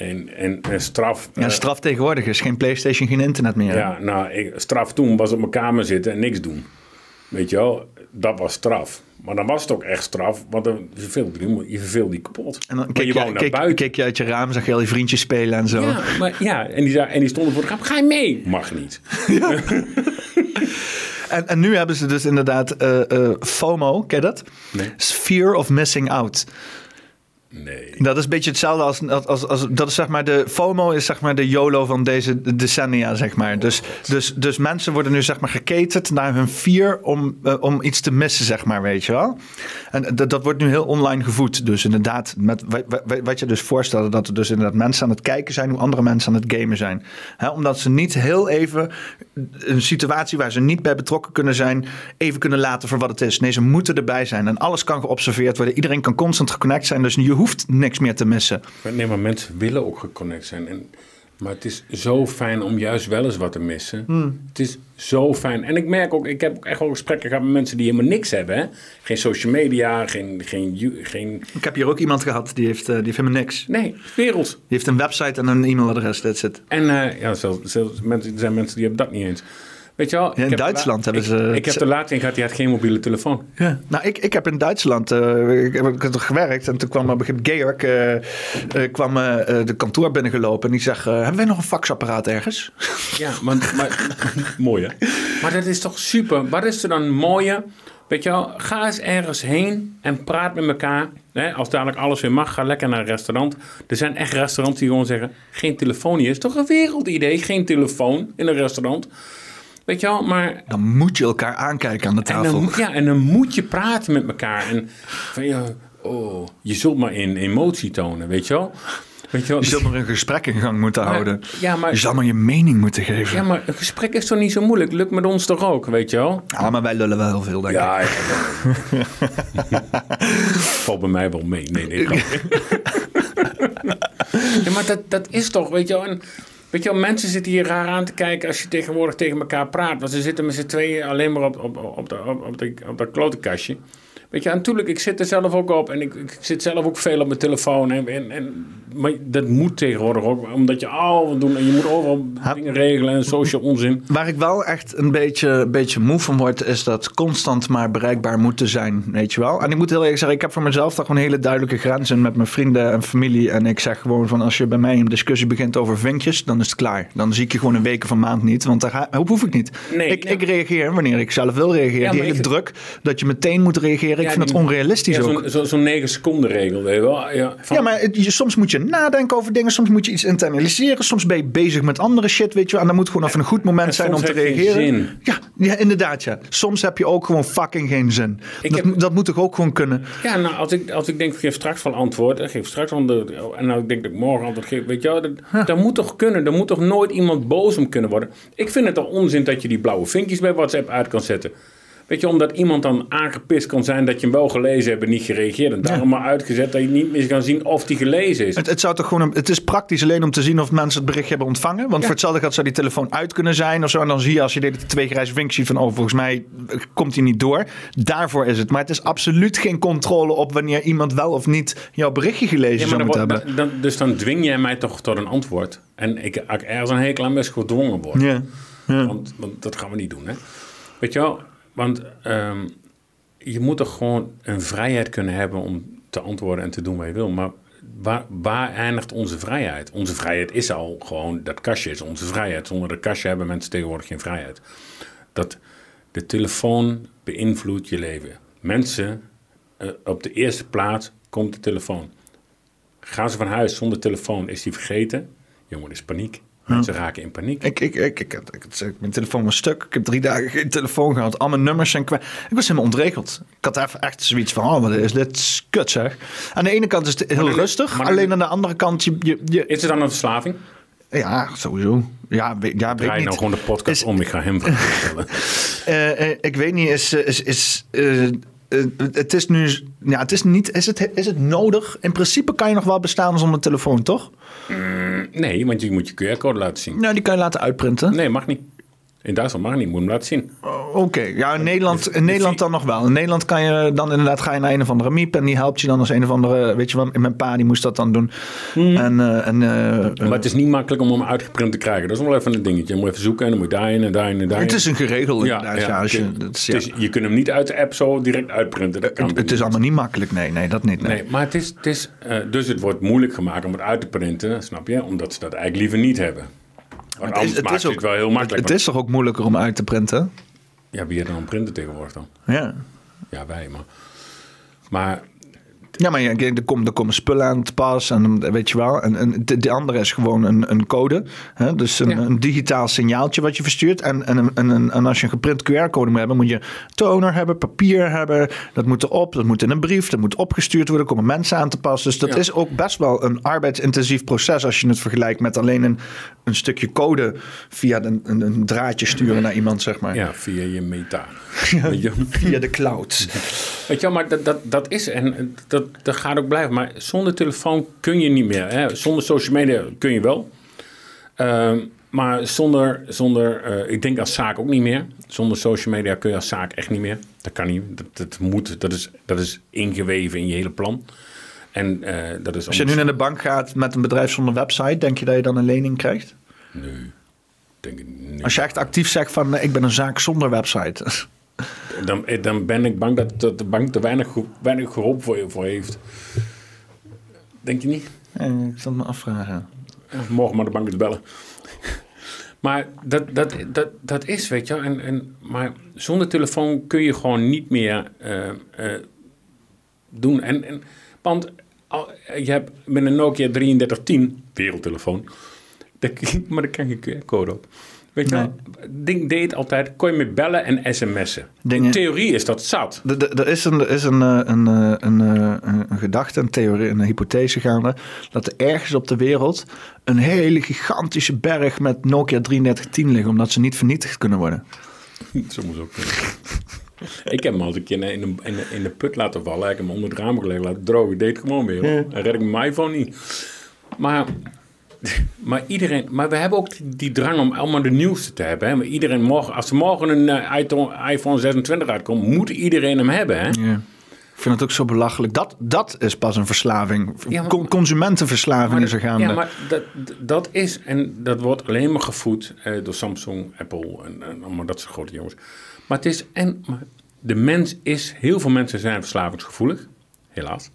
En, en, en straf... Ja, eh, straf tegenwoordig is geen Playstation, geen internet meer. hè? ja, nou, ik, straf toen was op mijn kamer zitten en niks doen. Weet je wel? Dat was straf. Maar dan was het ook echt straf, want dan je verveelde je, je verveelde je kapot. En dan keek je je, naar keek, buiten. keek je uit je raam, zag je al die vriendjes spelen en zo. Ja, maar, ja en, die, en die stonden voor de kamer. Ga je mee? Mag niet. [laughs] En, en nu hebben ze dus inderdaad eh, eh, FOMO, ken je dat? Nee. Fear of missing out. Nee. Dat is een beetje hetzelfde als, als, als, dat is zeg maar de FOMO is zeg maar de YOLO van deze decennia zeg maar. Dus, dus, dus mensen worden nu zeg maar geketend naar hun fear om, eh, om iets te missen zeg maar, weet je wel. En dat, dat wordt nu heel online gevoed. Dus inderdaad, met, wat, je dus voorstelde, dat er dus inderdaad mensen aan het kijken zijn hoe andere mensen aan het gamen zijn. Omdat ze niet heel even een situatie waar ze niet bij betrokken kunnen zijn, even kunnen laten voor wat het is. Nee, ze moeten erbij zijn. En alles kan geobserveerd worden. Iedereen kan constant geconnect zijn. Dus je hoeft niks meer te missen. Nee, maar mensen willen ook geconnect zijn. En, maar het is zo fijn om juist wel eens wat te missen. Hmm. Het is zo fijn. En ik merk ook, ik heb ook echt wel gesprekken gehad met mensen die helemaal niks hebben. Hè? Geen social media, geen, geen, geen... Ik heb hier ook iemand gehad die heeft, eh, die heeft helemaal niks. Die Nee, wereld. heeft een website en een e-mailadres. That's it. En eh, ja, zelfs, zelfs mensen, er zijn mensen die hebben dat niet eens. Weet je wel? in Duitsland la- hebben ze- Ik heb er laatst een gehad, die had geen mobiele telefoon. Ja. Nou, ik, ik heb in Duitsland eh, ik heb, ik heb er gewerkt en toen kwam op een gegeven moment Georg eh, eh, kwam, de kantoor binnengelopen en die zegt, hebben wij nog een faxapparaat ergens? Ja, maar, maar [laughs] mooi hè? Maar dat is toch super. Wat is er dan mooie? Weet je wel, ga eens ergens heen en praat met elkaar. Hè? Als dadelijk alles weer mag, ga lekker naar een restaurant. Er zijn echt restaurants die gewoon zeggen, geen telefoon hier. Is toch een wereldidee, geen telefoon in een restaurant. Weet je wel, maar... Dan moet je elkaar aankijken aan de En tafel. dan, ja, en dan moet je praten met elkaar. En van, ja, oh, je zult maar in emotie tonen, weet je wel. Weet je wel? Je zult maar een gesprek in gang moeten Maar- houden. ja, maar- je zal maar je mening moeten geven. Ja, maar een gesprek is toch niet zo moeilijk? Lukt met ons toch ook, weet je wel? Ja, maar wij lullen wel heel veel, denk ik. Ja. [laughs] Valt bij mij wel mee. Nee, nee. grapje. [laughs] ja, maar dat, dat is toch, weet je wel. En, weet je wel, mensen zitten hier raar aan te kijken als je tegenwoordig tegen elkaar praat. Want ze zitten met z'n tweeën alleen maar op, op, op, op, op, de, op dat klote kastje. Weet je, en natuurlijk, ik zit er zelf ook op. En ik, ik zit zelf ook veel op mijn telefoon. En, en, en, maar dat moet tegenwoordig ook. Omdat je al doen en je moet overal dingen regelen en social onzin. Waar ik wel echt een beetje, een beetje moe van word, is dat constant maar bereikbaar moeten zijn, weet je wel. En ik moet heel eerlijk zeggen, ik heb voor mezelf toch gewoon hele duidelijke grenzen met mijn vrienden en familie. En ik zeg gewoon van, als je bij mij een discussie begint over vinkjes, dan is het klaar. Dan zie ik je gewoon een week of een maand niet, want daar hoef ik niet. Nee, ik, ik reageer wanneer ik zelf wil reageren. Ja, Die hele ik- druk, dat je meteen moet reageren, ik Ja, vind die- het onrealistisch Ja, ook. zo'n zo, zo'n 9 seconden regel, weet je wel. Ja, van- Ja, maar het- je, soms moet je nadenken over dingen. Soms moet je iets internaliseren. Soms ben je bezig met andere shit, weet je wel. En dan moet gewoon even een goed moment En zijn om te reageren. Ja, ja, inderdaad, ja. Soms heb je ook gewoon fucking geen zin. Ik Dat, heb- dat moet toch ook gewoon kunnen? Ja, nou, als ik, als ik denk, ik geef straks wel antwoord, ik geef straks antwoord, en nou ik denk dat ik morgen antwoord geef, weet je wel, dat, dat moet toch kunnen, er moet toch nooit iemand boos om kunnen worden. Ik vind het toch onzin dat je die blauwe vinkjes bij WhatsApp uit kan zetten. Weet je, omdat iemand dan aangepist kan zijn dat je hem wel gelezen hebt en niet gereageerd. En daarom maar uitgezet dat je niet meer kan zien of die gelezen is. Het, het, zou toch gewoon een- het is praktisch alleen om te zien of mensen het bericht hebben ontvangen. Want voor hetzelfde geld zou die telefoon uit kunnen zijn of zo. En dan zie je als je dit twee grijze vinkjes van oh, volgens mij komt hij niet door. Daarvoor is het. Maar het is absoluut geen controle op wanneer iemand wel of niet jouw berichtje gelezen Ja, zou moeten hebben. dan, dus dan dwing jij mij toch tot een antwoord. En ik, ergens een hekel aan best gedwongen word. Ja. Want, want dat gaan we niet doen, hè. Weet je wel? Want ehm, je moet toch gewoon een vrijheid kunnen hebben om te antwoorden en te doen wat je wil. Maar waar, waar eindigt onze vrijheid? Onze vrijheid is al gewoon, dat kastje is onze vrijheid. Zonder dat kastje hebben mensen tegenwoordig geen vrijheid. Dat de telefoon beïnvloedt je leven. Mensen, eh, op de eerste plaats komt de telefoon. Gaan ze van huis zonder telefoon, is die vergeten? Jongen, is paniek. Mensen raken in paniek. Ik, ik, ik, ik, mijn telefoon was stuk. Ik heb drie dagen geen telefoon gehad. Al mijn nummers zijn kwijt. Ik was helemaal ontregeld. Ik had even echt zoiets van, oh, wat is dit kut zeg. Aan de ene kant is het heel rustig. alleen aan de andere kant, je, je, je- Is het dan een verslaving? ja, sowieso. Ja, ja, weet nou gewoon de podcast om, ik ga hem [laughs] vertellen. Eh, eh, ik weet niet, is, eh, is, is, eh, het is nu, ja, het is niet, is het, is het nodig? In principe kan je nog wel bestaan zonder telefoon, toch? Nee, want je moet je QR-code laten zien. Nou, die kan je laten uitprinten. Nee, mag niet. In Duitsland mag niet, moet hem laten zien. Oké, ja, in Nederland, in Nederland dan nog wel. In Nederland kan je dan inderdaad ga je naar een of andere miep en die helpt je dan als een of andere, weet je wel, mijn pa die moest dat dan doen. En, eh, en eh, Maar het is niet makkelijk om hem uitgeprint te krijgen. Dat is wel even een dingetje. Je moet even zoeken en dan moet je daarin en daarin en daarin. het is een geregeld ja, inderdaad. ja, Ja, als je, het- dat is, het ja. is- je kunt hem niet uit de app zo direct uitprinten. Dat kan het, het is allemaal niet makkelijk, nee, nee, dat niet. Nee. Nee, maar het is, het is eh, dus het wordt moeilijk gemaakt om het uit te printen, snap je? Omdat ze dat eigenlijk liever niet hebben. Want Het is, het is ook, wel heel makkelijk. Het, is toch ook moeilijker om uit te printen? Ja, wie heeft dan een printer tegenwoordig dan? Ja. Ja, wij, maar... Maar Ja, maar ja, er, komen, er komen spullen aan te pas en dan, weet je wel. En, en de, de andere is gewoon een, een code. Hè? Dus een, Ja. een digitaal signaaltje wat je verstuurt. En, en, en, en, en als je een geprint QR-code moet hebben, moet je toner hebben, papier hebben. Dat moet erop, dat moet in een brief, dat moet opgestuurd worden. Er komen mensen aan te pas. Dus dat Ja. is ook best wel een arbeidsintensief proces als je het vergelijkt met alleen een, een stukje code via een, een, een draadje sturen naar iemand, zeg maar. ja, via je meta. Je? Via de cloud. Weet je wel, maar dat, dat, dat is en dat, dat gaat ook blijven. Maar zonder telefoon kun je niet meer. Hè? Zonder social media kun je wel. Ehm, maar zonder, zonder eh, ik denk als zaak ook niet meer. Zonder social media kun je als zaak echt niet meer. Dat kan niet. Dat, dat moet. Dat is, dat is ingeweven in je hele plan. En eh, dat is Als je nu naar de bank gaat met een bedrijf zonder website, denk je dat je dan een lening krijgt? Nee, denk ik niet. Als je echt actief zegt van eh, ik ben een zaak zonder website. [laughs] Dan, eh, dan ben ik bang dat, dat de bank er weinig, weinig geholpen voor, je- voor heeft. Denk je niet? Eh, ik zal me afvragen. Morgen maar de bank eens bellen. Maar dat, dat, dat, dat is, weet je. En, en, maar zonder telefoon kun je gewoon niet meer eh, eh, doen. En, en, want je hebt met een Nokia 3310, wereldtelefoon, [laughs] maar daar kan je QR-code op. Weet je wel, ding deed altijd, kon je met bellen en sms'en. Dingen- In theorie is dat zat. Er- is, een, er is een, eh, een, eh, een, eh, een, een gedachte, een theorie, een hypothese gaande. Dat er ergens op de wereld een hele gigantische berg met Nokia 3310 liggen. Omdat ze niet vernietigd kunnen worden. [laughs] Zo moet ook. Ik heb hem al eens een keer in de, in de, in de put laten vallen. Ik heb hem onder het raam gelegd laten drogen. Ik deed het gewoon weer. hoor. Dan red ik mijn iPhone niet. Maar, maar iedereen... Maar we hebben ook die, die drang om allemaal de nieuwste te hebben. Hè? Maar iedereen morgen... Als er morgen een eh, iPhone- iPhone 26 uitkomt... moet iedereen hem hebben. Hè? Ja. Ik vind het ook zo belachelijk. Dat, dat is pas een verslaving. Ja, maar- consumentenverslaving is er gaande. Ja, maar dat, dat is... En dat wordt alleen maar gevoed eh, door Samsung, Apple en, en allemaal dat soort grote jongens. Maar het is... En, maar de mens is... Heel veel mensen zijn verslavingsgevoelig. Helaas.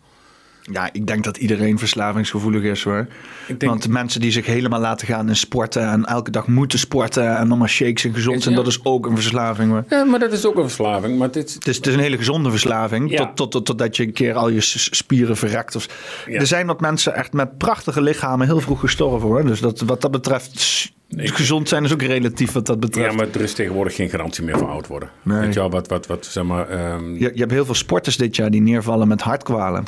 Ja, ik denk dat iedereen verslavingsgevoelig is hoor. Denk- Want de mensen die zich helemaal laten gaan in sporten en elke dag moeten sporten en allemaal shakes en gezond zijn, Ja. dat is ook een verslaving hoor. Ja, maar dat is ook een verslaving. Maar dit, Het is, het is een hele gezonde verslaving, Ja. tot, tot, tot, totdat je een keer al je spieren verrekt. Of, Ja. Er zijn wat mensen echt met prachtige lichamen heel vroeg gestorven hoor. Dus dat, wat dat betreft, gezond zijn is ook relatief wat dat betreft. Ja, maar er is tegenwoordig geen garantie meer voor oud worden. Nee. Weet je wel, wat, wat, wat, zeg maar... ehm, je, je hebt heel veel sporters dit jaar die neervallen met hartkwalen.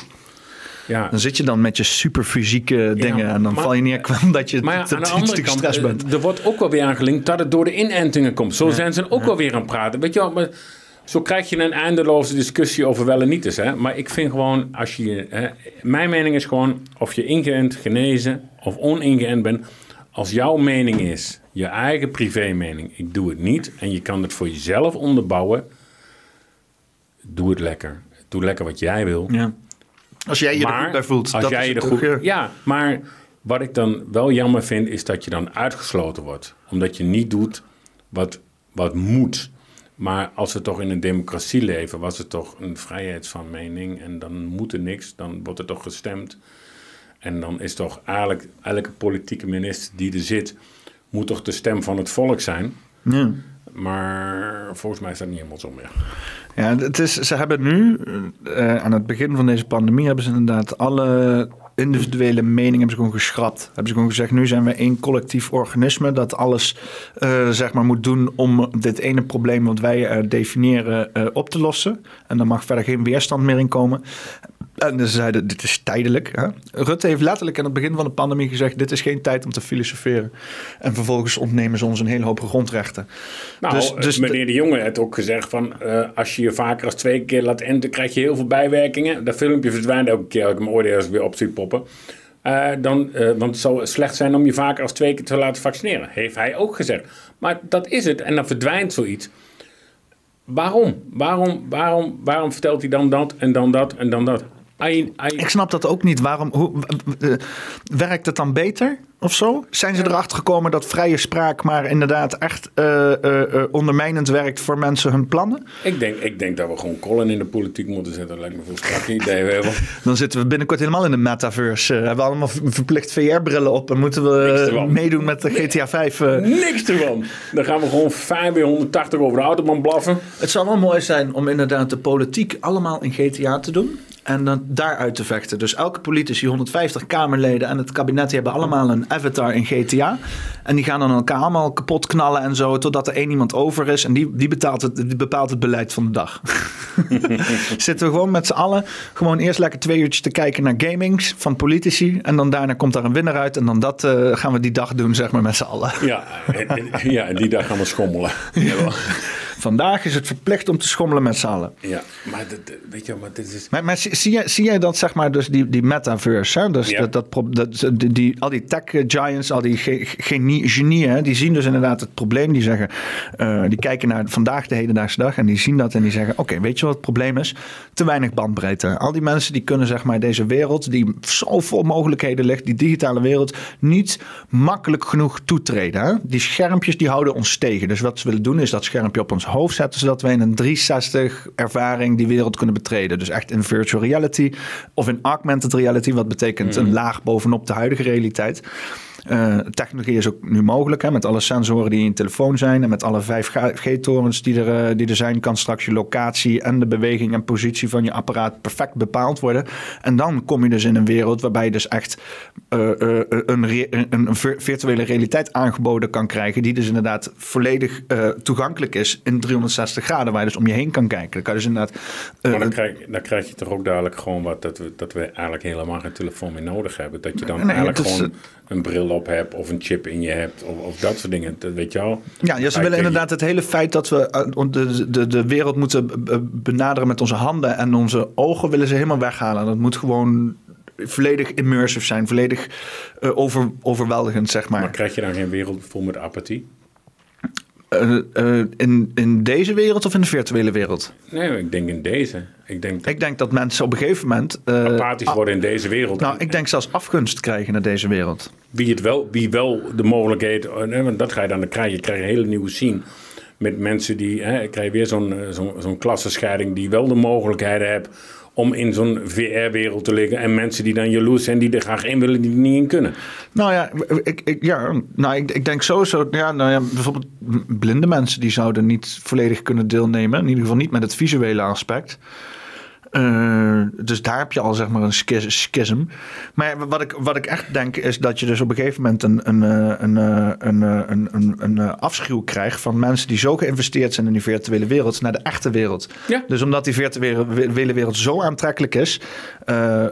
Ja. Dan zit je dan met je superfysieke dingen en dan maar- val je neer omdat [laughs] je Maar aan de andere kant, gestrest eh, bent. er wordt ook wel weer aangelinkt dat het door de inentingen komt. Zo zijn ze ook wel weer aan het praten. Weet je wel, maar Zo krijg je een eindeloze discussie over wel en niet eens. Hè? Maar ik vind gewoon, als je. Hè, mijn mening is gewoon, of je ingeënt, genezen of oningeënt bent. Als jouw mening is, je eigen privé mening, ik doe het niet. En je kan het voor jezelf onderbouwen. Doe het lekker. Doe lekker wat jij wil. Ja. Als jij je er Maar goed bij voelt. Als dat jij is je er goed. Ja, maar wat ik dan wel jammer vind, is dat je dan uitgesloten wordt. Omdat je niet doet wat, wat moet. Maar als we toch in een democratie leven, was het toch een vrijheid van mening. En dan moet er niks, dan wordt er toch gestemd. En dan is toch eigenlijk elke politieke minister die er zit, moet toch de stem van het volk zijn. Ja. Maar volgens mij is dat niet helemaal zo meer. Ja, het is, ze hebben nu, eh, aan het begin van deze pandemie, hebben ze inderdaad alle individuele meningen hebben ze gewoon geschrapt. Hebben ze gewoon gezegd, nu zijn we één collectief organisme dat alles eh, zeg maar moet doen om dit ene probleem wat wij eh, definiëren op te lossen. En dan mag verder geen weerstand meer in komen. En ze zeiden, dit is tijdelijk. Hè? Rutte heeft letterlijk aan het begin van de pandemie gezegd, dit is geen tijd om te filosoferen. En vervolgens ontnemen ze ons een hele hoop grondrechten. Nou, Dus- dus meneer de Jonge heeft ook gezegd van... eh, als je je vaker als twee keer laat enten, krijg je heel veel bijwerkingen. Dat filmpje verdwijnt elke keer als ik ooit ergens weer op zie poppen. Eh, dan, eh, want het zou slecht zijn om je vaker als twee keer te laten vaccineren. Heeft hij ook gezegd. Maar dat is het. En dan verdwijnt zoiets. Waarom? Waarom, waarom, waarom vertelt hij dan dat en dan dat en dan dat? Ik snap dat ook niet. Waarom hoe, werkt het dan beter of zo? Zijn ze erachter gekomen dat vrije spraak maar inderdaad echt eh, eh, eh, ondermijnend werkt voor mensen hun plannen? ik, denk, ik denk dat we gewoon Colin in de politiek moeten zetten. Dat lijkt me veel strakker idee. We hebben- [laughs] Dan zitten we binnenkort helemaal in de metaverse. Hebben we allemaal verplicht VR-brillen op en moeten we meedoen met de GTA 5. eh. Niks ervan. Dan gaan we gewoon 580 over de autobahn blaffen. Het zou wel mooi zijn om inderdaad de politiek allemaal in GTA te doen. En dan daaruit te vechten. Dus elke politicus, 150 Kamerleden en het kabinet, die hebben allemaal een avatar in GTA. En die gaan dan elkaar allemaal kapot knallen en zo. Totdat er één iemand over is. En die, die, betaalt het, die bepaalt het beleid van de dag. [laughs] Zitten we gewoon met z'n allen. Gewoon eerst lekker twee uurtjes te kijken naar gamings van politici. En dan daarna komt daar een winnaar uit. En dan dat eh, gaan we die dag doen, zeg maar, met z'n allen. Ja, ja, en die dag gaan we schommelen. [laughs] Ja, Vandaag is het verplicht om te schommelen met z'n allen. ja maar weet je maar dit is... Maar, maar zie, zie, jij, zie jij dat, zeg maar, dus die, die metaverse, hè? Dus Ja. dat, dat, dat, die, die, al die tech giants, al die ge- genie, genieën, die zien dus inderdaad het probleem. Die zeggen, eh, die kijken naar vandaag de hedendaagse dag en die zien dat en die zeggen, oké, weet je wat het probleem is? Te weinig bandbreedte. Al die mensen die kunnen, zeg maar, deze wereld, die zo vol mogelijkheden ligt, die digitale wereld, niet makkelijk genoeg toetreden. Hè? Die schermpjes, die houden ons tegen. Dus wat ze willen doen, is dat schermpje op ons hoofd zetten, zodat wij in een 360 ervaring die wereld kunnen betreden. Dus echt in virtual reality of in augmented reality, wat betekent een laag bovenop de huidige realiteit. Eh, technologie is ook nu mogelijk hè, met alle sensoren die in je telefoon zijn en met alle 5G-torens die, er, eh, die er zijn, kan straks je locatie en de beweging en positie van je apparaat perfect bepaald worden. En dan kom je dus in een wereld waarbij je dus echt eh, een, een, een vir- virtuele realiteit aangeboden kan krijgen, die dus inderdaad volledig toegankelijk is in 360 graden, waar je dus om je heen kan kijken. Dan kan je dus inderdaad. Maar dan krijg, dan krijg je toch ook dadelijk gewoon wat dat we, dat we eigenlijk helemaal geen telefoon meer nodig hebben. Dat je dan Nee, eigenlijk is, gewoon een bril op hebt of een chip in je hebt of, of dat soort dingen. Dat weet je wel. Ja, ja, ze willen inderdaad het hele feit dat we eh, de, de, de wereld moeten benaderen met onze handen en onze ogen willen ze helemaal weghalen. Dat moet gewoon volledig immersive zijn, volledig eh, over, overweldigend, zeg Maar maar. krijg je dan geen wereld vol met apathie? Eh, eh, in, in deze wereld of in de virtuele wereld? Nee, ik denk in deze. Ik denk dat Ik denk dat mensen op een gegeven moment. eh, apathisch worden in deze wereld. nou, ik denk zelfs afgunst krijgen naar deze wereld. wie, het wel, wie wel de mogelijkheid, want dat ga je dan dan krijg je, krijg je een hele nieuwe scene. Met mensen die, hè, krijg je weer zo'n zo'n zo'n klassenscheiding die wel de mogelijkheden hebben om in zo'n VR-wereld te liggen. En mensen die dan jaloers zijn, die er graag in willen, die er niet in kunnen. Nou ja, ik, ik, ja, nou, ik, ik denk sowieso, ja, nou ja, bijvoorbeeld blinde mensen die zouden niet volledig kunnen deelnemen. In ieder geval niet met het visuele aspect. Eh, dus daar heb je al zeg maar een schism. Maar wat ik, wat ik echt denk is dat je dus op een gegeven moment een, een, eh, een, eh, een, een, een, een eh, afschuw krijgt van mensen die zo geïnvesteerd zijn in die virtuele wereld naar de echte wereld. Ja. Dus omdat die virtuele wereld zo aantrekkelijk is.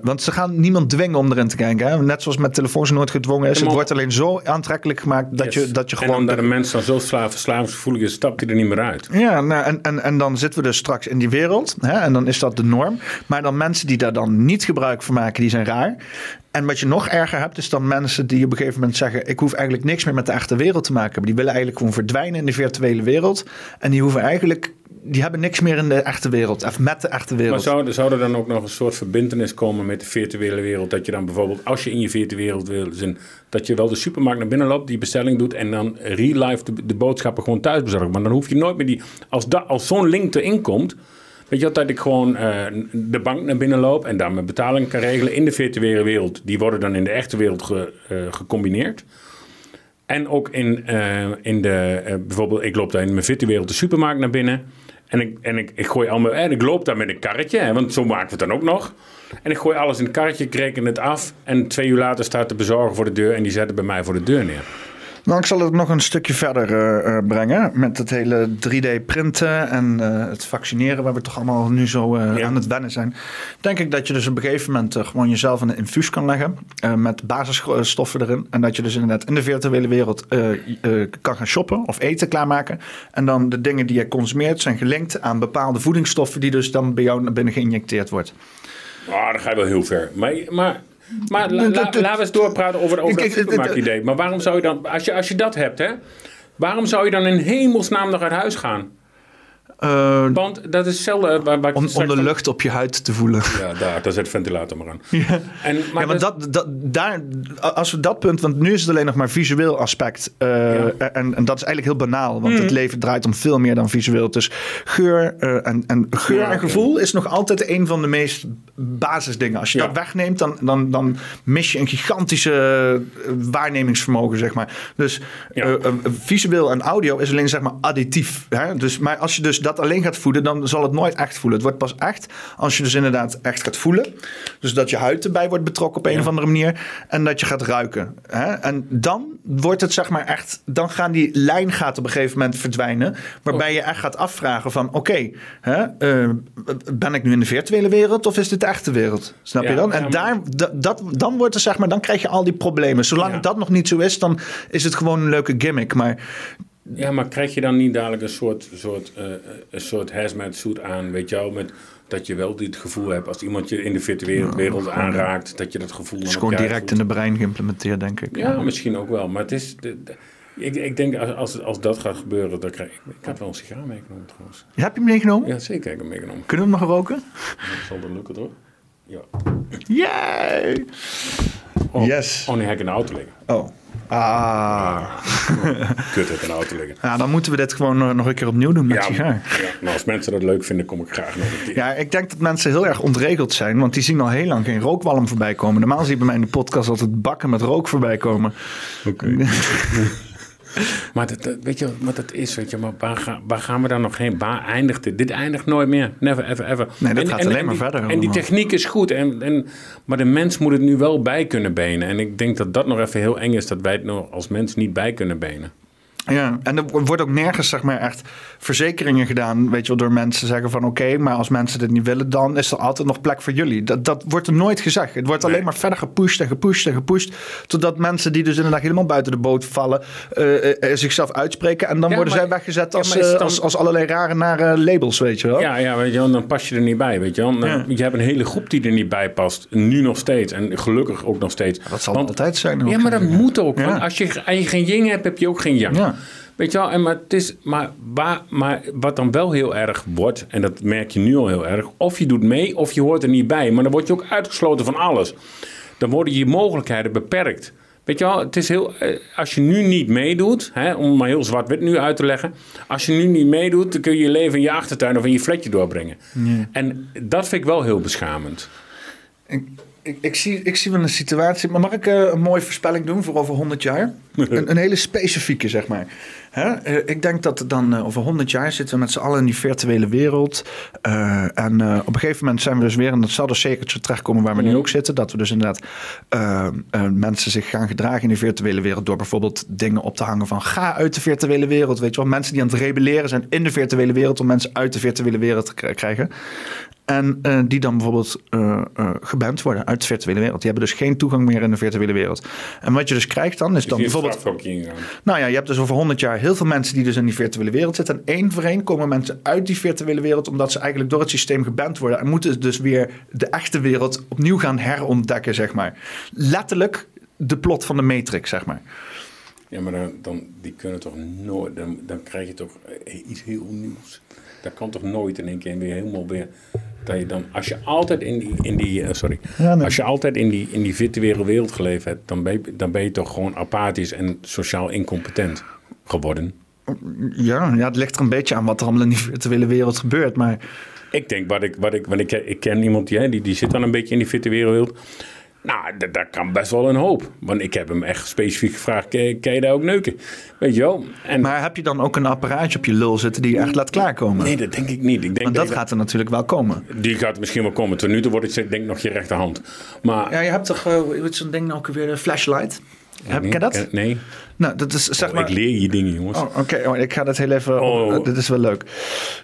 want ze gaan niemand dwingen om erin te kijken. Hè? Net zoals met telefoons nooit gedwongen is. Het wordt alleen zo aantrekkelijk gemaakt dat, je, dat je En gewoon... omdat de mensen dan zo verslavingsgevoelig is, stapt hij er niet meer uit. Ja, nou, en, en, en dan zitten we dus straks in die wereld. Hè, en dan is dat de norm. Maar dan mensen die daar dan niet gebruik van maken, die zijn raar. En wat je nog erger hebt, is dan mensen die op een gegeven moment zeggen: Ik hoef eigenlijk niks meer met de echte wereld te maken. Maar die willen eigenlijk gewoon verdwijnen in de virtuele wereld. En die hoeven eigenlijk. Die hebben niks meer in de echte wereld. Of met de echte Maar wereld. zou, zou er dan ook nog een soort verbindenis komen met de virtuele wereld? Dat je dan bijvoorbeeld, als je in je virtuele wereld wil zijn, dat je wel de supermarkt naar binnen loopt, die bestelling doet en dan real life de, boodschappen gewoon thuis bezorgt. Maar dan hoef je nooit meer die, als, als zo'n link erin komt, weet je wat, dat ik gewoon eh, de bank naar binnen loop en daar mijn betaling kan regelen in de virtuele wereld. Die worden dan in de echte wereld ge- eh, gecombineerd. En ook in, eh, in de, bijvoorbeeld, ik loop daar in mijn virtuele wereld de supermarkt naar binnen. En ik, en ik, ik gooi allemaal, en ik loop daar met een karretje, hè, want zo maken we het dan ook nog. En ik gooi alles in het karretje, ik reken het af. En twee uur later staat de bezorger voor de deur en die zet het bij mij voor de deur neer. Nou, ik zal het nog een stukje verder eh, eh, brengen. Met het hele 3D-printen en eh, het vaccineren, waar we toch allemaal nu zo Ja. aan het wennen zijn. Denk ik dat je dus op een gegeven moment gewoon jezelf in een infuus kan leggen. met basisstoffen erin. En dat je dus inderdaad in de virtuele wereld kan gaan shoppen of eten klaarmaken. En dan de dingen die je consumeert zijn gelinkt aan bepaalde voedingsstoffen, die dus dan bij jou naar binnen geïnjecteerd wordt. Ah, dan ga je wel heel ver. Maar, maar, maar la- laten we eens doorpraten over, over dat supermarktidee. Maar waarom zou je dan, als je, als je dat hebt, hè, waarom zou je dan in hemelsnaam nog uit huis gaan? Eh, Want dat is hetzelfde waar, waar ik om, om de van- lucht op je huid te voelen. Ja, daar, daar zet de ventilator maar aan. [laughs] En, ja, maar dat, dat, daar, als we dat punt, want nu is het alleen nog maar visueel aspect. eh, en, en dat is eigenlijk heel banaal, want Hmm. het leven draait om veel meer dan visueel. Dus geur, eh, en, en, geur Ja, en gevoel is nog altijd een van de meest basisdingen. Als je Ja. dat wegneemt, dan, dan, dan mis je een gigantische eh, waarnemingsvermogen, zeg maar. Dus Ja. eh, eh, visueel en audio is alleen zeg maar additief. Hè? Dus, maar als je dus dat alleen gaat voeden, dan zal het nooit echt voelen. Het wordt pas echt als je dus inderdaad echt gaat voelen. Dus dat je huid erbij wordt betrokken op een of andere manier. En dat je gaat ruiken. Hè? En dan wordt het zeg maar echt, dan gaan die lijngaten op een gegeven moment verdwijnen. Waarbij je echt gaat afvragen van oké, eh, ben ik nu in de virtuele wereld of is dit de echte wereld? Snap Ja, je dan? En ja, maar- daar, dat, dan wordt er zeg maar, dan krijg je al die problemen. Zolang dat nog niet zo is, dan is het gewoon een leuke gimmick. Maar Ja, maar krijg je dan niet dadelijk een soort, soort, een soort hazmat suit aan, weet je wel, met dat je wel dit gevoel hebt als iemand je in de virtuele wereld aanraakt, dat je dat gevoel het is dan gewoon direct in de brein geïmplementeerd, denk ik. Ja, misschien ook wel, maar het is, de, de- ik, ik denk als, als, als dat gaat gebeuren, dan krijg ik, ik had wel een sigaar meegenomen trouwens. Ja, Heb je hem meegenomen? Ja, zeker heb ik hem meegenomen. Kunnen we hem nog roken? Dat zal wel lukken toch? Ja. Yay! Oh, Yes. Oh nee, heb ik in de auto liggen. Oh. Ah. Kut, heb de auto liggen. Ja, dan moeten we dit gewoon eh, nog een keer opnieuw doen met Ja, sigaar. ja, maar als mensen dat leuk vinden, kom ik graag nog een keer. Ja, ik denk dat mensen heel erg ontregeld zijn, want die zien al heel lang geen rookwalm voorbij komen. Normaal zie je bij mij in de podcast altijd bakken met rook voorbij komen. Oké. [laughs] maar dat, dat- weet je wat dat is? Weet je, maar waar, ga- waar gaan we dan nog heen? Waar eindigt dit? Dit eindigt nooit meer. Never, ever, ever. Nee, dat gaat alleen maar die- verder En die techniek is goed. En, en, maar de mens moet het nu wel bij kunnen benen. En ik denk dat dat nog even heel eng is. Dat wij het nog als mens niet bij kunnen benen. Ja, en er wordt ook nergens zeg maar echt verzekeringen gedaan, weet je wel, door mensen zeggen van oké, maar als mensen dit niet willen, dan is er altijd nog plek voor jullie. Dat, dat wordt er nooit gezegd. Het wordt alleen maar verder gepusht en gepusht en gepusht, totdat mensen die dus inderdaad helemaal buiten de boot vallen, eh, eh, zichzelf uitspreken en dan Ja, worden maar- zij weggezet als, eh, dan- als, als allerlei rare, nare labels, weet je wel. Ja, ja, weet je wel, dan pas je er niet bij, weet je wel. Dan- Ja. Je hebt een hele groep die er niet bij past. Nu nog steeds. En gelukkig ook nog steeds. Dat zal Want- altijd zijn. ook. Ja, maar dat moet ook. Want als je, als je geen yin hebt, heb je ook geen yang. Ja. Weet je wel, en maar, het is, maar, waar, maar wat dan wel heel erg wordt, en dat merk je nu al heel erg, of je doet mee of je hoort er niet bij. Maar dan word je ook uitgesloten van alles. Dan worden je mogelijkheden beperkt. Weet je wel, het is heel, eh, als je nu niet meedoet, hè, om maar heel zwart-wit nu uit te leggen. Als je nu niet meedoet, dan kun je je leven in je achtertuin of in je flatje doorbrengen. En dat vind ik wel heel beschamend. ik, ik, zie, ik zie wel een situatie. Maar mag ik eh, een mooie voorspelling doen voor over 100 jaar? [laughs] een, een hele specifieke, zeg maar. Hè? Eh, ik denk dat dan eh, over 100 jaar zitten we met z'n allen in die virtuele wereld. Eh, en op een gegeven moment zijn we dus weer in hetzelfde cirkeltje terechtkomen waar we nu ook zitten. Dat we dus inderdaad mensen zich gaan gedragen in de virtuele wereld. Door bijvoorbeeld dingen op te hangen van ga uit de virtuele wereld. Weet je wel, mensen die aan het rebelleren zijn in de virtuele wereld om mensen uit de virtuele wereld te krijgen. En die dan bijvoorbeeld eh, geband worden uit de virtuele wereld. Die hebben dus geen toegang meer in de virtuele wereld. En wat je dus krijgt dan is dan Die bijvoorbeeld. Nou ja, je hebt dus over 100 jaar heel veel mensen die dus in die virtuele wereld zitten. En één voor één komen mensen uit die virtuele wereld omdat ze eigenlijk door het systeem geband worden. En moeten dus weer de echte wereld opnieuw gaan herontdekken, zeg maar. Letterlijk de plot van de Matrix, zeg maar. Ja, maar dan, dan die kunnen toch nooit, dan, dan krijg je toch eh, iets heel nieuws. Dat kan toch nooit in één keer weer helemaal weer. Dat je dan, als je altijd in die, in die eh, sorry, Ja, nee. als je altijd in die, in die virtuele wereld geleefd hebt, dan ben, je, dan ben je toch gewoon apathisch en sociaal incompetent geworden. Ja, ja, het ligt er een beetje aan wat er allemaal in die virtuele wereld gebeurt. Maar Ik denk, wat ik, wat ik, want ik, ik ken iemand die, hè, die, die zit dan een beetje in die virtuele wereld. Nou, dat, dat kan best wel een hoop. Want ik heb hem echt specifiek gevraagd, kan je, kan je daar ook neuken? Weet je wel? En, Maar heb je dan ook een apparaatje op je lul zitten die je echt laat klaarkomen? nee, dat denk ik niet. Ik denk Want dat gaat er natuurlijk wel komen. Die gaat misschien wel komen. Tot nu toe wordt het denk ik nog je rechterhand. Maar Ja, je hebt toch, uh, zo'n ding nou ook weer, een flashlight? Heb nee, je dat? ken- Nee. Nou, dat is zeg Oh, maar... Ik leer je dingen, jongens. Oh, Oké, oh, ik ga dat heel even. Oh. eh, dit is wel leuk.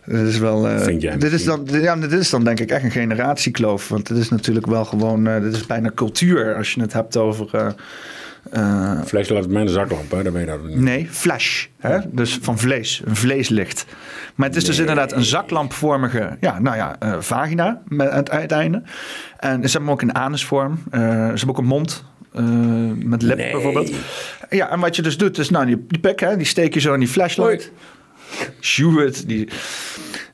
Dit is wel. eh, Vind jij dit is dan, ja, dit is dan denk ik echt een generatiekloof. Want dit is natuurlijk wel gewoon. eh, dit is bijna cultuur als je het hebt over. eh, eh, Flash laat mijn zaklamp, hè? Dan weet je dat niet. nee, flash. Hè? Dus van vlees. Een vleeslicht. Maar het is dus inderdaad een zaklampvormige. Ja, nou ja, eh, vagina met, aan het uiteinde. En ze hebben ook een anusvorm. Eh, ze hebben ook een mond. Eh, met lip Nee. bijvoorbeeld. Ja, en wat je dus doet, is nou die, die pik, hè, die steek je zo in die flashlight. Sjoerd, die...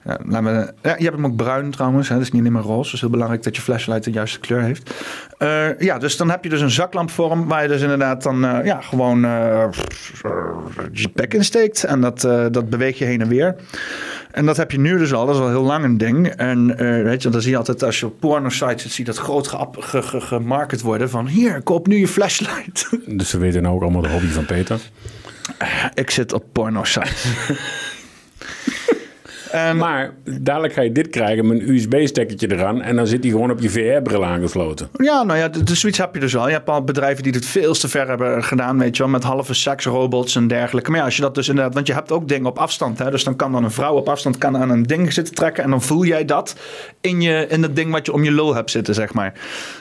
Ja, laat me, ja, je hebt hem ook bruin trouwens. Hè? Dat is niet maar roze. Het is heel belangrijk dat je flashlight de juiste kleur heeft. Eh, ja, dus dan heb je dus een zaklampvorm... waar je dus inderdaad dan eh, ja, gewoon eh, je pek in steekt. En dat, dat beweeg je heen en weer. En dat heb je nu dus al. Dat is al heel lang een ding. En weet je, dan zie je altijd als je op porno-sites zit... zie je dat groot geap- ge- ge- gemarket worden van... hier, koop nu je flashlight. Dus ze weten nou ook allemaal de hobby van Peter. Ik zit op porno-sites. [laughs] Maar dadelijk ga je dit krijgen met een USB-stekkertje eraan. En dan zit hij gewoon op je VR-bril aangesloten. Ja, nou ja, dus zoiets heb je dus al. Je hebt al bedrijven die het veel te ver hebben gedaan, weet je wel, met halve seksrobots en dergelijke. Maar ja, als je dat dus inderdaad, want je hebt ook dingen op afstand, hè, dus dan kan dan een vrouw op afstand kan aan een ding zitten trekken en dan voel jij dat in, je, in het ding wat je om je lul hebt zitten, zeg maar.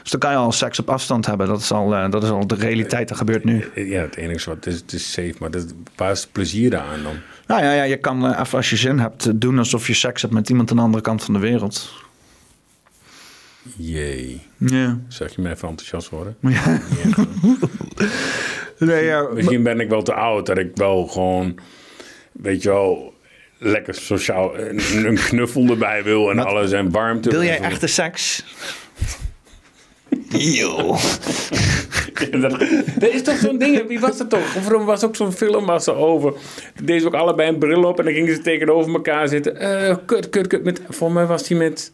Dus dan kan je al seks op afstand hebben. Dat is al, eh, dat is al de realiteit, dat gebeurt nu. Ja, het enige wat het is, het is safe. Maar dat, waar is het plezier daaraan dan? Nou ja, ja je kan eh, even als je zin hebt eh, doen alsof je seks hebt met iemand aan de andere kant van de wereld. Jee. Ja. Zeg je me even enthousiast worden? [laughs] ja. [laughs] nee, ja, Misschien ben ik wel te oud dat ik wel gewoon, weet je wel, lekker sociaal een, een knuffel erbij wil en Wat- alles en warmte. Wil jij echte seks? Yo. dat, [laughs] dat is toch zo'n ding, wie was dat toch? Of er was ook zo'n film was er over. Deze ook allebei een bril op en dan gingen ze tegenover elkaar zitten. Eh kut, kut, kut. Met, voor mij was die met...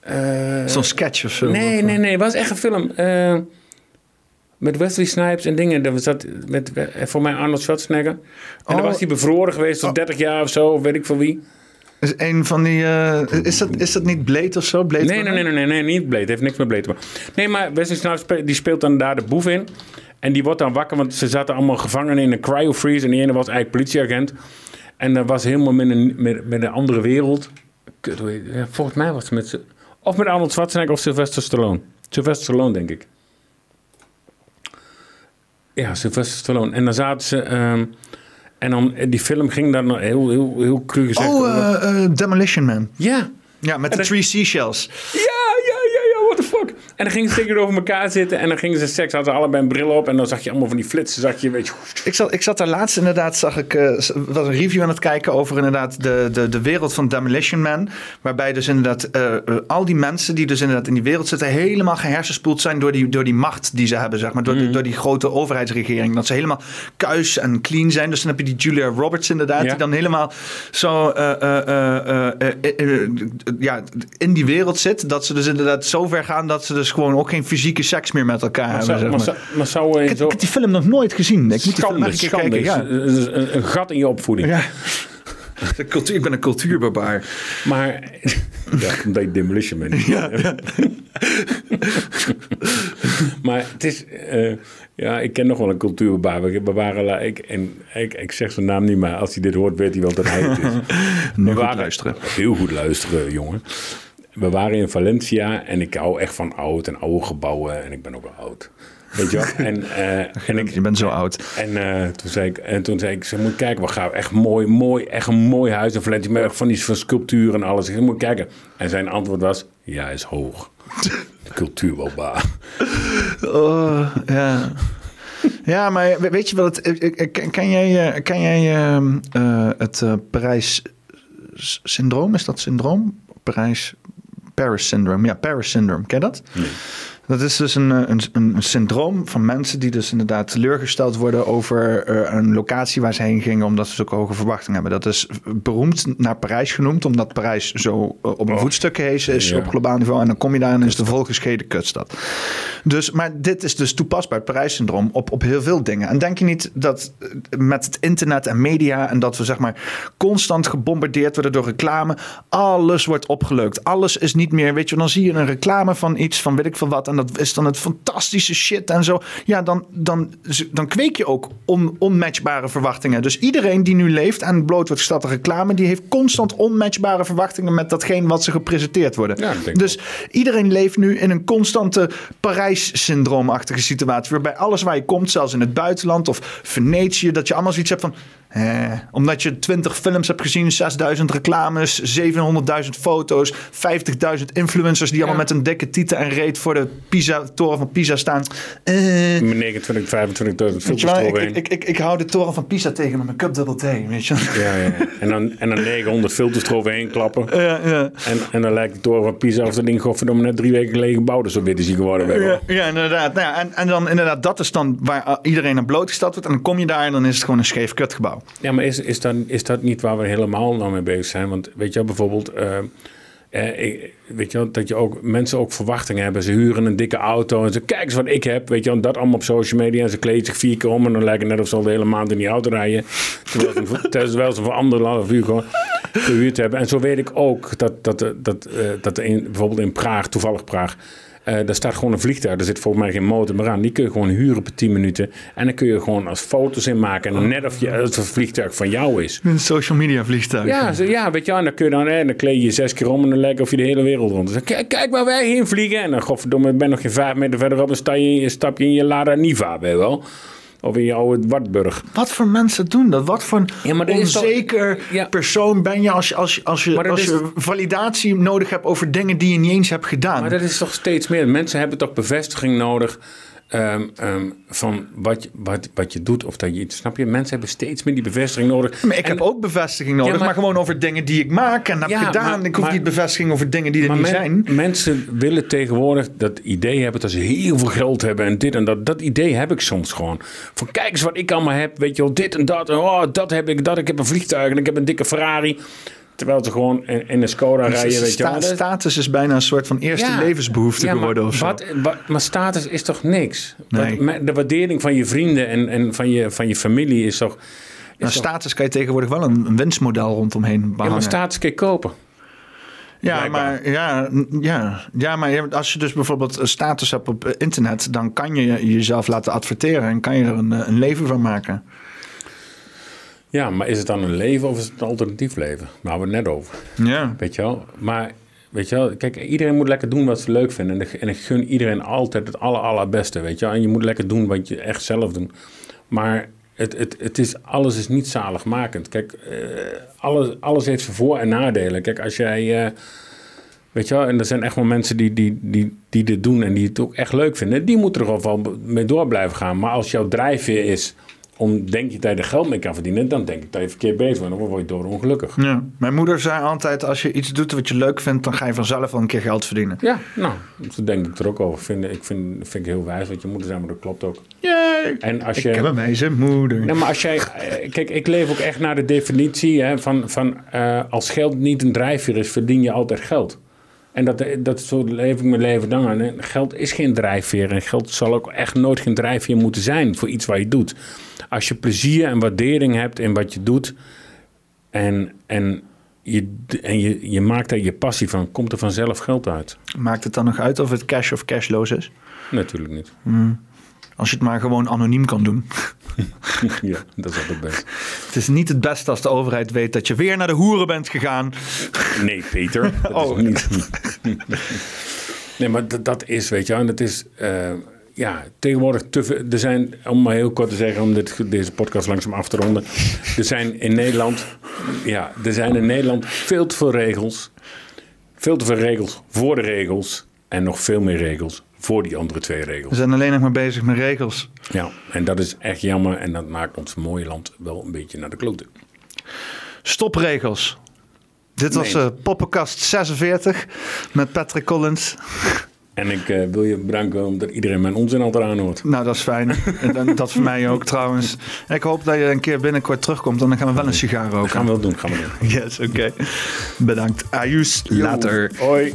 eh, Zo'n sketch of zo. Nee, nee, nee. Het was echt een film. Eh, met Wesley Snipes en dingen. Dat was dat met, voor mij Arnold Schwarzenegger. En dan Oh. was hij bevroren geweest tot 30 jaar of zo. Of weet ik van wie. Is een van die. eh, is, dat, is dat niet Blade of zo? Blade Nee, nee, nee, nee, nee, nee, niet Blade. Het heeft niks met Blade te maken. Nee, maar Wesley Snipes spe- die speelt dan daar de boef in. En die wordt dan wakker, want ze zaten allemaal gevangenen in een cryofreeze. En die ene was eigenlijk politieagent. En dat was helemaal met een, met, met een andere wereld. Kut, ja, volgens mij was het met... ze- Of met Arnold Schwarzenegger of Sylvester Stallone. Sylvester Stallone, denk ik. Ja, Sylvester Stallone. En dan zaten ze... ehm, en dan, eh, die film ging dan heel, heel, heel cru gezegd Oh, eh, eh, Demolition Man. ja, Ja, met de dat- Three Seashells. ja, ja, what the fuck. En dan gingen ze tegenover elkaar zitten en dan gingen ze seks, hadden ze allebei een bril op en dan zag je allemaal van die flitsen, zag je, weet je. Ik zat, ik zat daar laatst inderdaad, zag ik, eh, was een review aan het kijken over inderdaad de, de, de wereld van Demolition Man. Waarbij dus inderdaad eh, eh, al die mensen die dus inderdaad in die wereld zitten helemaal gehersenspoeld zijn door die, door die macht die ze hebben, zeg maar. Door, die, door die grote overheidsregering. Dat ze helemaal kuis en clean zijn. Dus dan heb je die Julia Roberts inderdaad, Ja. die dan helemaal zo ja, in die wereld zit. Dat ze dus inderdaad zo ver gaan dat ze dus dus gewoon ook geen fysieke seks meer met elkaar Maar hebben. zou, zeg maar, maar. maar zou Ik, in zo... ik heb die film nog nooit gezien. Ik moet die film Schande, nog een keer schande. kijken. Ja. Een, gat in je opvoeding. Ja. [laughs] De cultuur, ik ben een cultuurbarbaar. Maar, [laughs] ja, omdat je demolition bent. [laughs] maar het is, eh, ja, ik ken nog wel een cultuurbaar. We, we waren, la- ik, en ik, ik zeg zijn naam niet, maar als hij dit hoort, weet hij wel dat hij het is. Nu We goed waren- luisteren. Heel goed luisteren, jongen. We waren in Valencia en ik hou echt van oud en oude gebouwen en ik ben ook wel oud. Weet je wel? [laughs] En, eh, en ik, Je bent zo oud. en, eh, toen zei ik, en toen zei ik, ze moet kijken, we gaan echt mooi, mooi, echt een mooi huis in Valencia met van die van sculptuur en alles. Ik moet kijken. En zijn antwoord was, ja, is hoog. Cultuur wel baar. Oh, ja. Ja, maar we- weet je wat het... Ken jij, eh, ken jij ehm, eh, het Parijs-syndroom? Is dat syndroom? Parijs... Paris syndrome. Ja, Paris syndrome. Ken je dat? Dat is dus een, eh, een, een syndroom van mensen die dus inderdaad teleurgesteld worden over eh, een locatie waar ze heen gingen omdat ze zulke hoge verwachtingen hebben. Dat is beroemd naar Parijs genoemd, omdat Parijs zo eh, op een voetstuk gehezen is Ja. op globaal niveau. En dan kom je daar en is de volgescheden kutstad. Dus, maar dit is dus toepasbaar, het Parijs-syndroom, op, op heel veel dingen. En denk je niet dat met het internet en media en dat we zeg maar constant gebombardeerd worden door reclame, alles wordt opgeleukt. Alles is niet meer, weet je, dan zie je een reclame van iets, van weet ik veel wat, en dat is dan het fantastische shit en zo. Ja, dan, dan, dan kweek je ook on, onmatchbare verwachtingen. Dus iedereen die nu leeft en bloot wordt gesteld aan reclame, die heeft constant onmatchbare verwachtingen met datgene wat ze gepresenteerd worden. Ja, dus iedereen leeft nu in een constante Parijs-syndroomachtige situatie. Waarbij alles waar je komt, zelfs in het buitenland of Venetië, dat je allemaal zoiets hebt van. Eh, omdat je 20 films hebt gezien, 6000 reclames, 700.000 foto's, 50.000 influencers die allemaal met een dikke titel en reet voor de Pisa, toren van Pisa staan. Eh, Met 29, 25.000 weet je wel, filters ik, eroverheen. ik, ik, ik hou de toren van Pisa tegen met mijn cup double thee, weet je. Ja, ja. En, dan, en dan 900 filters eroverheen klappen. Ja, ja. En, en dan lijkt de toren van Pisa of dat ding godverdomme net drie weken geleden gebouwd is. Zo wit is hij geworden. Ja, ja, inderdaad. Nou ja, en, en dan inderdaad, dat is dan waar uh, iedereen aan blootgesteld wordt. En dan kom je daar en dan is het gewoon een scheef kutgebouw. Ja, maar is, is, dat, is dat niet waar we helemaal nou mee bezig zijn? Want weet je bijvoorbeeld... eh, eh, weet je dat je ook mensen ook verwachtingen hebben. Ze huren een dikke auto en ze kijk eens wat ik heb. Weet je dat allemaal op social media. En ze kleden zich vier keer om en dan lijkt het net of ze al de hele maand in die auto rijden. Terwijl ze, voor- [laughs] terwijl ze voor anderhalf uur gewoon gehuurd hebben. En zo weet ik ook dat, dat, dat, dat, eh, dat in, bijvoorbeeld in Praag, toevallig Praag... eh, daar staat gewoon een vliegtuig. Er zit volgens mij geen motor meer aan. Die kun je gewoon huren per 10 minuten. En dan kun je gewoon als foto's in maken. En net of je, als het vliegtuig van jou is. Een social media vliegtuig. Ja, zo, ja, weet je wel. En dan kun je dan, hè, dan kleed je je zes keer om en dan lijkt of je de hele wereld rond. Dus kijk, kijk waar wij heen vliegen. En dan, godverdomme, ik ben nog geen vijf meter verderop. Dan sta je, stap je in je Lada Niva, weet je wel. Of in je oude Wartburg. Wat voor mensen doen dat? Wat voor een Ja, toch- onzeker Ja. persoon ben je als als als je, als is- je validatie nodig hebt over dingen die je niet eens hebt gedaan? Maar dat is toch steeds meer. Mensen hebben toch bevestiging nodig. Ehm, ehm, van wat, je- wat, wat je doet of dat je iets. Snap je? Mensen hebben steeds meer die bevestiging nodig. Maar ik En- heb ook bevestiging nodig, Ja, maar, maar- gewoon over dingen die ik maak en heb Ja, gedaan. maar- ik hoef maar- niet bevestiging over dingen die er niet men- zijn. mensen willen tegenwoordig dat idee hebben dat ze heel veel geld hebben en dit en dat. Dat idee heb ik soms gewoon. Van kijk eens wat ik allemaal heb, weet je wel, dit en dat. En oh, dat heb ik, dat. Ik heb een vliegtuig en ik heb een dikke Ferrari. Terwijl ze gewoon in, in een Skoda rijden, weet je Sta- wel. Dat- status is bijna een soort van eerste Ja. levensbehoefte Ja, maar geworden of zo. Wat, wat, maar status is toch niks? Nee. Wat- de waardering van je vrienden en, en van, je, van je familie is toch... Is Nou, toch status kan je tegenwoordig wel een, een winstmodel rondomheen ja, behangen. maar status kun je kopen. Ja, maar, ja, ja, ja, maar je- als je dus bijvoorbeeld een status hebt op eh, internet, dan kan je jezelf laten adverteren en kan je er een, eh, een leven van maken. Ja, maar is het dan een leven of is het een alternatief leven? Daar hadden we het net over. Ja. Weet je wel? Maar weet je wel, kijk, iedereen moet lekker doen wat ze leuk vinden. En ik, en ik gun iedereen altijd het aller, allerbeste, weet je wel? En je moet lekker doen wat je echt zelf doet. Maar het, het, het is, alles is niet zaligmakend. Kijk, eh, alles, alles heeft zijn voor- en nadelen. Kijk, als jij... eh, Weet je wel, en er zijn echt wel mensen die, die, die, die dit doen en die het ook echt leuk vinden. Die moeten er wel mee door blijven gaan. Maar als jouw drijfveer is om, denk je dat je er geld mee kan verdienen, dan denk ik dat je verkeerd bezig bent. Dan word je door ongelukkig. Ja. Mijn moeder zei altijd, als je iets doet wat je leuk vindt, dan ga je vanzelf wel een keer geld verdienen. Ja, nou, zo denk ik er ook over. Vind, ik vind, vind ik heel wijs wat je moeder zei, maar dat klopt ook. Yay! En als Ik je... heb een wijze moeder. Nee, maar als jij... eh, Kijk, ik leef ook echt naar de definitie hè, van, van eh, als geld niet een drijfveer is, verdien je altijd geld. En dat, dat zo leef ik mijn leven dan aan. Geld is geen drijfveer. En geld zal ook echt nooit geen drijfveer moeten zijn voor iets wat je doet. Als je plezier en waardering hebt in wat je doet. En, en, je, en je, je maakt daar je passie van. Komt er vanzelf geld uit. Maakt het dan nog uit of het cash of cashloos is? Natuurlijk niet. Als je het maar gewoon anoniem kan doen. [laughs] Ja, dat is altijd best. Het is niet het beste als de overheid weet dat je weer naar de hoeren bent gegaan. Nee, Peter. Dat Oh. is niet. [laughs] nee, maar dat, dat is, weet je. En het is, eh, ja, tegenwoordig te veel. Er zijn, om maar heel kort te zeggen, om dit, deze podcast langzaam af te ronden. Er zijn in Nederland, ja, er zijn in Nederland veel te veel regels. Veel te veel regels voor de regels. En nog veel meer regels voor die andere twee We regels. zijn alleen nog maar bezig met regels. Ja, en dat is echt jammer. En dat maakt ons mooie land wel een beetje naar de kloten. Stopregels. Dit was Nee. eh Poppenkast 46 met Patrick Collins. En ik eh, wil je bedanken omdat iedereen mijn onzin altijd aanhoort. Nou, dat is fijn. En dan- dat voor mij ook trouwens. Ik hoop dat je een keer binnenkort terugkomt. En dan gaan we wel een sigaar Dat roken. gaan we wel doen, gaan we [laughs] doen. Yes, oké. Bedankt. Ajus. Later. Hoi.